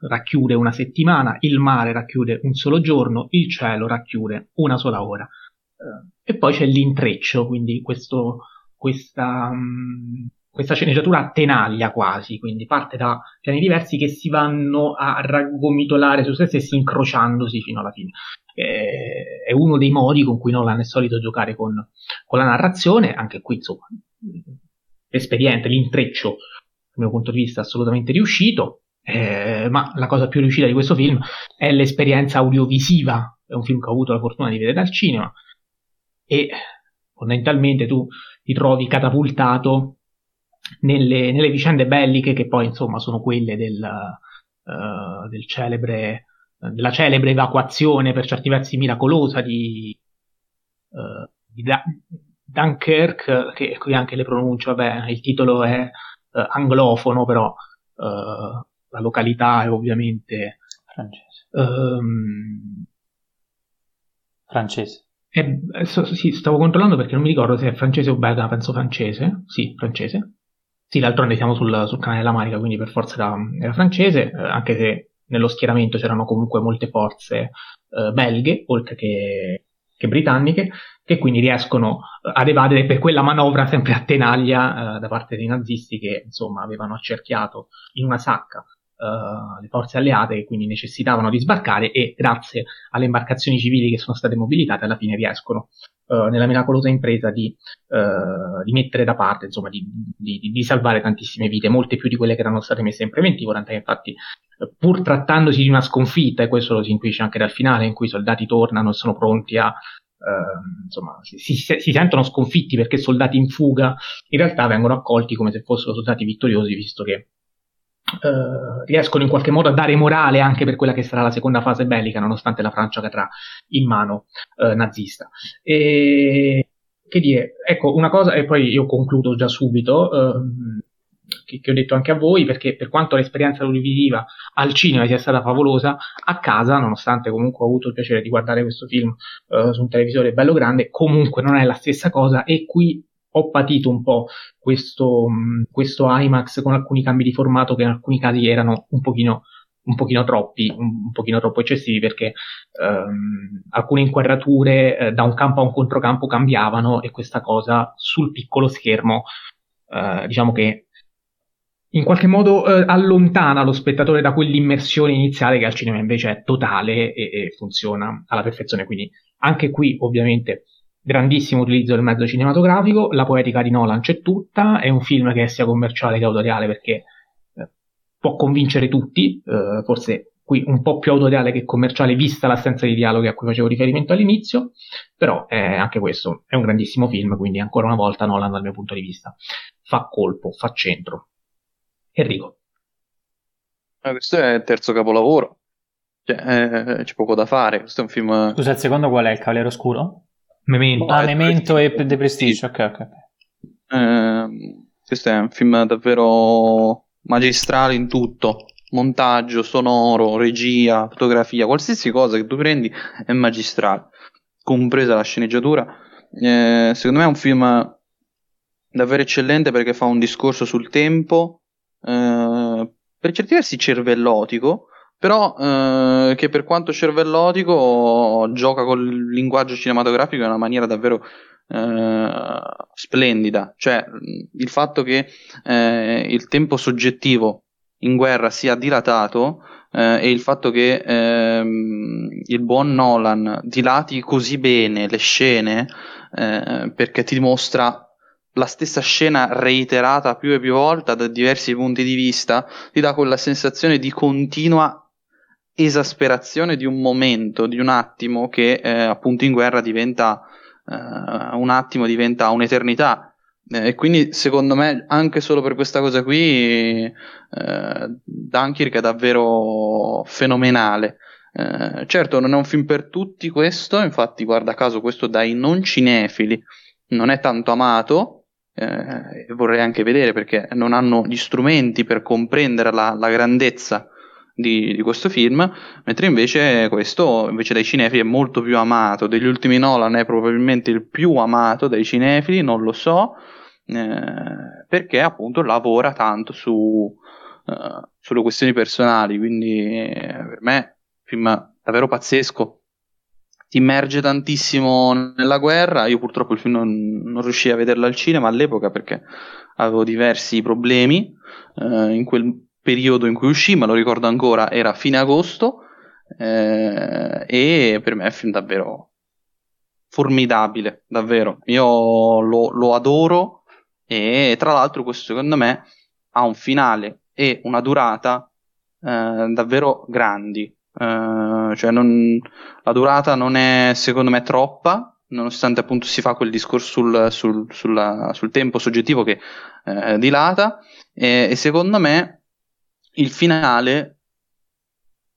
racchiude una settimana, il mare racchiude un solo giorno, il cielo racchiude una sola ora. Eh, e poi c'è l'intreccio, quindi questo, questa, mh, questa sceneggiatura a tenaglia quasi, quindi parte da piani diversi che si vanno a raggomitolare su se stessi incrociandosi fino alla fine. Eh, è uno dei modi con cui Nolan è solito giocare con, con la narrazione, anche qui insomma, l'espediente, l'intreccio, dal mio punto di vista, assolutamente riuscito. Eh, ma la cosa più riuscita di questo film è l'esperienza audiovisiva. È un film che ho avuto la fortuna di vedere al cinema e fondamentalmente tu ti trovi catapultato nelle, nelle vicende belliche che poi insomma sono quelle del, eh, del celebre, della celebre evacuazione per certi versi miracolosa di, eh, di Da- Dunkirk, che qui anche le pronuncio, vabbè, il titolo è eh, anglofono, però eh, la località è ovviamente Francese. ehm, Francese. è- so- sì, stavo controllando perché non mi ricordo se è francese o belga, penso francese. Sì, francese. Sì, d'altronde siamo sul, sul canale della Manica, quindi per forza era, era francese, eh, anche se nello schieramento c'erano comunque molte forze eh, belghe, oltre che, che britanniche, che quindi riescono eh, ad evadere per quella manovra sempre a tenaglia eh, da parte dei nazisti che insomma avevano accerchiato in una sacca eh, le forze alleate che quindi necessitavano di sbarcare e grazie alle imbarcazioni civili che sono state mobilitate alla fine riescono eh, nella miracolosa impresa di, eh, di mettere da parte, insomma, di, di- di salvare tantissime vite, molte più di quelle che erano state messe in preventivo, tant'è che infatti pur trattandosi di una sconfitta, e questo lo si intuisce anche dal finale, in cui i soldati tornano e sono pronti a Uh, insomma, si, si, si, sentono sconfitti perché soldati in fuga in realtà vengono accolti come se fossero soldati vittoriosi, visto che uh, riescono in qualche modo a dare morale anche per quella che sarà la seconda fase bellica, nonostante la Francia cadrà in mano uh, nazista. E che dire, ecco una cosa, e poi io concludo già subito. Ehm, che, ho detto anche a voi, perché per quanto l'esperienza audiovisiva al cinema sia stata favolosa, a casa, nonostante comunque ho avuto il piacere di guardare questo film uh, su un televisore bello grande, comunque non è la stessa cosa e qui ho patito un po' questo, questo IMAX con alcuni cambi di formato che in alcuni casi erano un pochino un pochino troppi, un, pochino troppo eccessivi perché um, alcune inquadrature eh, da un campo a un controcampo cambiavano e questa cosa sul piccolo schermo uh, diciamo che in qualche modo eh, allontana lo spettatore da quell'immersione iniziale che al cinema invece è totale e, e, funziona alla perfezione. Quindi anche qui ovviamente grandissimo utilizzo del mezzo cinematografico, la poetica di Nolan c'è tutta, è un film che è sia commerciale che autoriale perché eh, può convincere tutti, eh, forse qui un po' più autoriale che commerciale vista l'assenza di dialoghi a cui facevo riferimento all'inizio, però eh, anche questo è un grandissimo film, quindi ancora una volta Nolan dal mio punto di vista fa colpo, fa centro. Enrico. Ah, questo è il terzo capolavoro. Cioè, eh, c'è poco da fare. Questo è un film. Scusa, il secondo qual è? Il Cavaliere Oscuro? Memento. Ah, Memento e The Prestige. Ok, ok. Eh, questo è un film davvero magistrale in tutto. Montaggio, sonoro, regia, fotografia, qualsiasi cosa che tu prendi è magistrale, compresa la sceneggiatura. Eh, secondo me è un film davvero eccellente perché fa un discorso sul tempo, eh, per certi versi cervellotico, però eh, che per quanto cervellotico gioca col linguaggio cinematografico in una maniera davvero eh, splendida. Cioè, il fatto che eh, il tempo soggettivo in guerra sia dilatato eh, e il fatto che ehm, il buon Nolan dilati così bene le scene eh, perché ti dimostra la stessa scena reiterata più e più volte da diversi punti di vista ti dà quella sensazione di continua esasperazione di un momento, di un attimo che eh, appunto in guerra diventa eh, un attimo, diventa un'eternità. Eh, e quindi secondo me anche solo per questa cosa qui eh, Dunkirk è davvero fenomenale. Eh, certo non è un film per tutti questo, infatti guarda caso questo dai non cinefili non è tanto amato, eh, vorrei anche vedere perché non hanno gli strumenti per comprendere la, la grandezza di, di, questo film, mentre invece questo invece dai cinefili è molto più amato. Degli ultimi Nolan è probabilmente il più amato dai cinefili, non lo so, eh, perché appunto lavora tanto su, uh, sulle questioni personali, quindi eh, per me è un film davvero pazzesco ti immerge tantissimo nella guerra. Io purtroppo il film non, non riuscii a vederlo al cinema all'epoca perché avevo diversi problemi eh, in quel periodo in cui uscì, ma lo ricordo ancora, era fine agosto eh, e per me è un film davvero formidabile, davvero. Io lo, lo adoro e tra l'altro questo secondo me ha un finale e una durata eh, davvero grandi. Uh, cioè non, la durata non è secondo me troppa, nonostante appunto si fa quel discorso sul, sul, sulla, sul tempo soggettivo che eh, dilata, e, e, secondo me il finale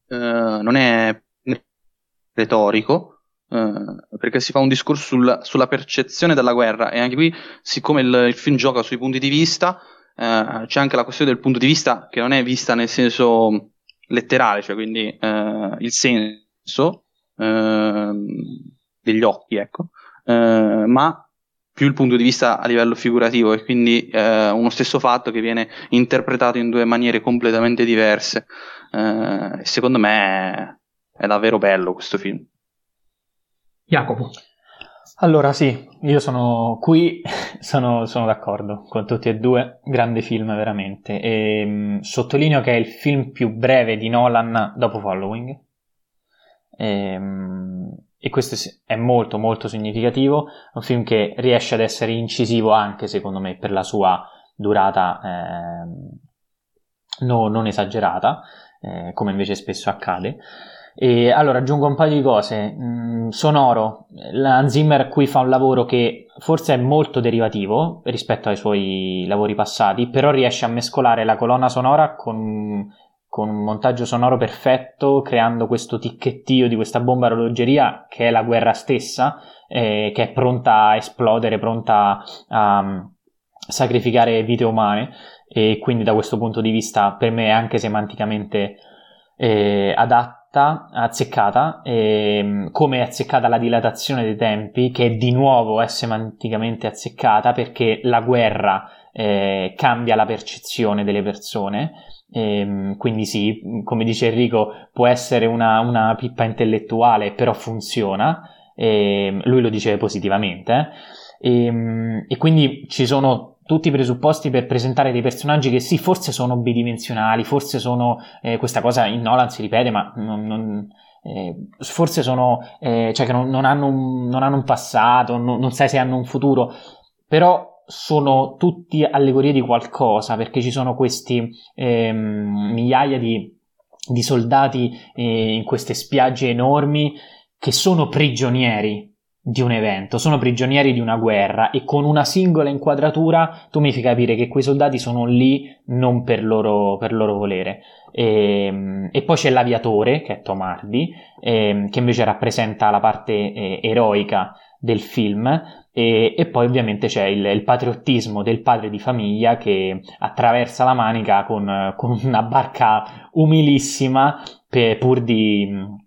eh, non è retorico, eh, perché si fa un discorso sul, sulla percezione della guerra, e anche qui, siccome il, il film gioca sui punti di vista, eh, c'è anche la questione del punto di vista che non è vista nel senso letterale, cioè quindi eh, il senso eh, degli occhi, ecco, eh, ma più il punto di vista a livello figurativo e quindi eh, uno stesso fatto che viene interpretato in due maniere completamente diverse. Eh, secondo me è, è davvero bello questo film. Jacopo. Allora sì, io sono qui, sono, sono, d'accordo con tutti e due, grande film veramente. E, mh, mm, sottolineo che è il film più breve di Nolan dopo Following. E, mh, mm, e questo è molto molto significativo, un film che riesce ad essere incisivo anche secondo me per la sua durata eh, no, non esagerata, eh, come invece spesso accade. E allora aggiungo un paio di cose. Mm, sonoro, la Zimmer qui fa un lavoro che forse è molto derivativo rispetto ai suoi lavori passati, però riesce a mescolare la colonna sonora con, con un montaggio sonoro perfetto, creando questo ticchettio di questa bomba orologeria che è la guerra stessa, eh, che è pronta a esplodere, pronta a um, sacrificare vite umane. E quindi da questo punto di vista per me è anche semanticamente eh, adatta, azzeccata, eh, come è azzeccata la dilatazione dei tempi, che di nuovo è semanticamente azzeccata perché la guerra eh, cambia la percezione delle persone. E, quindi sì, come dice Enrico, può essere una, una pippa intellettuale, però funziona. E, lui lo dice positivamente. E, e quindi ci sono tutti i presupposti per presentare dei personaggi che sì, forse sono bidimensionali, forse sono, eh, questa cosa in Nolan si ripete, ma non, non, eh, forse sono, eh, cioè che non, non, hanno un, non, hanno un, passato, non, sai se hanno un futuro, però sono tutti allegorie di qualcosa, perché ci sono questi ehm, migliaia di, di soldati eh, in queste spiagge enormi che sono prigionieri di un evento, sono prigionieri di una guerra e con una singola inquadratura tu mi fai capire che quei soldati sono lì non per loro, per loro volere. E, ehm, e, poi c'è l'aviatore, che è Tom Hardy, eh, che invece rappresenta la parte eh, eroica del film. E, e, poi ovviamente c'è il, il, patriottismo del padre di famiglia che attraversa la manica con, con una barca umilissima per, pur di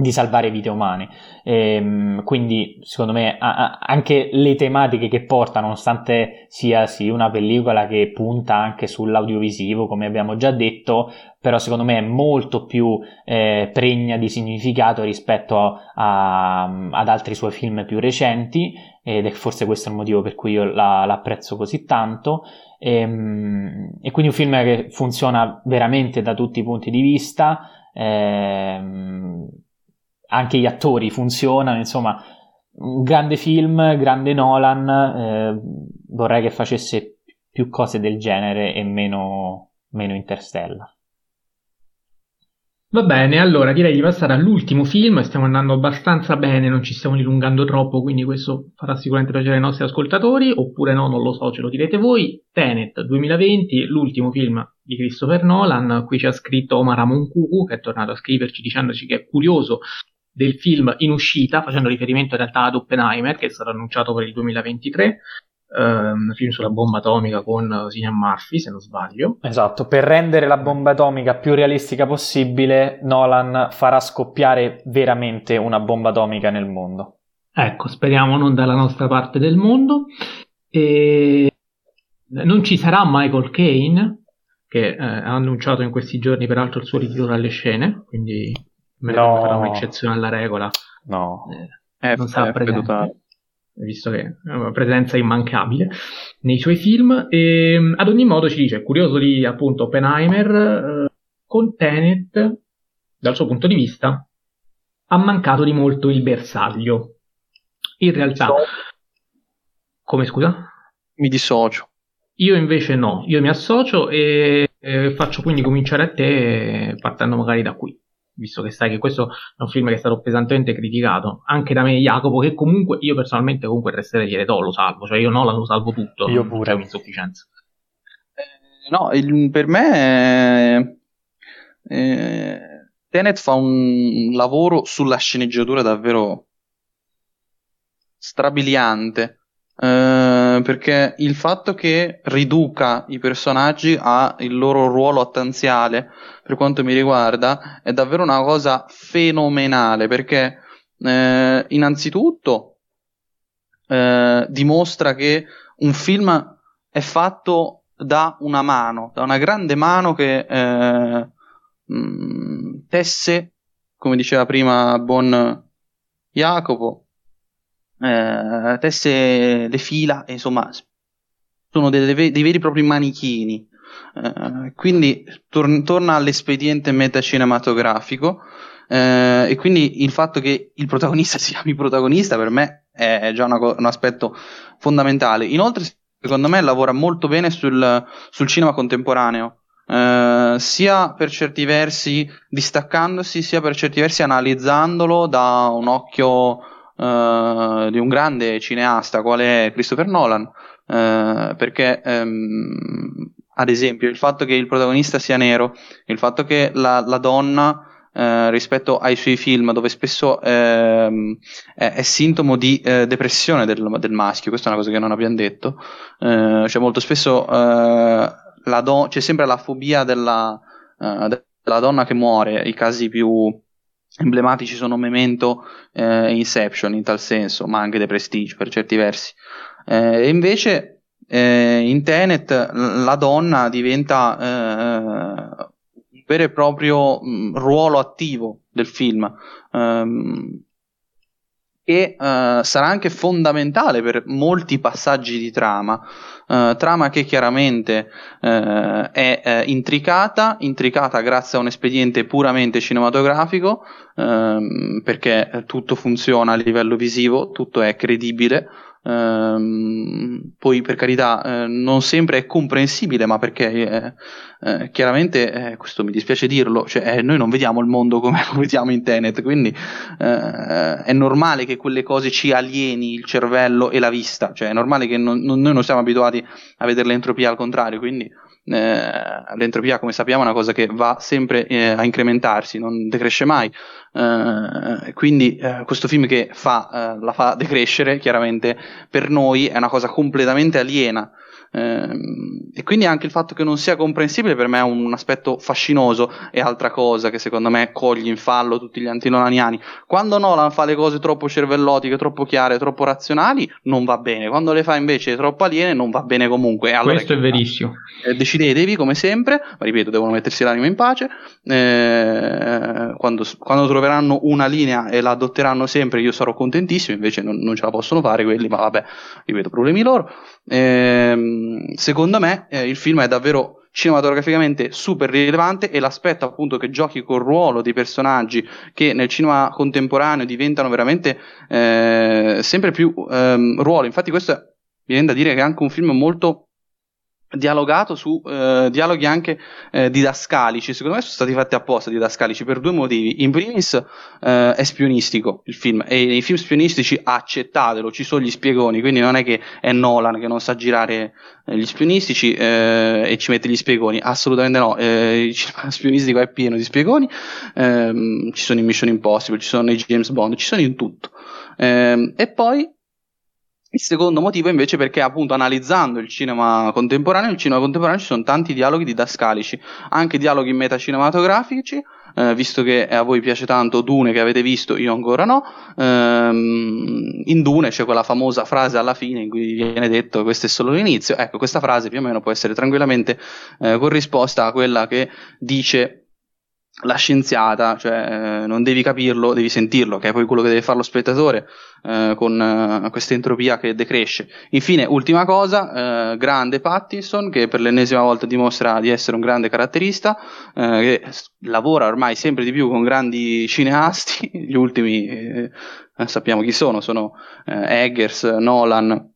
di salvare vite umane. E, ehm, quindi, secondo me, a, a, anche le tematiche che porta, nonostante sia sì, una pellicola che punta anche sull'audiovisivo, come abbiamo già detto, però secondo me è molto più eh, pregna di significato rispetto a, ad altri suoi film più recenti, ed è forse questo il motivo per cui io la, l'apprezzo così tanto. E, ehm, e quindi un film che funziona veramente da tutti i punti di vista. Ehm, anche gli attori funzionano, insomma, un grande film, grande Nolan, eh, vorrei che facesse più cose del genere e meno, meno Interstellar. Va bene, allora direi di passare all'ultimo film, stiamo andando abbastanza bene, non ci stiamo dilungando troppo, quindi questo farà sicuramente piacere ai nostri ascoltatori, oppure no, non lo so, ce lo direte voi. Tenet 2020, l'ultimo film di Christopher Nolan, qui ci ha scritto Omar Amonkuku, che è tornato a scriverci dicendoci che è curioso del film in uscita, facendo riferimento in realtà ad Oppenheimer, che è stato annunciato per il 2023, un film sulla bomba atomica con Cillian Murphy, se non sbaglio. Esatto, per rendere la bomba atomica più realistica possibile, Nolan farà scoppiare veramente una bomba atomica nel mondo. Ecco, speriamo non dalla nostra parte del mondo. E non ci sarà Michael Caine, che eh, ha annunciato in questi giorni peraltro il suo ritiro dalle scene, quindi no. farà un'eccezione alla regola. No, eh, non sarà presente, visto che è una presenza immancabile nei suoi film. E, ehm, ad ogni modo ci dice, curioso di appunto Oppenheimer, eh, con Tenet, dal suo punto di vista, ha mancato di molto il bersaglio. In realtà, come scusa? Mi dissocio. Io invece no, io mi associo e, e faccio quindi cominciare a te partendo magari da qui visto che sai che questo è un film che è stato pesantemente criticato, anche da me e Jacopo, che comunque io personalmente comunque resterei dire to, lo salvo, cioè io no, lo salvo tutto, io pure. c'è un'insufficienza. Eh, no, il, per me eh, Tenet fa un lavoro sulla sceneggiatura davvero strabiliante. Eh, perché il fatto che riduca i personaggi al loro ruolo attanziale, per quanto mi riguarda, è davvero una cosa fenomenale. Perché, eh, innanzitutto, eh, dimostra che un film è fatto da una mano, da una grande mano che mh, mm, tesse, come diceva prima buon Jacopo, eh, tesse le fila, insomma, sono dei, dei veri e propri manichini. Eh, quindi tor- torna all'espediente metacinematografico. Eh, e quindi il fatto che il protagonista si chiami protagonista per me è già una, un aspetto fondamentale. Inoltre, secondo me, lavora molto bene sul, sul cinema contemporaneo. eh, sia per certi versi distaccandosi, sia per certi versi analizzandolo da un occhio eh, di un grande cineasta quale è Christopher Nolan, eh, perché ehm, ad esempio il fatto che il protagonista sia nero, il fatto che la, la donna eh, rispetto ai suoi film dove spesso ehm, è, è, sintomo di eh, depressione del, del, maschio, questa è una cosa che non abbiamo detto, eh, cioè molto spesso eh, do- c'è sempre la fobia della, uh, della, donna che muore, i casi più emblematici sono Memento e uh, Inception in tal senso, ma anche The Prestige per certi versi. Uh, e invece in Tenet la donna diventa un vero e proprio mm, ruolo attivo del film. Um, e uh, sarà anche fondamentale per molti passaggi di trama, uh, trama che chiaramente uh, è intricata, intricata grazie a un espediente puramente cinematografico, ehm, perché tutto funziona a livello visivo, tutto è credibile, Ehm, poi per carità eh, non sempre è comprensibile, ma perché eh, eh, chiaramente, eh, questo mi dispiace dirlo, cioè, eh, noi non vediamo il mondo come lo vediamo in Tenet, quindi eh, è normale che quelle cose ci alieni il cervello e la vista, cioè è normale che non, non, noi non siamo abituati a vedere l'entropia al contrario, quindi eh, l'entropia come sappiamo è una cosa che va sempre eh, a incrementarsi, non decresce mai, eh, quindi eh, questo film che fa, eh, la fa decrescere chiaramente per noi è una cosa completamente aliena e quindi anche il fatto che non sia comprensibile per me è un, aspetto fascinoso e altra cosa che secondo me coglie in fallo tutti gli antinolaniani. Quando Nolan fa le cose troppo cervellotiche, troppo chiare, troppo razionali, non va bene. Quando le fa invece troppo aliene, non va bene comunque. Allora, Questo è verissimo. Eh, decidetevi come sempre, ma ripeto, devono mettersi l'anima in pace. Eh, quando, quando, troveranno una linea e la adotteranno sempre, io sarò contentissimo. Invece non, non ce la possono fare quelli, ma vabbè, ripeto, problemi loro. Ehm, secondo me eh, il film è davvero cinematograficamente super rilevante e l'aspetto appunto che giochi col ruolo di personaggi che nel cinema contemporaneo diventano veramente eh, sempre più ehm, ruolo. Infatti questo mi viene da dire che è anche un film molto dialogato su eh, dialoghi anche eh, didascalici. Secondo me sono stati fatti apposta didascalici per due motivi. In primis eh, è spionistico il film e nei film spionistici accettatelo ci sono gli spiegoni quindi non è che è Nolan che non sa girare eh, gli spionistici eh, e ci mette gli spiegoni. Assolutamente no eh, il cinema spionistico è pieno di spiegoni ehm, ci sono in Mission Impossible ci sono nei James Bond ci sono in tutto. Ehm, e poi il secondo motivo invece perché appunto analizzando il cinema contemporaneo, nel cinema contemporaneo ci sono tanti dialoghi didascalici, anche dialoghi metacinematografici, eh, visto che a voi piace tanto Dune che avete visto, io ancora no, ehm, in Dune c'è quella famosa frase alla fine in cui viene detto questo è solo l'inizio, ecco questa frase più o meno può essere tranquillamente eh, corrisposta a quella che dice la scienziata, cioè eh, non devi capirlo, devi sentirlo, che è poi quello che deve fare lo spettatore eh, con eh, questa entropia che decresce. Infine, ultima cosa, eh, grande Pattinson che per l'ennesima volta dimostra di essere un grande caratterista, eh, che lavora ormai sempre di più con grandi cineasti, gli ultimi eh, sappiamo chi sono, sono Eggers, Nolan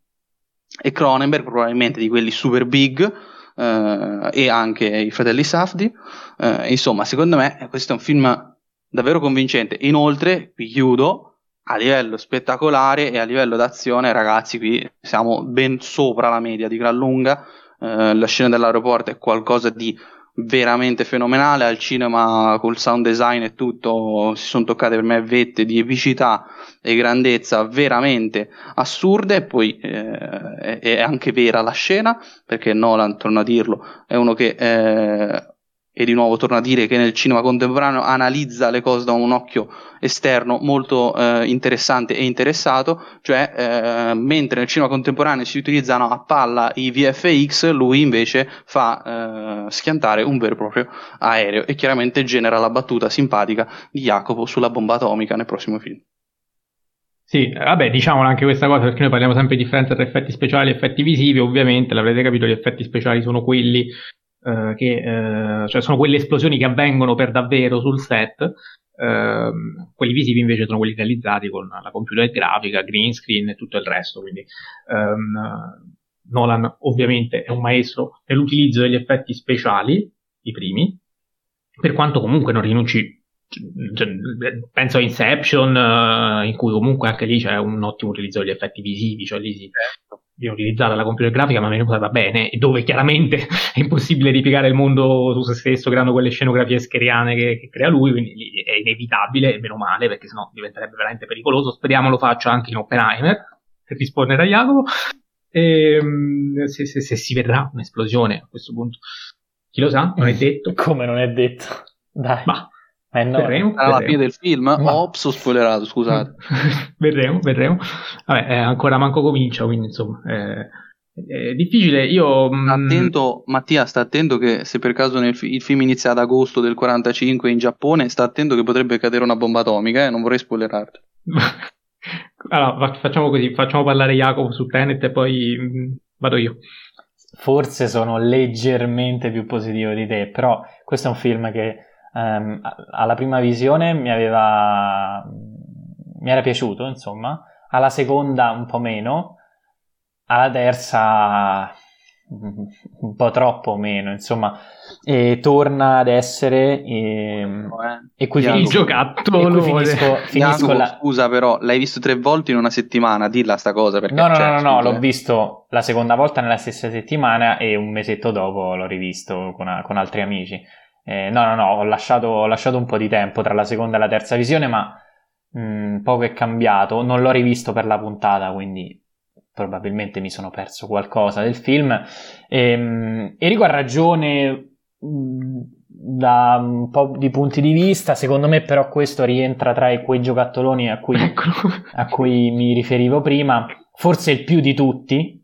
e Cronenberg, probabilmente di quelli super big eh, e anche i fratelli Safdi. Eh, insomma, secondo me questo è un film davvero convincente. Inoltre, qui chiudo, a livello spettacolare e a livello d'azione, ragazzi, qui siamo ben sopra la media di gran lunga. Eh, la scena dell'aeroporto è qualcosa di veramente fenomenale al cinema col sound design e tutto si sono toccate per me vette di epicità e grandezza veramente assurde. Poi eh, è anche vera la scena perché Nolan torno a dirlo è uno che eh, e di nuovo torno a dire che nel cinema contemporaneo analizza le cose da un occhio esterno molto eh, interessante e interessato, cioè eh, mentre nel cinema contemporaneo si utilizzano a palla i VFX, lui invece fa eh, schiantare un vero e proprio aereo e chiaramente genera la battuta simpatica di Jacopo sulla bomba atomica nel prossimo film. Sì, vabbè, diciamola anche questa cosa perché noi parliamo sempre di differenza tra effetti speciali e effetti visivi, ovviamente l'avrete capito, gli effetti speciali sono quelli eh, che eh, cioè sono quelle esplosioni che avvengono per davvero sul set, eh, quelli visivi invece sono quelli realizzati con la computer grafica, green screen e tutto il resto. Quindi ehm, Nolan ovviamente è un maestro nell'utilizzo degli effetti speciali i primi, per quanto comunque non rinunci cioè, penso a Inception, uh, in cui comunque anche lì c'è un ottimo utilizzo degli effetti visivi, cioè lì si viene utilizzata la computer grafica, ma viene usata bene, dove chiaramente è impossibile ripiegare il mondo su se stesso creando quelle scenografie scheriane che, che crea lui, quindi è inevitabile, meno male, perché sennò diventerebbe veramente pericoloso. Speriamo lo faccia anche in Oppenheimer, per rispondere a Jacopo, e, um, se, se, se si vedrà un'esplosione a questo punto. Chi lo sa? Non è detto. Come non è detto? Dai. Ma eh no, verremo, alla fine del film. Ma... Ops, ho spoilerato, scusate. vedremo, vedremo. Vabbè, eh, ancora manco comincia, quindi insomma. Eh, è difficile, io... Mm, attento, Mattia, sta attento che se per caso nel, il film inizia ad agosto del 45 in Giappone, sta attento che potrebbe cadere una bomba atomica, eh? non vorrei spoilerarti. allora, facciamo così, facciamo parlare Jacopo su Tenet e poi mh, mm, vado io. Forse sono leggermente più positivo di te, però questo è un film che um, alla prima visione mi aveva mi era piaciuto insomma. Alla seconda un po' meno. Alla terza un po' troppo meno insomma. E torna ad essere ehm, e, e qui finisco, giocattolo finisco, finisco la... scusa però l'hai visto tre volte in una settimana? Dilla sta cosa perché no no no, no, no l'ho visto la seconda volta nella stessa settimana e un mesetto dopo l'ho rivisto con, con altri amici eh, no, no, no, ho lasciato, ho lasciato, un po' di tempo tra la seconda e la terza visione, ma mh, mm, poco è cambiato. Non l'ho rivisto per la puntata, quindi probabilmente mi sono perso qualcosa del film. E, ehm, Enrico ha ragione mh, mm, da un po' di punti di vista, secondo me però questo rientra tra quei giocattoloni a cui, a cui mi riferivo prima, forse il più di tutti,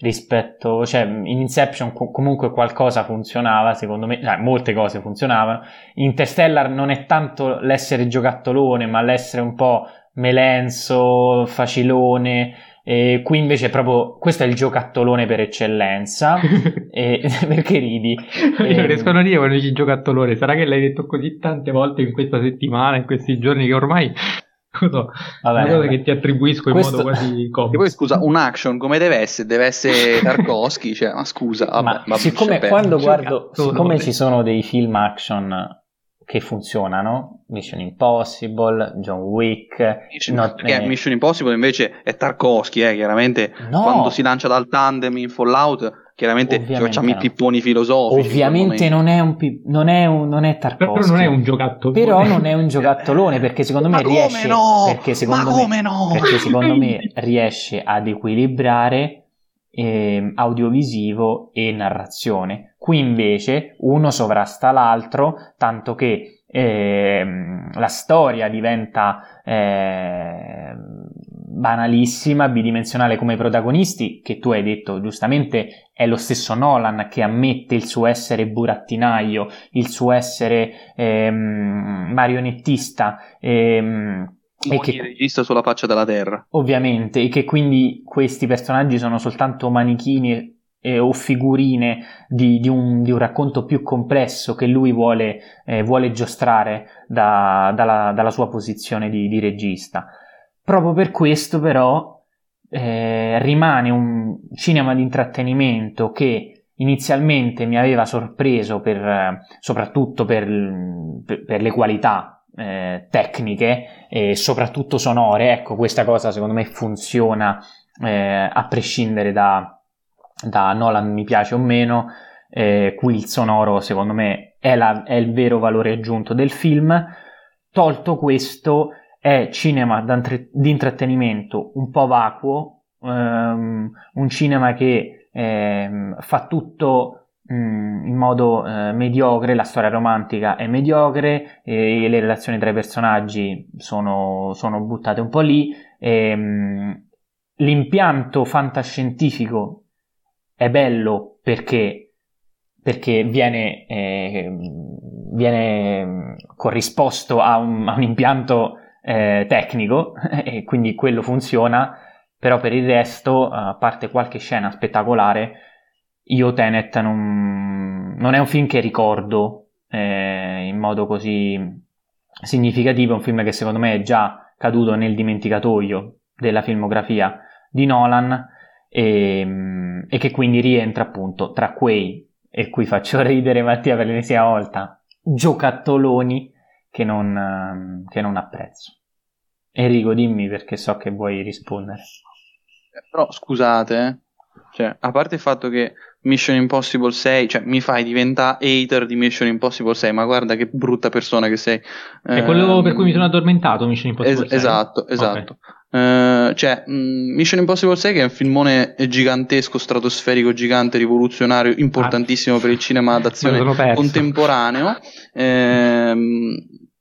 rispetto, cioè in Inception comunque qualcosa funzionava, secondo me, cioè, molte cose funzionavano. Interstellar non è tanto l'essere giocattolone, ma l'essere un po' melenso, facilone. E qui invece proprio questo è il giocattolone per eccellenza. e, perché ridi? Io non ehm, riesco a non dire quando dici giocattolone. Sarà che l'hai detto così tante volte in questa settimana, in questi giorni, che ormai No, vabbè, una cosa che ti attribuisco Questo... in modo quasi comico. E poi scusa, un action come deve essere? Deve essere Tarkovsky, cioè, ma scusa, vabbè, ma, ma siccome quando guardo, siccome ci sono dei film action che funzionano, Mission Impossible, John Wick, Mission, not, eh, Mission Impossible invece è Tarkovsky, eh, chiaramente no. quando si lancia dal tandem in Fallout chiaramente facciamo no. i pipponi filosofici. Ovviamente non è un pi- non è, un, non è Tarkovsky. Però non è un giocattolone. Però non è un giocattolone perché secondo me riesce no? perché secondo, me, no? perché secondo me riesce ad equilibrare eh, audiovisivo e narrazione. Qui invece uno sovrasta l'altro, tanto che eh, la storia diventa eh, banalissima, bidimensionale come protagonisti, che tu hai detto giustamente è lo stesso Nolan che ammette il suo essere burattinaio, il suo essere ehm, marionettista. Ehm, e che regista sulla faccia della terra. Ovviamente, e che quindi questi personaggi sono soltanto manichini eh, o figurine di, di, un, di, un, racconto più complesso che lui vuole, eh, vuole giostrare da, dalla, dalla, sua posizione di, di regista. Proprio per questo però eh, rimane un cinema di intrattenimento che inizialmente mi aveva sorpreso per, soprattutto per, per, per le qualità eh, tecniche e soprattutto sonore. Ecco, questa cosa secondo me funziona eh, a prescindere da, da, Nolan mi piace o meno. Eh, qui il sonoro secondo me è, la, è il vero valore aggiunto del film. Tolto questo, è cinema di intrattenimento un po' vacuo, ehm, un cinema che ehm, fa tutto mm, in modo eh, mediocre, la storia romantica è mediocre, e le relazioni tra i personaggi sono, sono buttate un po' lì, e, mh, mm, l'impianto fantascientifico è bello perché, perché viene, eh, viene corrisposto a un, a un impianto eh, tecnico e quindi quello funziona, però per il resto, a parte qualche scena spettacolare, io Tenet non, non è un film che ricordo eh, in modo così significativo, è un film che secondo me è già caduto nel dimenticatoio della filmografia di Nolan e, e che quindi rientra appunto tra quei e qui faccio ridere Mattia per l'ennesima volta, giocattoloni che non, ehm, che non apprezzo. Enrico, dimmi perché so che vuoi rispondere. Eh, però scusate, eh. cioè, a parte il fatto che Mission Impossible 6, cioè mi fai diventare hater di Mission Impossible 6, ma guarda che brutta persona che sei. È quello eh, per cui mi sono addormentato Mission Impossible es- 6. Esatto, esatto. Okay. Uh, cioè, mh, Mission Impossible 6 che è un filmone gigantesco, stratosferico, gigante, rivoluzionario, importantissimo ah. per il cinema d'azione contemporaneo. Ehm,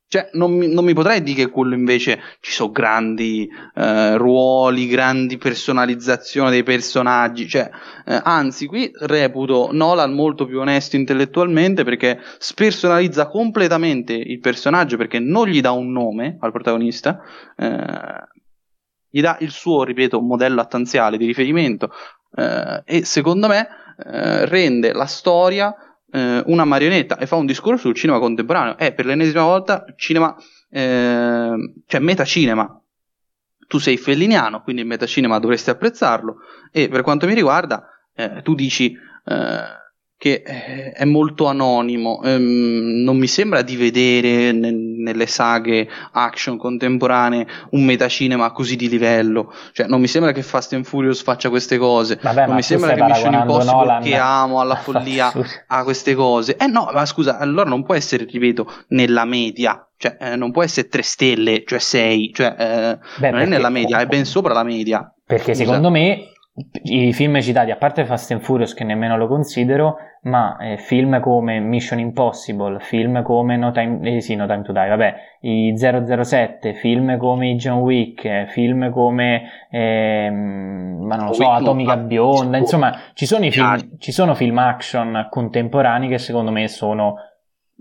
cioè, non mi, non mi, potrei dire che quello invece ci sono grandi eh, ruoli, grandi personalizzazioni dei personaggi. Cioè, eh, anzi, qui reputo Nolan molto più onesto intellettualmente perché spersonalizza completamente il personaggio perché non gli dà un nome al protagonista, eh, gli dà il suo, ripeto, modello attanziale di riferimento eh, e secondo me eh, rende la storia eh, una marionetta e fa un discorso sul cinema contemporaneo. È per l'ennesima volta cinema, eh, cioè metacinema. Tu sei felliniano, quindi il metacinema dovresti apprezzarlo. E per quanto mi riguarda, eh, tu dici eh, che eh, è molto anonimo. Ehm, non mi sembra di vedere ne- nelle saghe action contemporanee un metacinema così di livello. Cioè, non mi sembra che Fast and Furious faccia queste cose. Vabbè, non mi sembra che Mission Impossible, Nolan. che amo alla follia, ha queste cose. Eh no, ma scusa, allora non può essere, ripeto, nella media. Cioè, eh, non può essere 3 stelle, cioè 6, cioè, eh, Beh, non è nella media, è ben sopra la media. Perché Scusa. secondo me i film citati, a parte Fast and Furious che nemmeno lo considero, ma eh, film come Mission Impossible, film come No Time, eh, sì, no Time to Die, vabbè, i 007, film come John Wick, film come, eh, ma non lo so, Atomica Bionda, insomma, ci sono, film, ci sono film action contemporanei che secondo me sono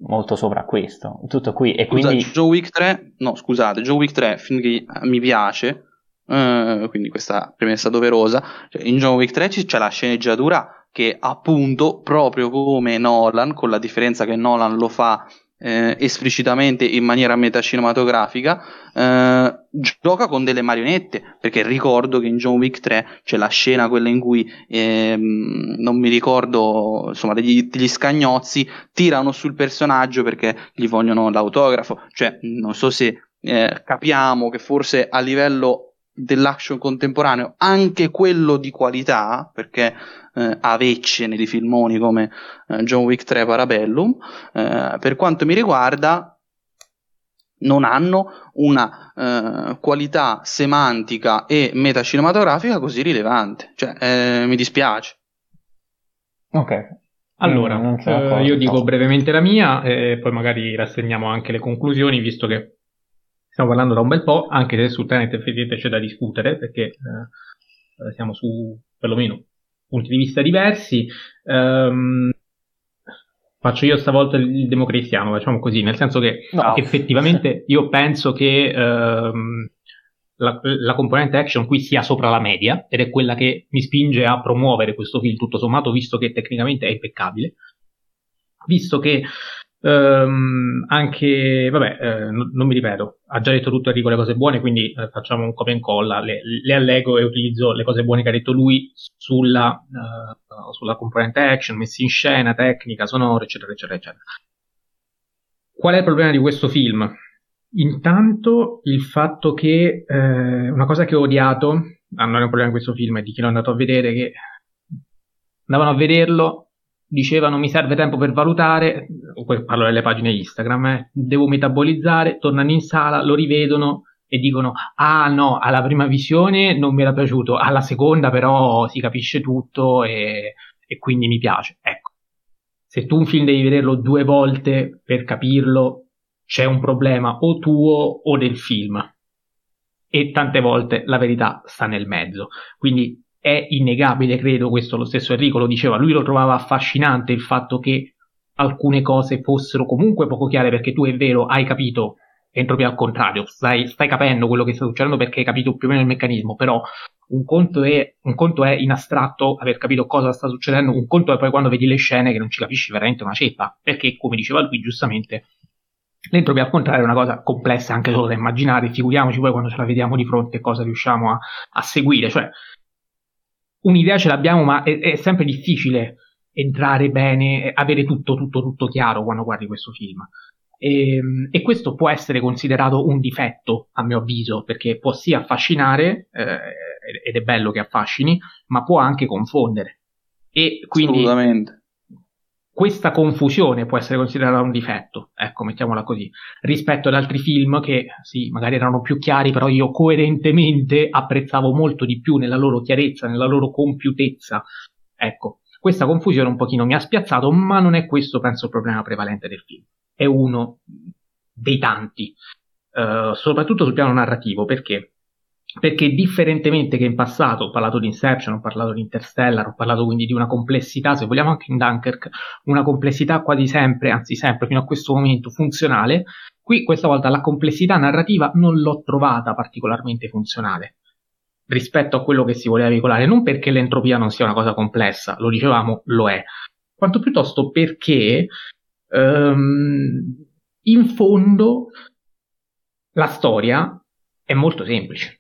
molto sopra questo, tutto qui. E Scusa, quindi... John Wick 3, no scusate, John Wick 3, film che mi piace, Uh, quindi questa premessa doverosa. Cioè, in John Wick 3 c'è la sceneggiatura che appunto, proprio come Nolan, con la differenza che Nolan lo fa eh, esplicitamente in maniera metacinematografica, eh, gioca con delle marionette, perché ricordo che in John Wick 3 c'è la scena quella in cui ehm, non mi ricordo, insomma, degli, degli, scagnozzi tirano sul personaggio perché gli vogliono l'autografo, cioè non so se eh, capiamo che forse a livello dell'action contemporaneo, anche quello di qualità, perché eh, ha vecce nei filmoni come eh, John Wick 3 Parabellum, eh, per quanto mi riguarda non hanno una eh, qualità semantica e metacinematografica così rilevante. Cioè, eh, mi dispiace. Ok. Allora, eh, io dico brevemente la mia e poi magari rassegniamo anche le conclusioni, visto che stiamo parlando da un bel po', anche se sul Tenet effettivamente c'è da discutere, perché eh, eh, siamo su perlomeno punti di vista diversi. Um, faccio io stavolta il democristiano, facciamo così, nel senso che no. effettivamente io penso che um, la, la, componente action qui sia sopra la media ed è quella che mi spinge a promuovere questo film tutto sommato, visto che tecnicamente è impeccabile. Visto che Um, anche, vabbè, eh, non, non, mi ripeto, ha già detto tutto Enrico le cose buone, quindi eh, facciamo un copia e incolla, le, le, allego e utilizzo le cose buone che ha detto lui sulla, uh, sulla componente action, messi in scena, tecnica, sonoro, eccetera, eccetera, eccetera. Qual è il problema di questo film? Intanto il fatto che eh, una cosa che ho odiato, ah, non è un problema di questo film, è di chi l'ho andato a vedere, che andavano a vederlo dicevano mi serve tempo per valutare, parlo delle pagine Instagram, eh, devo metabolizzare, tornano in sala, lo rivedono e dicono ah no, alla prima visione non mi era piaciuto, alla seconda però si capisce tutto e, e quindi mi piace. Ecco, se tu un film devi vederlo due volte per capirlo, c'è un problema o tuo o del film. E tante volte la verità sta nel mezzo. Quindi è innegabile, credo, questo lo stesso Enrico lo diceva, lui lo trovava affascinante il fatto che alcune cose fossero comunque poco chiare perché tu è vero, hai capito entropia al contrario, stai, stai, capendo quello che sta succedendo perché hai capito più o meno il meccanismo, però un conto, è, un conto è in astratto aver capito cosa sta succedendo, un conto è poi quando vedi le scene che non ci capisci veramente una ceppa, perché come diceva lui giustamente, l'entropia al contrario è una cosa complessa anche solo da immaginare, figuriamoci poi quando ce la vediamo di fronte cosa riusciamo a, a seguire, cioè un'idea ce l'abbiamo, ma è, è sempre difficile entrare bene, avere tutto, tutto, tutto chiaro quando guardi questo film. E, ehm, e, questo può essere considerato un difetto, a mio avviso, perché può sì affascinare, eh, ed è bello che affascini, ma può anche confondere. E quindi questa confusione può essere considerata un difetto, ecco, mettiamola così, rispetto ad altri film che sì, magari erano più chiari, però io coerentemente apprezzavo molto di più nella loro chiarezza, nella loro compiutezza. Ecco, questa confusione un pochino mi ha spiazzato, ma non è questo, penso, il problema prevalente del film è uno dei tanti, uh, soprattutto sul piano narrativo, perché? Perché differentemente che in passato, ho parlato di Inception, ho parlato di Interstellar, ho parlato quindi di una complessità, se vogliamo anche in Dunkirk, una complessità quasi sempre, anzi sempre fino a questo momento funzionale, qui questa volta la complessità narrativa non l'ho trovata particolarmente funzionale rispetto a quello che si voleva veicolare, non perché l'entropia non sia una cosa complessa, lo dicevamo, lo è, quanto piuttosto perché Um, in fondo la storia è molto semplice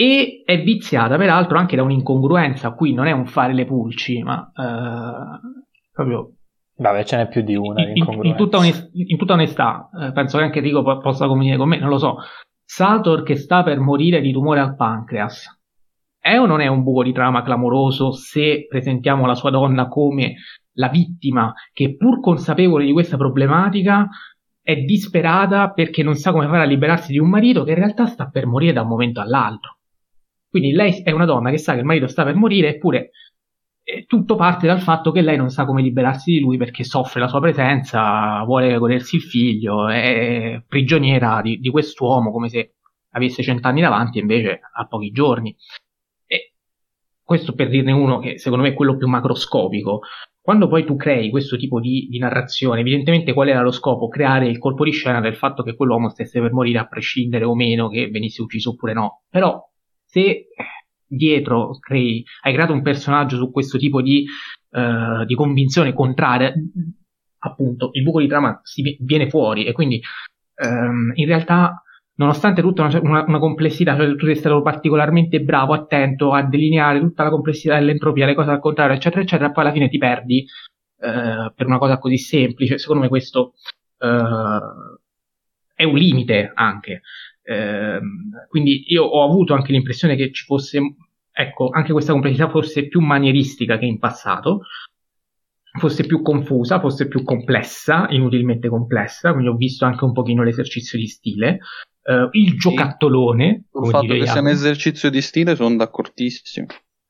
e è viziata peraltro anche da un'incongruenza, qui non è un fare le pulci, ma uh, proprio... Vabbè, ce n'è più di una. In, in, tutta, onest- in tutta, onestà, eh, penso che anche Enrico po- possa convenire con me, non lo so. Sator che sta per morire di tumore al pancreas. È o non è un buco di trama clamoroso se presentiamo la sua donna come la vittima che pur consapevole di questa problematica è disperata perché non sa come fare a liberarsi di un marito che in realtà sta per morire da un momento all'altro. Quindi lei è una donna che sa che il marito sta per morire, eppure eh, tutto parte dal fatto che lei non sa come liberarsi di lui perché soffre la sua presenza, vuole godersi il figlio, è prigioniera di, di quest'uomo come se avesse cent'anni davanti e invece ha pochi giorni. E questo per dirne uno che secondo me è quello più macroscopico. Quando poi tu crei questo tipo di, di, narrazione, evidentemente qual era lo scopo? Creare il colpo di scena del fatto che quell'uomo stesse per morire a prescindere o meno che venisse ucciso oppure no. Però se dietro crei, hai creato un personaggio su questo tipo di, uh, di convinzione contraria, appunto il buco di trama si viene fuori e quindi um, in realtà nonostante tutta una, una, una complessità, cioè tu sei stato particolarmente bravo, attento a delineare tutta la complessità dell'entropia, le cose al contrario, eccetera, eccetera, poi alla fine ti perdi eh, per una cosa così semplice. Secondo me questo eh, è un limite anche. Eh, quindi io ho avuto anche l'impressione che ci fosse, ecco, anche questa complessità fosse più manieristica che in passato, fosse più confusa, fosse più complessa, inutilmente complessa, quindi ho visto anche un pochino l'esercizio di stile, uh, il giocattolone. Sul fatto che sia un esercizio di stile sono d'accordissimo.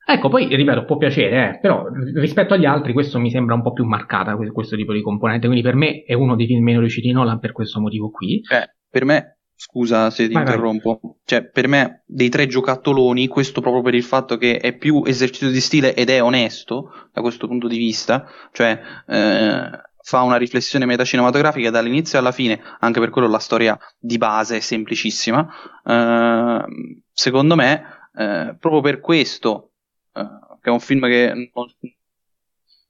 Ecco, poi ripeto, può piacere, eh, però rispetto agli altri questo mi sembra un po' più marcata questo tipo di componente, quindi per me è uno dei film meno riusciti di Nolan per questo motivo qui. Eh, per me, scusa se ti vai, interrompo, vai. cioè per me dei tre giocattoloni, questo proprio per il fatto che è più esercizio di stile ed è onesto da questo punto di vista, cioè... Eh, fa una riflessione metacinematografica dall'inizio alla fine, anche per quello la storia di base è semplicissima. Eh, secondo me, eh, proprio per questo, eh, che è un film che non,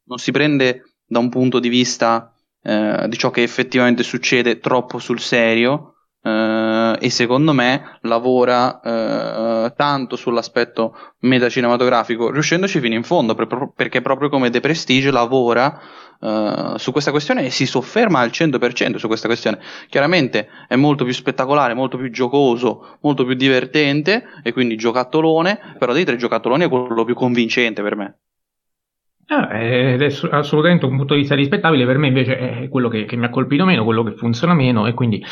non, si prende da un punto di vista eh, di ciò che effettivamente succede troppo sul serio, Uh, e secondo me lavora uh, tanto sull'aspetto metacinematografico, riuscendoci fino in fondo, per, perché proprio come The Prestige lavora uh, su questa questione e si sofferma al 100% su questa questione. Chiaramente è molto più spettacolare, molto più giocoso, molto più divertente e quindi giocattolone, però dei tre giocattoloni è quello più convincente per me. ed è assolutamente un punto di vista rispettabile, per me invece è quello che, che mi ha colpito meno, quello che funziona meno e quindi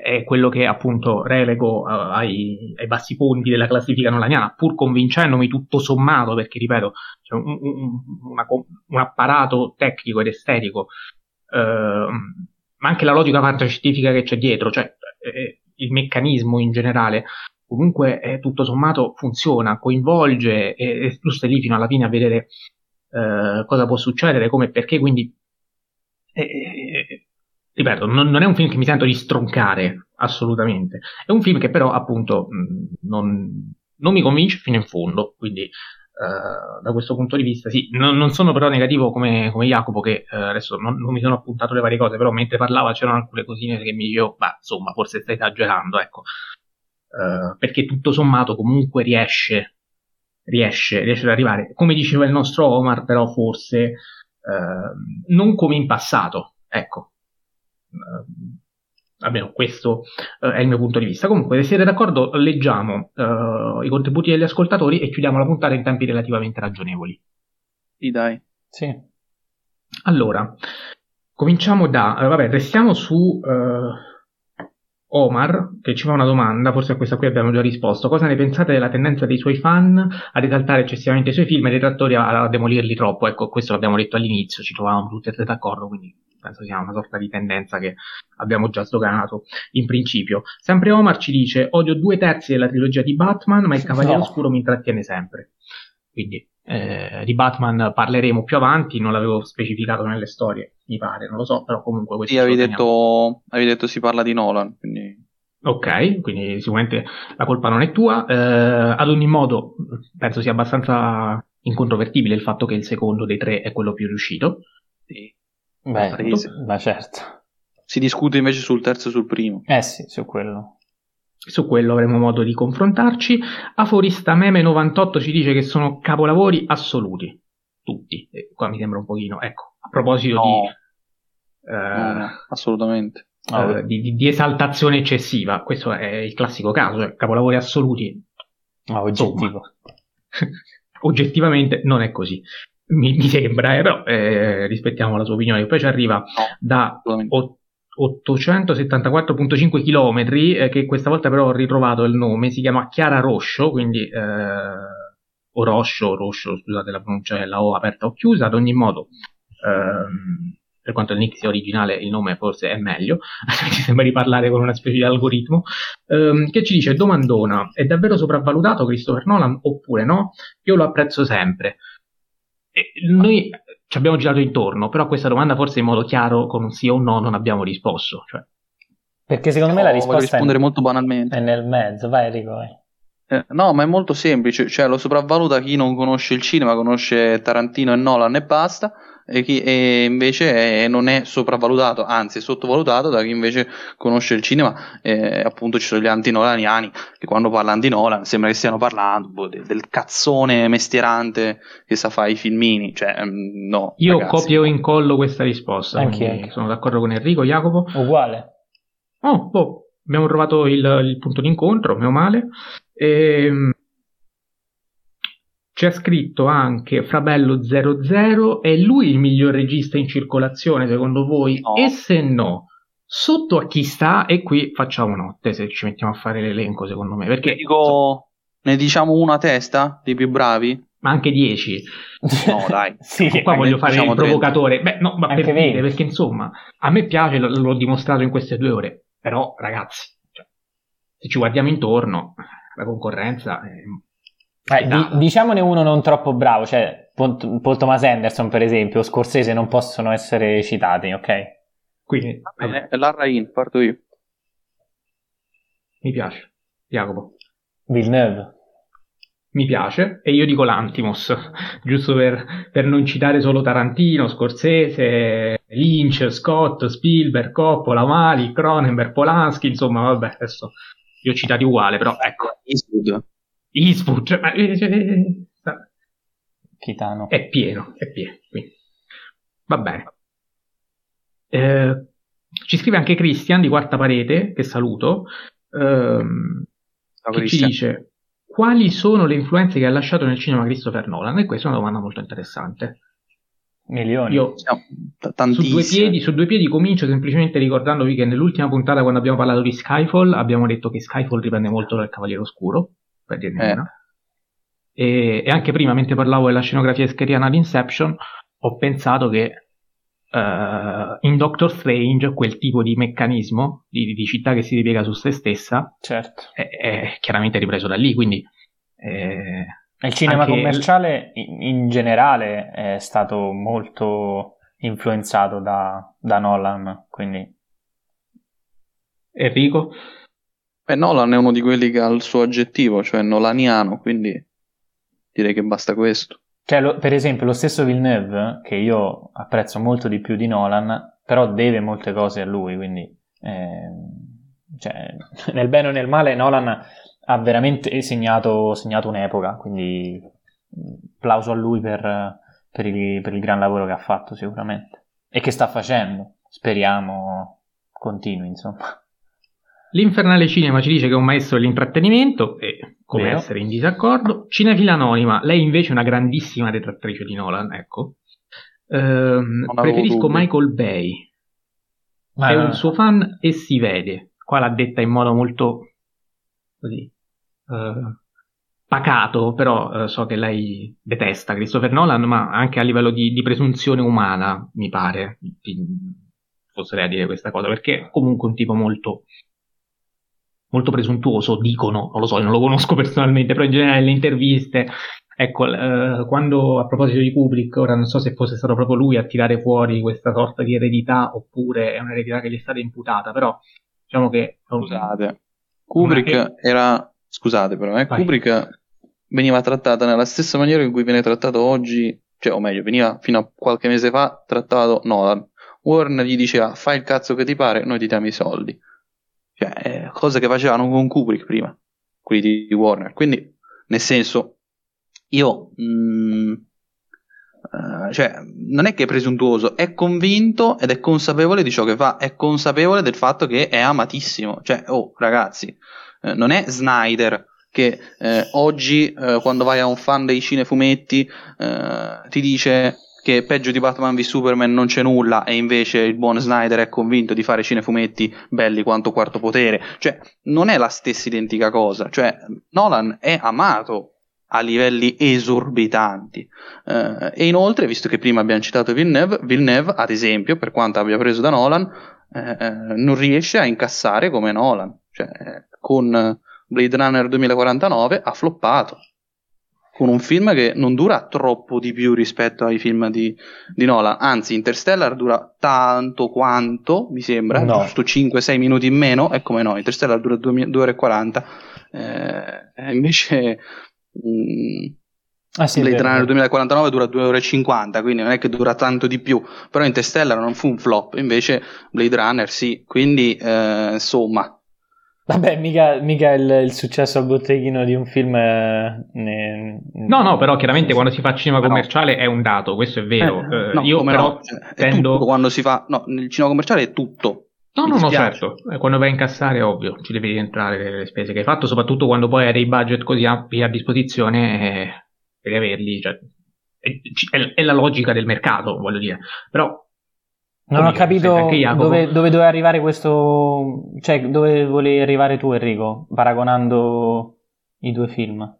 è quello che appunto relego uh, ai, ai, bassi punti della classifica nolaniana, pur convincendomi tutto sommato, perché ripeto, c'è un, un, una, un apparato tecnico ed estetico, uh, ma anche la logica fantascientifica che c'è dietro, cioè eh, il meccanismo in generale, comunque eh, tutto sommato funziona, coinvolge e, e tu stai lì fino alla fine a vedere uh, cosa può succedere, come e perché, quindi eh, ripeto, non, non, è un film che mi sento di stroncare, assolutamente. È un film che però, appunto, non, non mi convince fino in fondo, quindi Uh, da questo punto di vista, sì, non, non sono però negativo come, come Jacopo, che uh, adesso non, mi sono appuntato le varie cose, però mentre parlava c'erano alcune cosine che mi dicevo, ma insomma, forse stai esagerando, ecco, uh, perché tutto sommato comunque riesce riesce, riesce ad arrivare, come diceva il nostro Omar, però forse eh, non come in passato, ecco. Eh, almeno questo eh, è il mio punto di vista. Comunque, se siete d'accordo, leggiamo eh, i contributi degli ascoltatori e chiudiamo la puntata in tempi relativamente ragionevoli. Sì, dai. Sì. Allora, cominciamo da... eh, vabbè, restiamo su eh, Omar, che ci fa una domanda, forse a questa qui abbiamo già risposto. Cosa ne pensate della tendenza dei suoi fan a risaltare eccessivamente i suoi film e dei trattori a, a demolirli troppo? Ecco, questo l'abbiamo detto all'inizio, ci trovavamo tutti e tre d'accordo, quindi penso sia una sorta di tendenza che abbiamo già sdoganato in principio. Sempre Omar ci dice: Odio due terzi della trilogia di Batman, ma il Cavaliere No. Oscuro mi intrattiene sempre. Quindi eh, di Batman parleremo più avanti, non l'avevo specificato nelle storie, mi pare, non lo so, però comunque questo Sì, avevi detto, avevi detto si parla di Nolan, quindi... Ok, quindi sicuramente la colpa non è tua. Eh, ad ogni modo, penso sia abbastanza incontrovertibile il fatto che il secondo dei tre è quello più riuscito. sì. Beh, Palese. ma certo. Si discute invece sul terzo e sul primo. Eh sì, su quello. Su quello avremo modo di confrontarci. Aforista Meme 98 ci dice che sono capolavori assoluti. Tutti. E qua mi sembra un pochino. Ecco, a proposito No, di, eh, no, no, assolutamente. Ah, eh, di, di- di esaltazione eccessiva, questo è il classico caso. Cioè, capolavori assoluti ah, oggettivo. oggettivamente non è così. Mi, mi sembra, eh, però eh, rispettiamo la sua opinione. Poi ci arriva da assolutamente. o- 874.5 km, eh, che questa volta però ho ritrovato il nome, si chiama Chiara Roscio, quindi eh, o Roscio, Roscio, scusate la pronuncia è la O aperta o chiusa, ad ogni modo, ehm, per quanto il nick sia originale, il nome forse è meglio, mi sembra di parlare con una specie di algoritmo, ehm, che ci dice, domandona, è davvero sopravvalutato Christopher Nolan oppure no? Io lo apprezzo sempre. Noi ci abbiamo girato intorno, però a questa domanda forse in modo chiaro, con un sì o un no, non abbiamo risposto. Cioè, Perché secondo me No, la risposta rispondere è, molto banalmente. è nel mezzo. Vai Enrico, vai. Eh, no, ma è molto semplice, cioè lo sopravvaluta chi non conosce il cinema, conosce Tarantino e Nolan e basta, e chi e invece è- non è sopravvalutato, anzi è sottovalutato da chi invece conosce il cinema, e appunto ci sono gli anti-nolaniani che quando parlano di Nolan sembra che stiano parlando boh, de- del cazzone mestierante che sa fare i filmini, cioè mm, no. io ragazzi. copio e incollo questa risposta. Anche. Sono d'accordo con Enrico, Jacopo. Uguale. Oh, boh, abbiamo trovato il, il punto d'incontro, meno male. Ehm, c'è scritto anche Frabello 00, è lui il miglior regista in circolazione secondo voi? No. E se no, sotto a chi sta? E qui facciamo notte se ci mettiamo a fare l'elenco secondo me, Ne perché dico, ne diciamo una a testa dei più bravi? ma anche 10. No, dai. sì, Qua voglio fare diciamo il provocatore. Beh, no, ma Anche per dire, 20. perché insomma, a me piace, l- l'ho dimostrato in queste due ore. Però, ragazzi, cioè, se ci guardiamo intorno, la concorrenza è... Eh, di- diciamone uno non troppo bravo, cioè Paul, Paul Thomas Anderson per esempio, o Scorsese non possono essere citati, ok? Quindi, vabbè, Larrain, parto io. mi piace. Jacopo, Villeneuve. mi piace. E io dico l'Antimos, giusto per, per non citare solo Tarantino, Scorsese, Lynch, Scott, Spielberg, Coppola, Mali, Cronenberg, Polanski, insomma, vabbè, adesso li ho citati uguale, però ecco, Eastwood. Eastwood, cioè, ma, eh, eh, eh, Chitano. È pieno, è pieno. quindi. Va bene. Eh, ci scrive anche Christian di Quarta Parete, che saluto, ehm, Ciao, che ci dice quali sono le influenze che ha lasciato nel cinema Christopher Nolan? E questa è una domanda molto interessante. Milioni. Io t- su due, piedi, su due piedi comincio semplicemente ricordandovi che nell'ultima puntata, quando abbiamo parlato di Skyfall, abbiamo detto che Skyfall riprende molto dal Cavaliere Oscuro, per dirne Eh. una. E, e anche prima, mentre parlavo della scenografia escheriana di Inception, ho pensato che eh, in Doctor Strange quel tipo di meccanismo di, di città che si ripiega su se stessa Certo. è, è chiaramente ripreso da lì, quindi eh, Il cinema commerciale in, in generale è stato molto influenzato da, da Nolan, quindi Enrico? Beh, Nolan è uno di quelli che ha il suo aggettivo, cioè nolaniano, quindi direi che basta questo. Cioè, lo- per esempio, lo stesso Villeneuve, che io apprezzo molto di più di Nolan, però deve molte cose a lui, quindi ehm, cioè, nel bene o nel male Nolan ha veramente segnato, segnato un'epoca, quindi applauso a lui per, per, il, per il gran lavoro che ha fatto sicuramente e che sta facendo. Speriamo continui, insomma. L'Infernale Cinema ci dice che è un maestro dell'intrattenimento e come Vero. essere in disaccordo. Cinefila Anonima, lei invece è una grandissima detrattrice di Nolan, ecco. Ehm, preferisco dubbi. Michael Bay. Ma... È un suo fan e si vede. Qua l'ha detta in modo molto così uh, pacato, però uh, so che lei detesta Christopher Nolan, ma anche a livello di, di presunzione umana, mi pare, fosse a dire questa cosa, perché è comunque un tipo molto molto presuntuoso, dicono, non lo so, non lo conosco personalmente, però in generale le interviste, ecco, eh, quando a proposito di Kubrick, ora non so se fosse stato proprio lui a tirare fuori questa sorta di eredità oppure è un'eredità che gli è stata imputata, però diciamo che... Scusate, Kubrick è... era, scusate però, eh, Kubrick veniva trattata nella stessa maniera in cui viene trattato oggi, cioè o meglio, veniva fino a qualche mese fa trattato Nolan. Warner gli diceva fai il cazzo che ti pare, noi ti diamo i soldi. Cioè, eh, cose che facevano con Kubrick prima, quelli di Warner. Quindi, nel senso, io... Mh, mm, Uh, cioè, non è che è presuntuoso, è convinto ed è consapevole di ciò che fa, è consapevole del fatto che è amatissimo. Cioè, oh, ragazzi, eh, non è Snyder che eh, oggi, eh, quando vai a un fan dei cinefumetti, eh, ti dice che peggio di Batman v Superman non c'è nulla e invece il buon Snyder è convinto di fare cinefumetti belli quanto quarto potere. Cioè, non è la stessa identica cosa. Cioè, Nolan è amato a livelli esorbitanti. Uh, e inoltre, visto che prima abbiamo citato Villeneuve, Villeneuve, ad esempio, per quanto abbia preso da Nolan, eh, eh non riesce a incassare come Nolan. Cioè, con Blade Runner 2049 ha floppato con un film che non dura troppo di più rispetto ai film di, di Nolan, anzi Interstellar dura tanto quanto, mi sembra, no. giusto 5-6 minuti in meno, e come no, Interstellar dura 2, 2 ore e 40, eh, invece mh, mm, ah, sì, Blade Runner 2049 dura 2 ore e 50, quindi non è che dura tanto di più, però Interstellar non fu un flop, invece Blade Runner sì, quindi eh, insomma Vabbè, mica, mica il, il, successo al botteghino di un film. Eh, ne, no, no, però chiaramente quando si fa cinema commerciale no. è un dato, questo è vero. Eh, no, io però no, tendo... quando si fa. No, nel cinema commerciale è tutto. No, no, no, certo. Eh, quando vai a incassare, è ovvio, ci devi rientrare le spese che hai fatto, soprattutto quando poi hai dei budget così ampi a disposizione, eh, devi averli. Cioè, è, è, la logica del mercato, voglio dire. Però non ho capito dove, dove doveva arrivare questo. cioè, dove volevi arrivare tu, Enrico, paragonando i due film.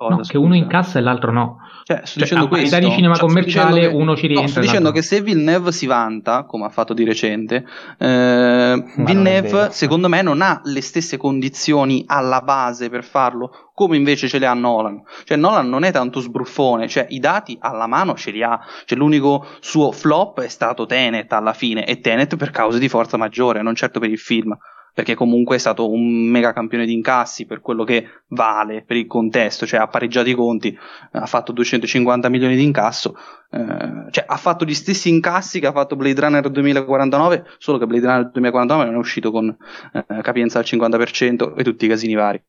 Cosa, no, che uno incassa e l'altro no. Cioè, sto cioè, dicendo questo. di cinema cioè, commerciale che, uno ci rientra. No, sto dicendo che se Villeneuve si vanta, come ha fatto di recente, eh, Villeneuve secondo me non ha le stesse condizioni alla base per farlo, come invece ce le ha Nolan. Cioè Nolan non è tanto sbruffone, cioè i dati alla mano ce li ha. Cioè l'unico suo flop è stato Tenet alla fine, e Tenet per cause di forza maggiore, non certo per il film perché comunque è stato un mega campione di incassi per quello che vale per il contesto, cioè ha pareggiato i conti, ha fatto 250 milioni di incasso, eh, cioè ha fatto gli stessi incassi che ha fatto Blade Runner 2049, solo che Blade Runner 2049 non è uscito con eh, capienza al 50% e tutti i casini vari.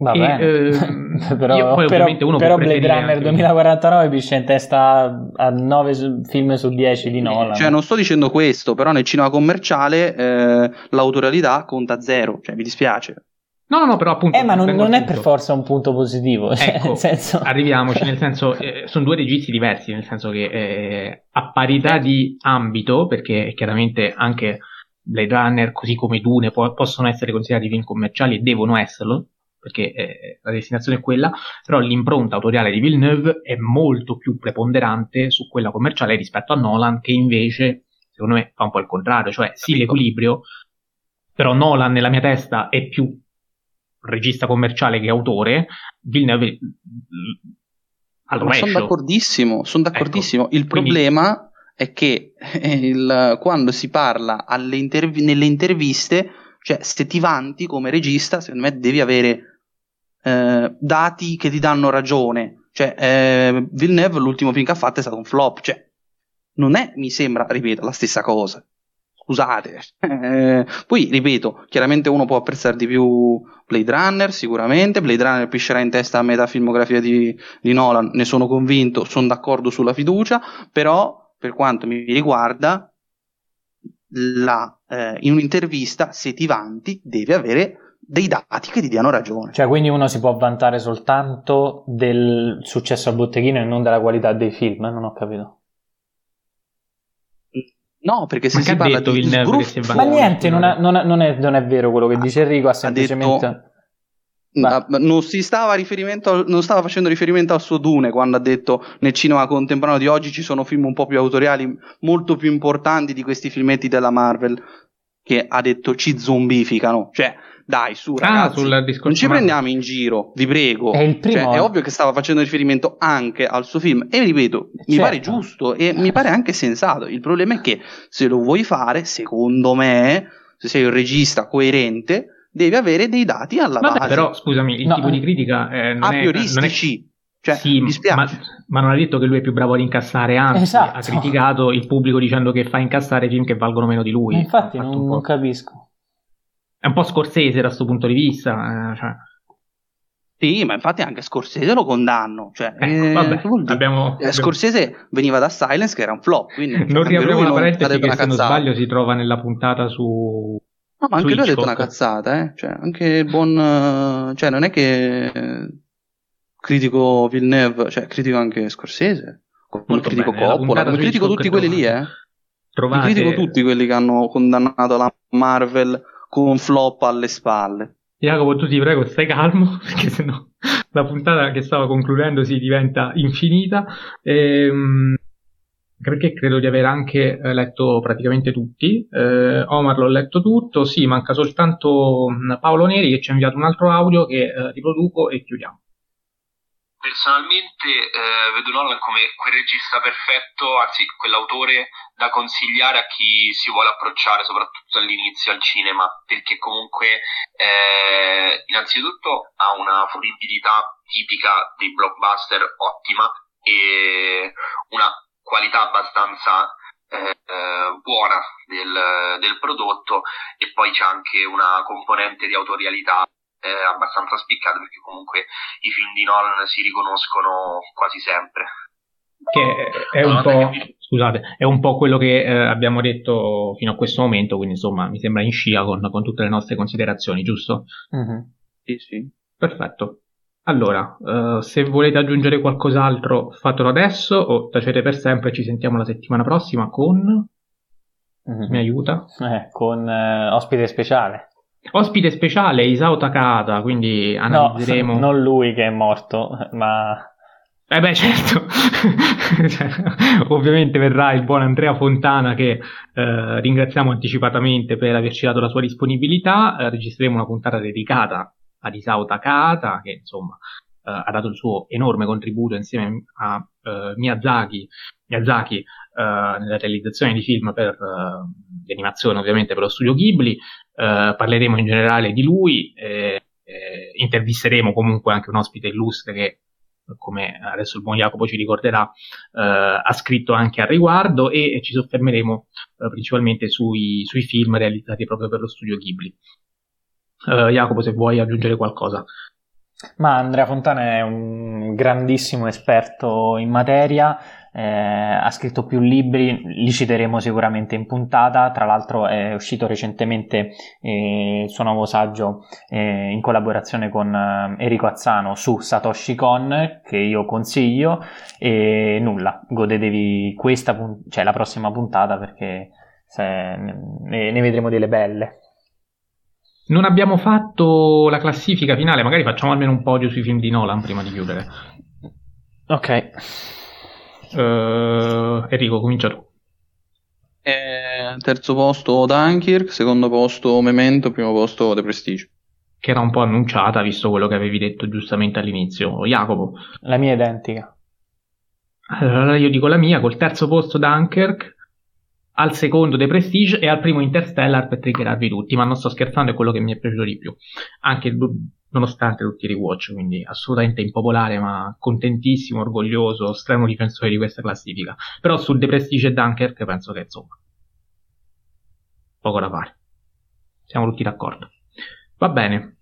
Va bene, eh, però, però, però Blade Runner anche... 2049 pisce in testa a 9 film su 10 di Nolan. Cioè, non sto dicendo questo, però nel cinema commerciale eh, l'autorialità conta zero, cioè mi dispiace. No, no, però appunto. Eh, ma non, non è per forza un punto positivo. Cioè, ecco, nel senso... arriviamoci, nel senso, eh, sono due registi diversi, nel senso che eh, a parità di ambito, perché chiaramente anche Blade Runner, così come Dune, po- possono essere considerati film commerciali e devono esserlo, perché eh, la destinazione è quella, però l'impronta autoriale di Villeneuve è molto più preponderante su quella commerciale rispetto a Nolan, che invece, secondo me, fa un po' il contrario, cioè sì l'equilibrio, però Nolan nella mia testa è più regista commerciale che autore, Villeneuve al rovescio. Sono d'accordissimo, sono d'accordissimo. Ecco, il problema quindi... è che il, quando si parla interv- nelle interviste, cioè se ti vanti come regista, secondo me devi avere eh, dati che ti danno ragione. Cioè, eh, Villeneuve, l'ultimo film che ha fatto è stato un flop. Cioè, non è, mi sembra, ripeto, la stessa cosa. scusate. Poi, ripeto, chiaramente uno può apprezzare di più Blade Runner, sicuramente. Blade Runner piscerà in testa a metà filmografia di, di Nolan, ne sono convinto, sono d'accordo sulla fiducia, però per quanto mi riguarda, la, eh, in un'intervista, se ti vanti, devi avere dei dati che ti diano ragione. Cioè, quindi uno si può vantare soltanto del successo al botteghino e non della qualità dei film, non ho capito. No, perché se Ma si parla di sbruffo... Ma niente, non è, non, è, non, è, non è, vero quello che dice Enrico, ha semplicemente... Ha detto... Ma... Non, si stava riferimento, non stava facendo riferimento al suo Dune quando ha detto nel cinema contemporaneo di oggi ci sono film un po' più autoriali, molto più importanti di questi filmetti della Marvel che ha detto ci zombificano. Cioè, dai, su, ah, ragazzi, non ci prendiamo in giro, vi prego. È, il primo... cioè, è ovvio che stava facendo riferimento anche al suo film e ripeto, certo. mi pare giusto e mi pare anche sensato. Il problema è che se lo vuoi fare, secondo me, se sei un regista coerente, devi avere dei dati alla Vabbè, base. Però, scusami, il no, tipo di critica eh, non, è, non è... Cioè, sì, ma, ma, non ha detto che lui è più bravo ad incassare, anzi esatto. ha criticato il pubblico dicendo che fa incassare film che valgono meno di lui. Ma infatti non, non capisco. È un po' scorsese da questo punto di vista. Eh, cioè. Sì, ma infatti anche Scorsese lo condanno. Cioè, ecco, eh, vabbè, abbiamo, eh, Scorsese veniva da Silence che era un flop. Quindi, non riapriamo la parentesi che se non sbaglio si trova nella puntata su... No, ma anche lui ha detto una cazzata, eh? Cioè, anche il buon... Cioè, non è che critico Villeneuve, cioè, critico anche Scorsese, come critico bene, Coppola, come critico tutti quelli lì, eh? Trovate... critico tutti quelli che hanno condannato la Marvel con flop alle spalle. Jacopo, tu ti prego, stai calmo, perché sennò la puntata che stava concludendo si diventa infinita. Ehm, perché credo di aver anche eh, letto praticamente tutti. Eh, Omar l'ho letto tutto, sì, manca soltanto mm, Paolo Neri che ci ha inviato un altro audio che eh, riproduco e chiudiamo. Personalmente eh, vedo Nolan come quel regista perfetto, anzi quell'autore da consigliare a chi si vuole approcciare soprattutto all'inizio al cinema, perché comunque eh, innanzitutto ha una fruibilità tipica dei blockbuster ottima e una qualità abbastanza eh, buona del, del prodotto e poi c'è anche una componente di autorialità eh, abbastanza spiccate perché comunque i film di Nolan si riconoscono quasi sempre. Che è un, po', scusate, è un po' quello che eh, abbiamo detto fino a questo momento, quindi insomma mi sembra in scia con, con tutte le nostre considerazioni, giusto? Mm-hmm. Sì, sì. Perfetto. Allora, uh, se volete aggiungere qualcos'altro fatelo adesso o tacete per sempre, ci sentiamo la settimana prossima con... Mm-hmm. Mi aiuta? Eh, con uh, ospite speciale. Ospite speciale Isao Takada, quindi analizzeremo. No, non lui che è morto, ma. Eh beh, certo, cioè, ovviamente verrà il buon Andrea Fontana che eh, ringraziamo anticipatamente per averci dato la sua disponibilità. Eh, registreremo una puntata dedicata ad Isao Takada, che insomma eh, ha dato il suo enorme contributo insieme a eh, Miyazaki, Miyazaki eh, nella realizzazione di film per di animazione, ovviamente per lo studio Ghibli. parleremo in generale di lui, intervisteremo comunque anche un ospite illustre che come adesso il buon Jacopo ci ricorderà, eh, ha scritto anche al riguardo e, ci soffermeremo eh, principalmente sui, sui, film realizzati proprio per lo studio Ghibli. Eh, Jacopo, se vuoi aggiungere qualcosa. Ma Andrea Fontana è un grandissimo esperto in materia, eh, ha scritto più libri, li citeremo sicuramente in puntata, tra l'altro è uscito recentemente eh, il suo nuovo saggio eh, in collaborazione con eh, Enrico Azzano su Satoshi Kon che io consiglio e nulla, godetevi questa, cioè la prossima puntata perché se, ne, ne vedremo delle belle. Non abbiamo fatto la classifica finale, magari facciamo almeno un podio sui film di Nolan prima di chiudere. Ok. Uh, Enrico, comincia tu. Eh, terzo posto Dunkirk, secondo posto Memento, primo posto The Prestige. Che era un po' annunciata, visto quello che avevi detto giustamente all'inizio. Jacopo. La mia è identica. Allora io dico la mia, col terzo posto Dunkirk, al secondo The Prestige e al primo Interstellar per triggerarvi tutti, ma non sto scherzando, è quello che mi è piaciuto di più, anche nonostante tutti i rewatch, quindi assolutamente impopolare, ma contentissimo, orgoglioso, stremo difensore di questa classifica. Però sul The Prestige e Dunkirk penso che insomma poco da fare. Siamo tutti d'accordo. Va bene.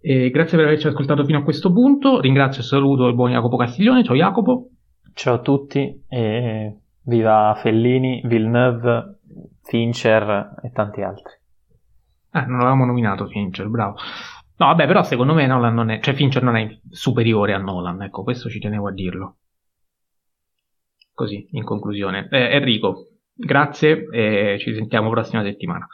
E grazie per averci ascoltato fino a questo punto. Ringrazio e saluto il buon Jacopo Castiglione. Ciao Jacopo. Ciao a tutti e viva Fellini, Villeneuve, Fincher e tanti altri. Ah, non l'avevamo nominato Fincher, bravo. No, vabbè, però secondo me Nolan non è, cioè Fincher non è superiore a Nolan, ecco, questo ci tenevo a dirlo. Così, in conclusione. Eh, Enrico, grazie e ci sentiamo prossima settimana.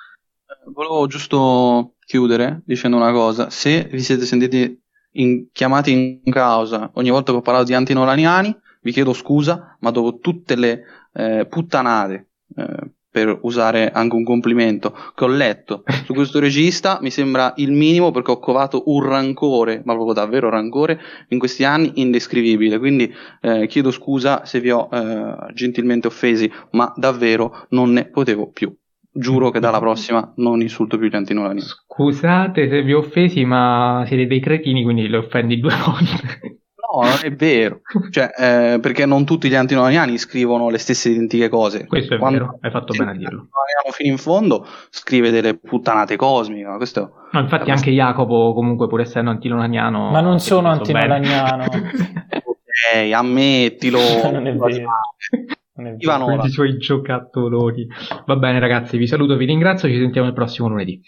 Volevo giusto chiudere dicendo una cosa. Se vi siete sentiti in, chiamati in causa ogni volta che ho parlato di antinolaniani, vi chiedo scusa, ma dopo tutte le eh, puttanate eh, per usare anche un complimento che ho letto su questo regista mi sembra il minimo perché ho covato un rancore ma proprio davvero rancore in questi anni indescrivibile. Quindi eh, chiedo scusa se vi ho eh, gentilmente offesi ma davvero non ne potevo più. Giuro che dalla prossima non insulto più gli antinolani. Scusate se vi ho offesi ma siete dei cretini quindi le offendi due volte No, non è vero. Cioè, eh, perché non tutti gli antinolaniani scrivono le stesse identiche cose. Questo è Quando vero, hai fatto bene a dirlo. fino in fondo scrive delle puttanate cosmiche. Questo no, infatti anche Jacopo, comunque, pur essendo antinolaniano... Ma non sono antinolaniano. ok, ammettilo. non è vero. Ivanola. i suoi giocattoloni. Va bene ragazzi, vi saluto, vi ringrazio, ci sentiamo il prossimo lunedì.